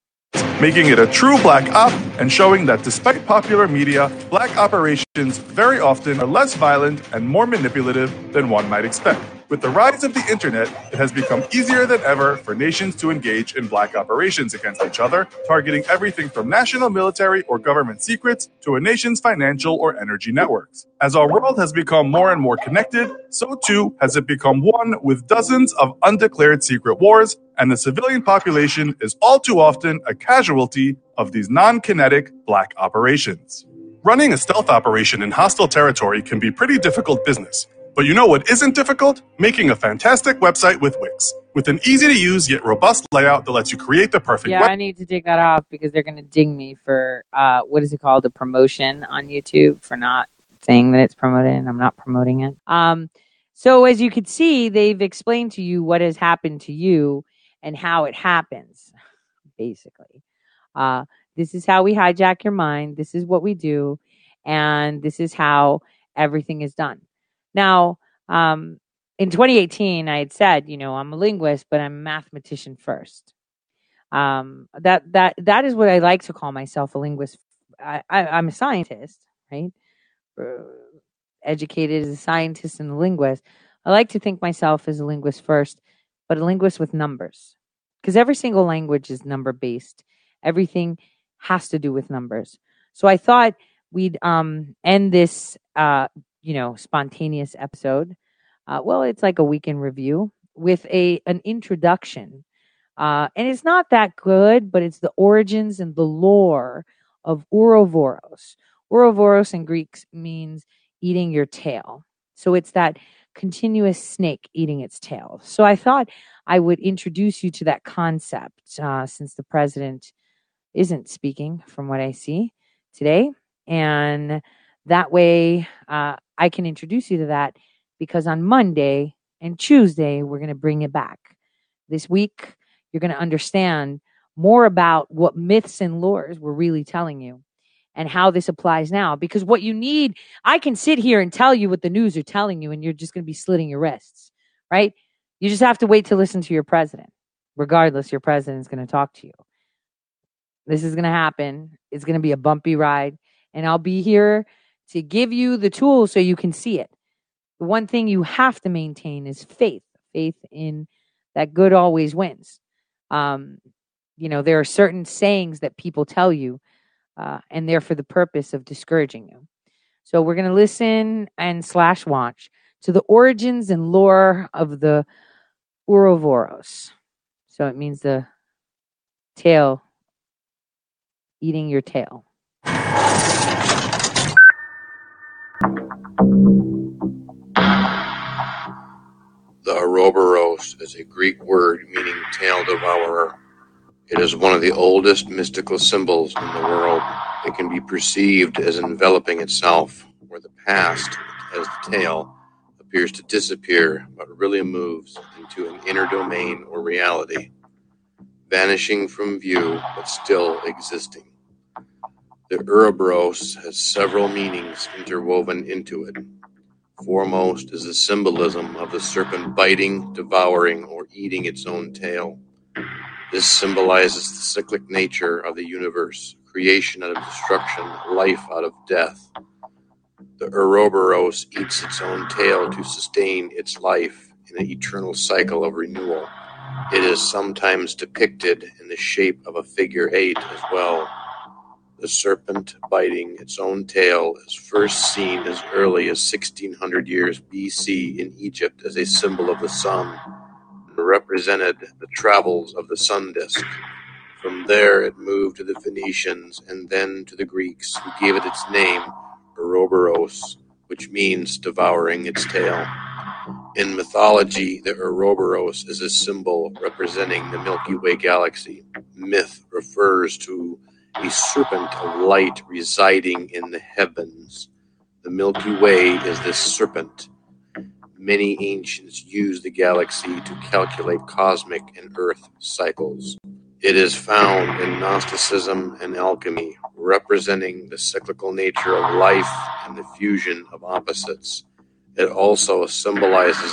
Making it a true black op and showing that despite popular media, black operations very often are less violent and more manipulative than one might expect. With the rise of the internet, it has become easier than ever for nations to engage in black operations against each other, targeting everything from national military or government secrets to a nation's financial or energy networks. As our world has become more and more connected, so too has it become one with dozens of undeclared secret wars, and the civilian population is all too often a casualty of these non kinetic black operations. Running a stealth operation in hostile territory can be pretty difficult business. But you know what isn't difficult? Making a fantastic website with Wix. With an easy to use yet robust layout that lets you create the perfect Yeah, web- I need to take that off because they're going to ding me for uh, what is it called? A promotion on YouTube for not saying that it's promoted and I'm not promoting it. Um, so as you can see, they've explained to you what has happened to you and how it happens, basically. Uh, this is how we hijack your mind. This is what we do, and this is how everything is done. Now, um, in 2018, I had said, you know, I'm a linguist, but I'm a mathematician first. Um, that that that is what I like to call myself, a linguist. I, I'm a scientist, right? Uh, educated as a scientist and a linguist. I like to think myself as a linguist first, but a linguist with numbers, because every single language is number based. Everything has to do with numbers. So I thought we'd um, end this, uh, you know, spontaneous episode. Uh, well, it's like a weekend review with a an introduction, uh, and it's not that good, but it's the origins and the lore of Ouroboros. Ouroboros in Greek means eating your tail, so it's that continuous snake eating its tail. So I thought I would introduce you to that concept uh, since the president isn't speaking, from what I see today, and that way uh, I can introduce you to that because on Monday and Tuesday, we're going to bring it back. This week, you're going to understand more about what myths and lures were really telling you and how this applies now. Because what you need, I can sit here and tell you what the news are telling you, and you're just going to be slitting your wrists, right? You just have to wait to listen to your president. Regardless, your president's going to talk to you. This is going to happen. It's going to be a bumpy ride, and I'll be here to give you the tools so you can see it the one thing you have to maintain is faith faith in that good always wins um, you know there are certain sayings that people tell you uh, and they're for the purpose of discouraging you so we're going to listen and slash watch to the origins and lore of the Ouroboros. So it means the tail eating your tail. The Ouroboros is a Greek word meaning tail devourer. It is one of the oldest mystical symbols in the world. It can be perceived as enveloping itself, where the past, as the tail, appears to disappear but really moves into an inner domain or reality, vanishing from view but still existing. The Ouroboros has several meanings interwoven into it. Foremost is the symbolism of the serpent biting, devouring, or eating its own tail. This symbolizes the cyclic nature of the universe creation out of destruction, life out of death. The Ouroboros eats its own tail to sustain its life in an eternal cycle of renewal. It is sometimes depicted in the shape of a figure eight as well. The serpent biting its own tail is first seen as early as 1600 years BC in Egypt as a symbol of the sun and represented the travels of the sun disk. From there it moved to the Phoenicians and then to the Greeks, who gave it its name, Ouroboros, which means devouring its tail. In mythology, the Ouroboros is a symbol representing the Milky Way galaxy. Myth refers to a serpent of light residing in the heavens. The Milky Way is this serpent. Many ancients used the galaxy to calculate cosmic and earth cycles. It is found in Gnosticism and alchemy, representing the cyclical nature of life and the fusion of opposites. It also symbolizes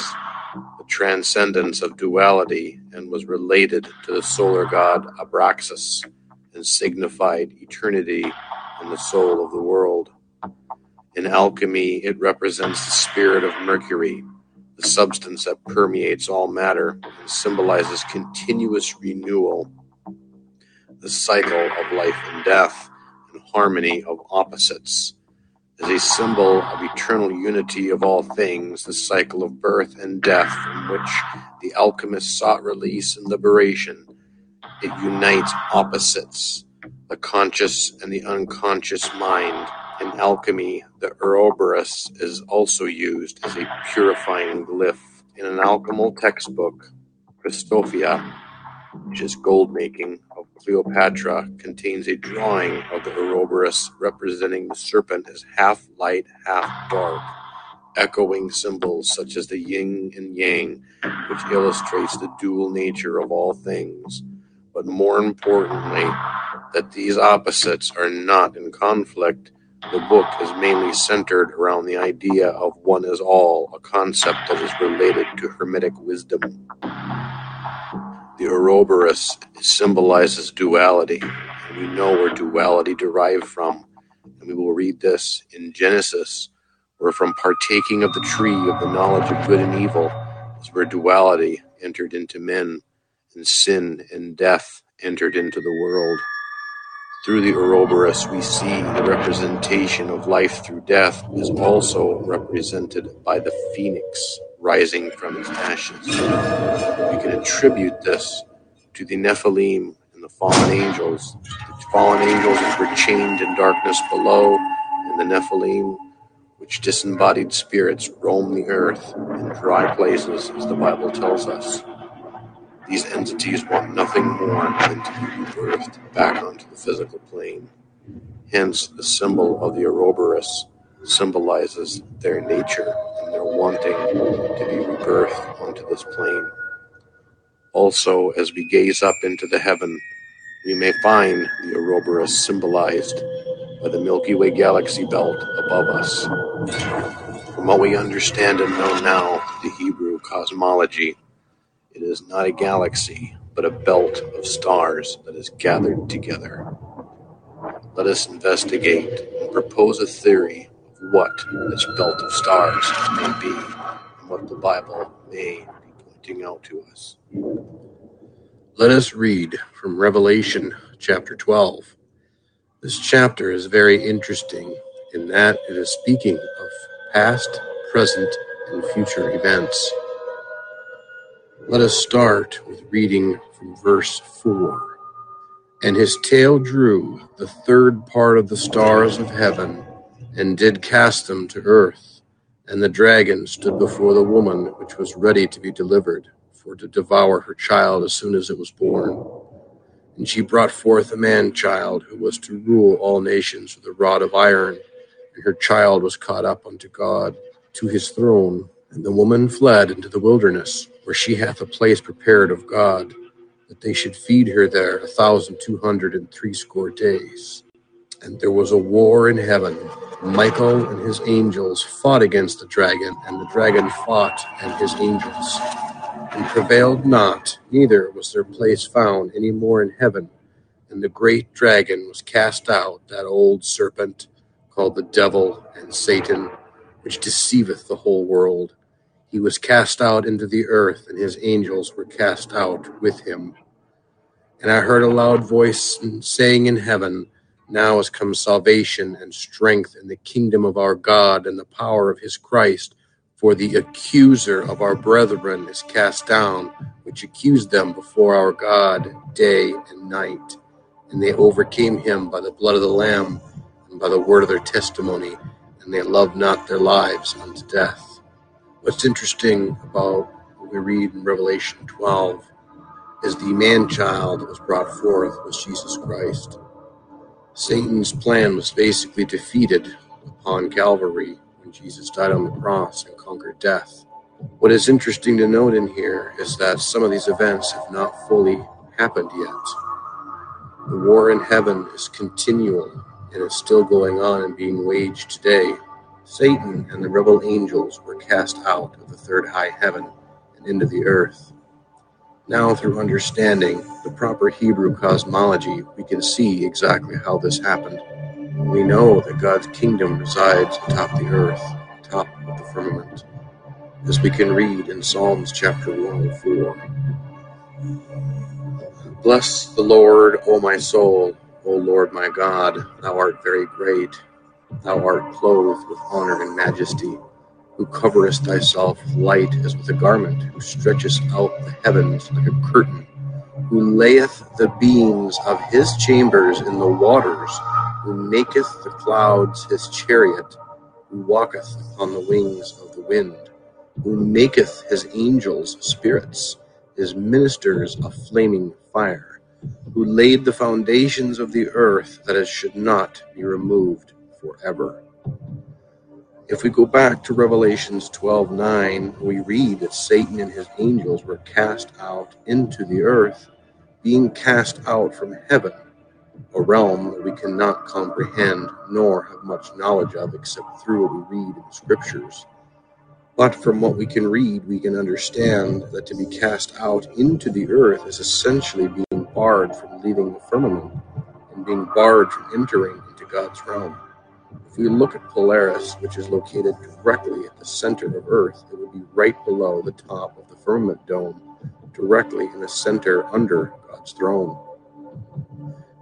the transcendence of duality and was related to the solar god Abraxas and signified eternity and the soul of the world. In alchemy, it represents the spirit of Mercury, the substance that permeates all matter and symbolizes continuous renewal, the cycle of life and death, and harmony of opposites. As a symbol of eternal unity of all things, the cycle of birth and death from which the alchemist sought release and liberation, it unites opposites, the conscious and the unconscious mind. In alchemy, the Ouroboros is also used as a purifying glyph. In an alchemical textbook, Chrysopoeia, which is gold making of Cleopatra, contains a drawing of the Ouroboros representing the serpent as half light, half dark, echoing symbols such as the yin and yang, which illustrates the dual nature of all things. But more importantly, that these opposites are not in conflict. The book is mainly centered around the idea of one is all, a concept that is related to Hermetic wisdom. The Ouroboros symbolizes duality, and we know where duality derived from. And we will read this in Genesis, where from partaking of the tree of the knowledge of good and evil is where duality entered into men, and sin and death entered into the world. Through the Ouroboros, we see the representation of life through death is also represented by the phoenix rising from its ashes. We can attribute this to the Nephilim and the fallen angels. The fallen angels were chained in darkness below, and the Nephilim, which disembodied spirits, roam the earth in dry places, as the Bible tells us. These entities want nothing more than to be rebirthed back onto the physical plane. Hence, the symbol of the Ouroboros symbolizes their nature and their wanting to be rebirthed onto this plane. Also, as we gaze up into the heaven, we may find the Ouroboros symbolized by the Milky Way galaxy belt above us. From what we understand and know now, the Hebrew cosmology, it is not a galaxy, but a belt of stars that is gathered together. Let us investigate and propose a theory of what this belt of stars may be and what the Bible may be pointing out to us. Let us read from Revelation chapter 12. This chapter is very interesting in that it is speaking of past, present, and future events. Let us start with reading from verse 4. And his tail drew the third part of the stars of heaven, and did cast them to earth. And the dragon stood before the woman which was ready to be delivered, for to devour her child as soon as it was born. And she brought forth a man child, who was to rule all nations with a rod of iron. And her child was caught up unto God, to his throne. And the woman fled into the wilderness where she hath a place prepared of God, that they should feed her there a thousand two hundred and threescore days. And there was a war in heaven. Michael and his angels fought against the dragon, and the dragon fought and his angels, and prevailed not, neither was their place found any more in heaven. And the great dragon was cast out, that old serpent called the devil and Satan, which deceiveth the whole world he was cast out into the earth, and his angels were cast out with him. And I heard a loud voice saying in heaven, Now is come salvation and strength in the kingdom of our God and the power of his Christ. For the accuser of our brethren is cast down, which accused them before our God day and night. And they overcame him by the blood of the Lamb and by the word of their testimony, and they loved not their lives unto death. What's interesting about what we read in Revelation 12 is the man child that was brought forth was Jesus Christ. Satan's plan was basically defeated upon Calvary when Jesus died on the cross and conquered death. What is interesting to note in here is that some of these events have not fully happened yet. The war in heaven is continual and is still going on and being waged today. Satan and the rebel angels were cast out of the third high heaven and into the earth. Now, through understanding the proper Hebrew cosmology, we can see exactly how this happened. We know that God's kingdom resides atop the earth, atop of the firmament, as we can read in Psalms chapter 104. Bless the Lord, O my soul, O Lord my God, thou art very great. Thou art clothed with honor and majesty, who coverest thyself with light as with a garment, who stretchest out the heavens like a curtain, who layeth the beams of his chambers in the waters who maketh the clouds his chariot, who walketh upon the wings of the wind, who maketh his angels spirits, his ministers a flaming fire, who laid the foundations of the earth that it should not be removed forever. If we go back to Revelations 12:9, we read that Satan and his angels were cast out into the earth, being cast out from heaven a realm that we cannot comprehend nor have much knowledge of except through what we read in the scriptures. But from what we can read, we can understand that to be cast out into the earth is essentially being barred from leaving the firmament and being barred from entering into God's realm. If we look at Polaris, which is located directly at the center of Earth, it would be right below the top of the firmament dome, directly in the center under God's throne.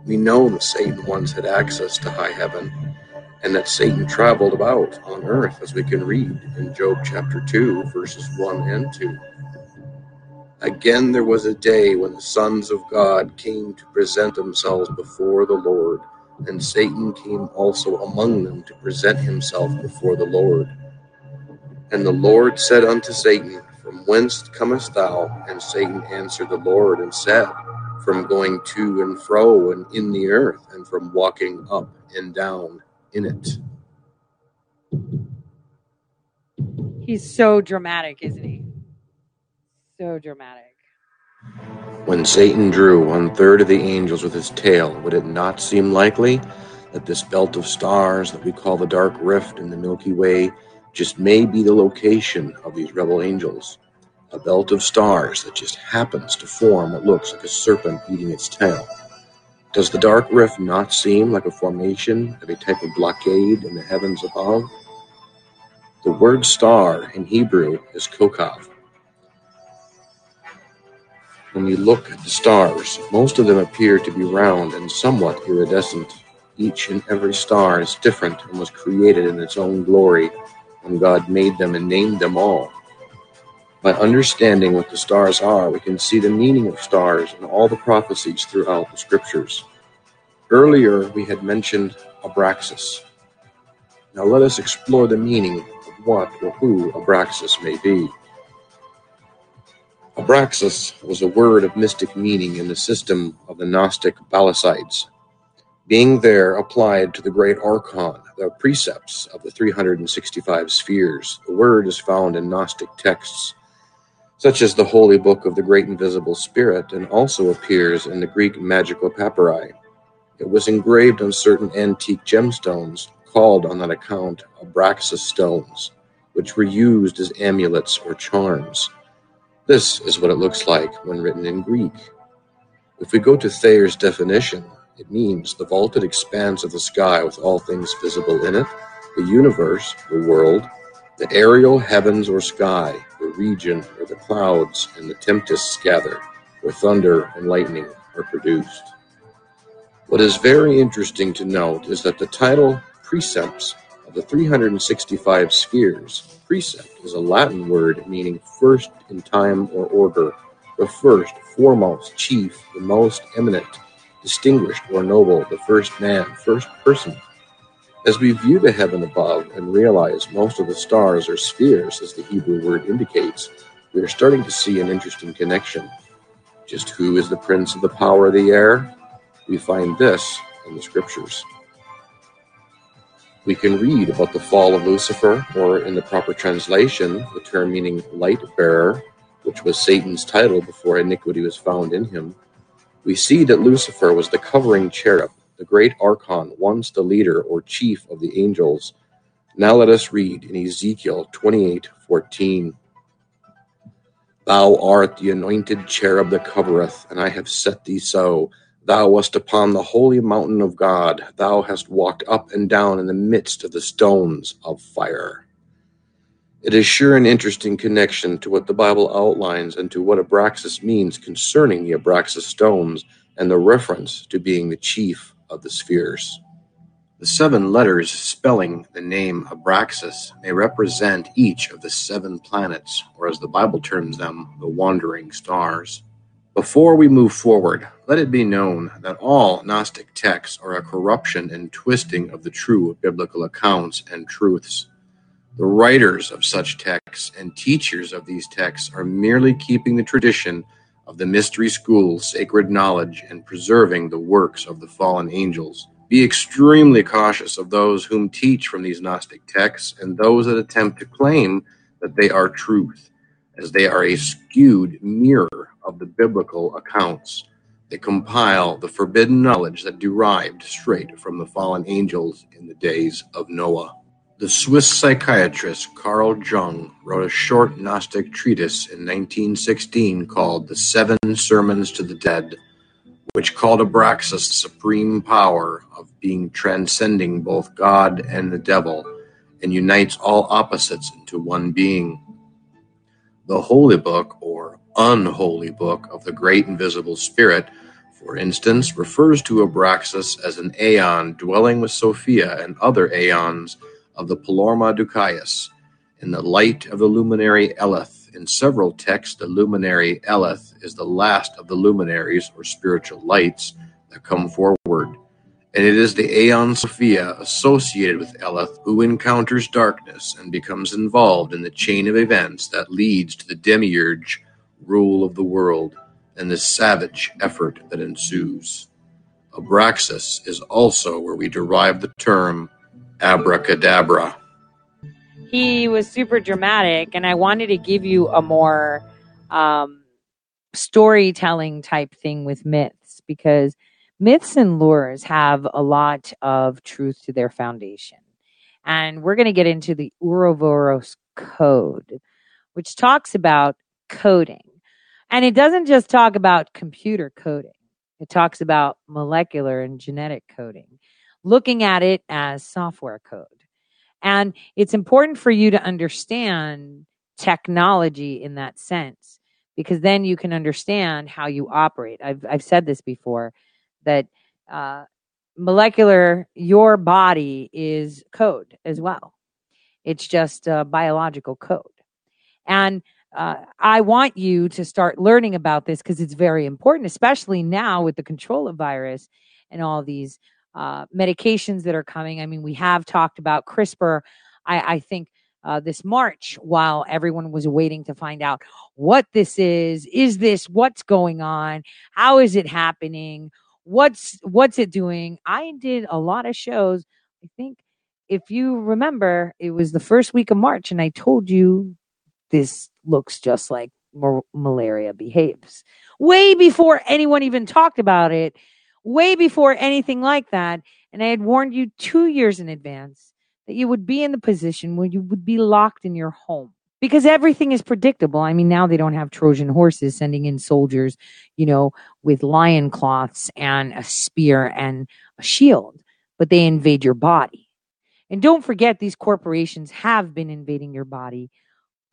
We know that Satan once had access to high heaven and that Satan traveled about on earth, as we can read in Job chapter 2, verses 1 and 2. Again, there was a day when the sons of God came to present themselves before the Lord, and Satan came also among them to present himself before the Lord. And the Lord said unto Satan, From whence comest thou? And Satan answered the Lord and said, from going to and fro and in the earth and from walking up and down in it. He's so dramatic, isn't he? So dramatic. When Satan drew one third of the angels with his tail, would it not seem likely that this belt of stars that we call the dark rift in the Milky Way just may be the location of these rebel angels? a belt of stars that just happens to form what looks like a serpent eating its tail. Does the dark rift not seem like a formation of a type of blockade in the heavens above? The word star in Hebrew is kokav. When you look at the stars, most of them appear to be round and somewhat iridescent. Each and every star is different and was created in its own glory when God made them and named them all. By understanding what the stars are, we can see the meaning of stars in all the prophecies throughout the scriptures. Earlier, we had mentioned Abraxas. Now let us explore the meaning of what or who Abraxas may be. Abraxas was a word of mystic meaning in the system of the Gnostic Basilides, being there applied to the great archon, the princeps of the 365 spheres. The word is found in Gnostic texts such as the Holy Book of the Great Invisible Spirit, and also appears in the Greek magical papyri. It was engraved on certain antique gemstones, called on that account Abraxas stones, which were used as amulets or charms. This is what it looks like when written in Greek. If we go to Thayer's definition, it means the vaulted expanse of the sky with all things visible in it, the universe, the world, the aerial heavens or sky, the region where the clouds and the tempests gather, where thunder and lightning are produced. What is very interesting to note is that the title Princeps the 365 spheres, precept is a Latin word meaning first in time or order, the first, foremost, chief, the most eminent, distinguished or noble, the first man, first person. As we view the heaven above and realize most of the stars are spheres, as the Hebrew word indicates, we are starting to see an interesting connection. Just who is the prince of the power of the air? We find this in the scriptures. We can read about the fall of Lucifer, or in the proper translation, the term meaning light bearer, which was Satan's title before iniquity was found in him. We see that Lucifer was the covering cherub, the great archon, once the leader or chief of the angels. Now let us read in Ezekiel 28:14. Thou art the anointed cherub that covereth, and I have set thee so Thou wast upon the holy mountain of God. Thou hast walked up and down in the midst of the stones of fire. It is sure an interesting connection to what the Bible outlines and to what Abraxas means concerning the Abraxas stones and the reference to being the chief of the spheres. The seven letters spelling the name Abraxas may represent each of the seven planets, or as the Bible terms them, the wandering stars. Before we move forward, let it be known that all Gnostic texts are a corruption and twisting of the true biblical accounts and truths. The writers of such texts and teachers of these texts are merely keeping the tradition of the mystery school's sacred knowledge and preserving the works of the fallen angels. Be extremely cautious of those whom teach from these Gnostic texts and those that attempt to claim that they are truth, as they are a skewed mirror of the biblical accounts. They compile the forbidden knowledge that derived straight from the fallen angels in the days of Noah. The Swiss psychiatrist Carl Jung wrote a short Gnostic treatise in 1916 called The Seven Sermons to the Dead, which called Abraxas the supreme power of being transcending both God and the devil and unites all opposites into one being. The Holy Book, or unholy book of the great invisible spirit, for instance, refers to Abraxas as an aeon dwelling with Sophia and other aeons of the Pleroma Ducais. In the light of the luminary Eleleth, in several texts, the luminary Eleleth is the last of the luminaries or spiritual lights that come forward. And it is the Aeon Sophia associated with Eleleth who encounters darkness and becomes involved in the chain of events that leads to the demiurge rule of the world and the savage effort that ensues. Abraxas is also where we derive the term abracadabra. He was super dramatic, and I wanted to give you a more um, storytelling type thing with myths because myths and lures have a lot of truth to their foundation. And we're going to get into the Ouroboros Code, which talks about coding and it doesn't just talk about computer coding, it talks about molecular and genetic coding, looking at it as software code. And it's important for you to understand technology in that sense because then you can understand how you operate. I've, I've said this before that uh, molecular, your body is code as well. It's just biological code. And uh, I want you to start learning about this because it's very important, especially now with the control of virus and all these uh, medications that are coming. I mean, we have talked about CRISPR. I, I think uh, this March, while everyone was waiting to find out what this is, is this what's going on? How is it happening? What's what's it doing? I did a lot of shows. I think if you remember, it was the first week of March, and I told you this looks just like malaria behaves. Way before anyone even talked about it, way before anything like that. And I had warned you two years in advance that you would be in the position where you would be locked in your home because everything is predictable. I mean, now they don't have Trojan horses sending in soldiers, you know, with lion cloths and a spear and a shield, but they invade your body. And don't forget, these corporations have been invading your body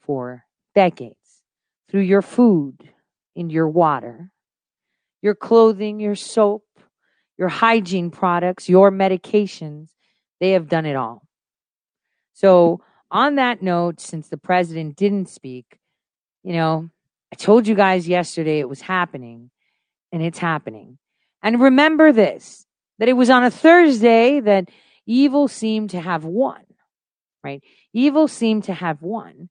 for decades through your food and your water, your clothing, your soap, your hygiene products, your medications. They have done it all. So, on that note, since the president didn't speak, you know, I told you guys yesterday it was happening, and it's happening. And remember this that it was on a Thursday that evil seemed to have won, right? Evil seemed to have won.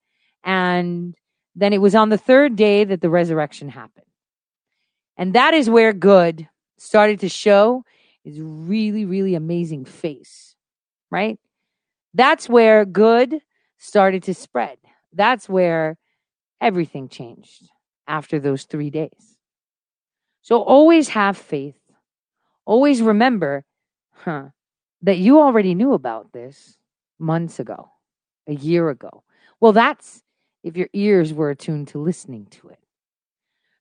And then it was on the third day that the resurrection happened. And that is where good started to show his really, really amazing face, right? That's where good started to spread. That's where everything changed after those three days. So always have faith. Always remember, huh, that you already knew about this months ago, a year ago. Well, that's if your ears were attuned to listening to it.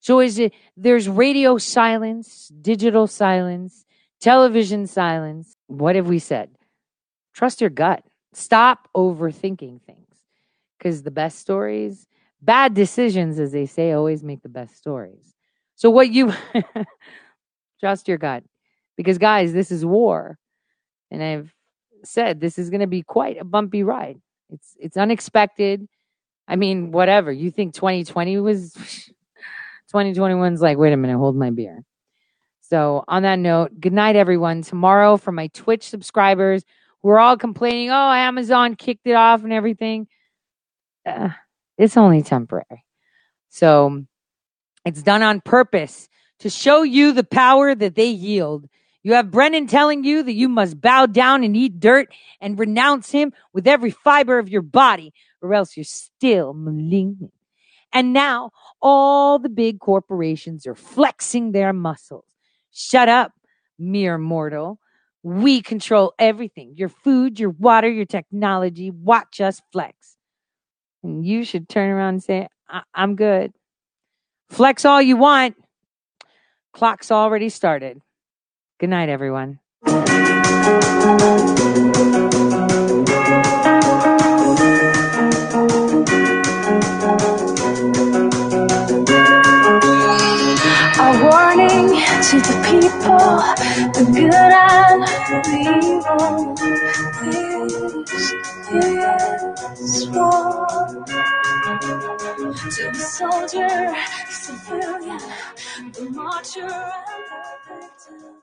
So is it there's radio silence, digital silence, television silence. What have we said? Trust your gut. Stop overthinking things. Because the best stories, bad decisions, as they say, always make the best stories. So what you trust your gut. Because guys, this is war. And I've said this is gonna be quite a bumpy ride. It's it's unexpected. I mean, whatever. You think 2020 was 2021's like, wait a minute, hold my beer. So, on that note, good night, everyone. Tomorrow, for my Twitch subscribers, we're all complaining, oh, Amazon kicked it off and everything. Uh, it's only temporary. So, it's done on purpose to show you the power that they yield. You have Brennan telling you that you must bow down and eat dirt and renounce him with every fiber of your body, or else you're still malignant. And now all the big corporations are flexing their muscles. Shut up, mere mortal. We control everything your food, your water, your technology. Watch us flex. And you should turn around and say, I- am good. Flex all you want. Clock's already started. Good night, everyone. To the people, the good and the evil. This is war. To the soldier, civilian, the martyr and the victim.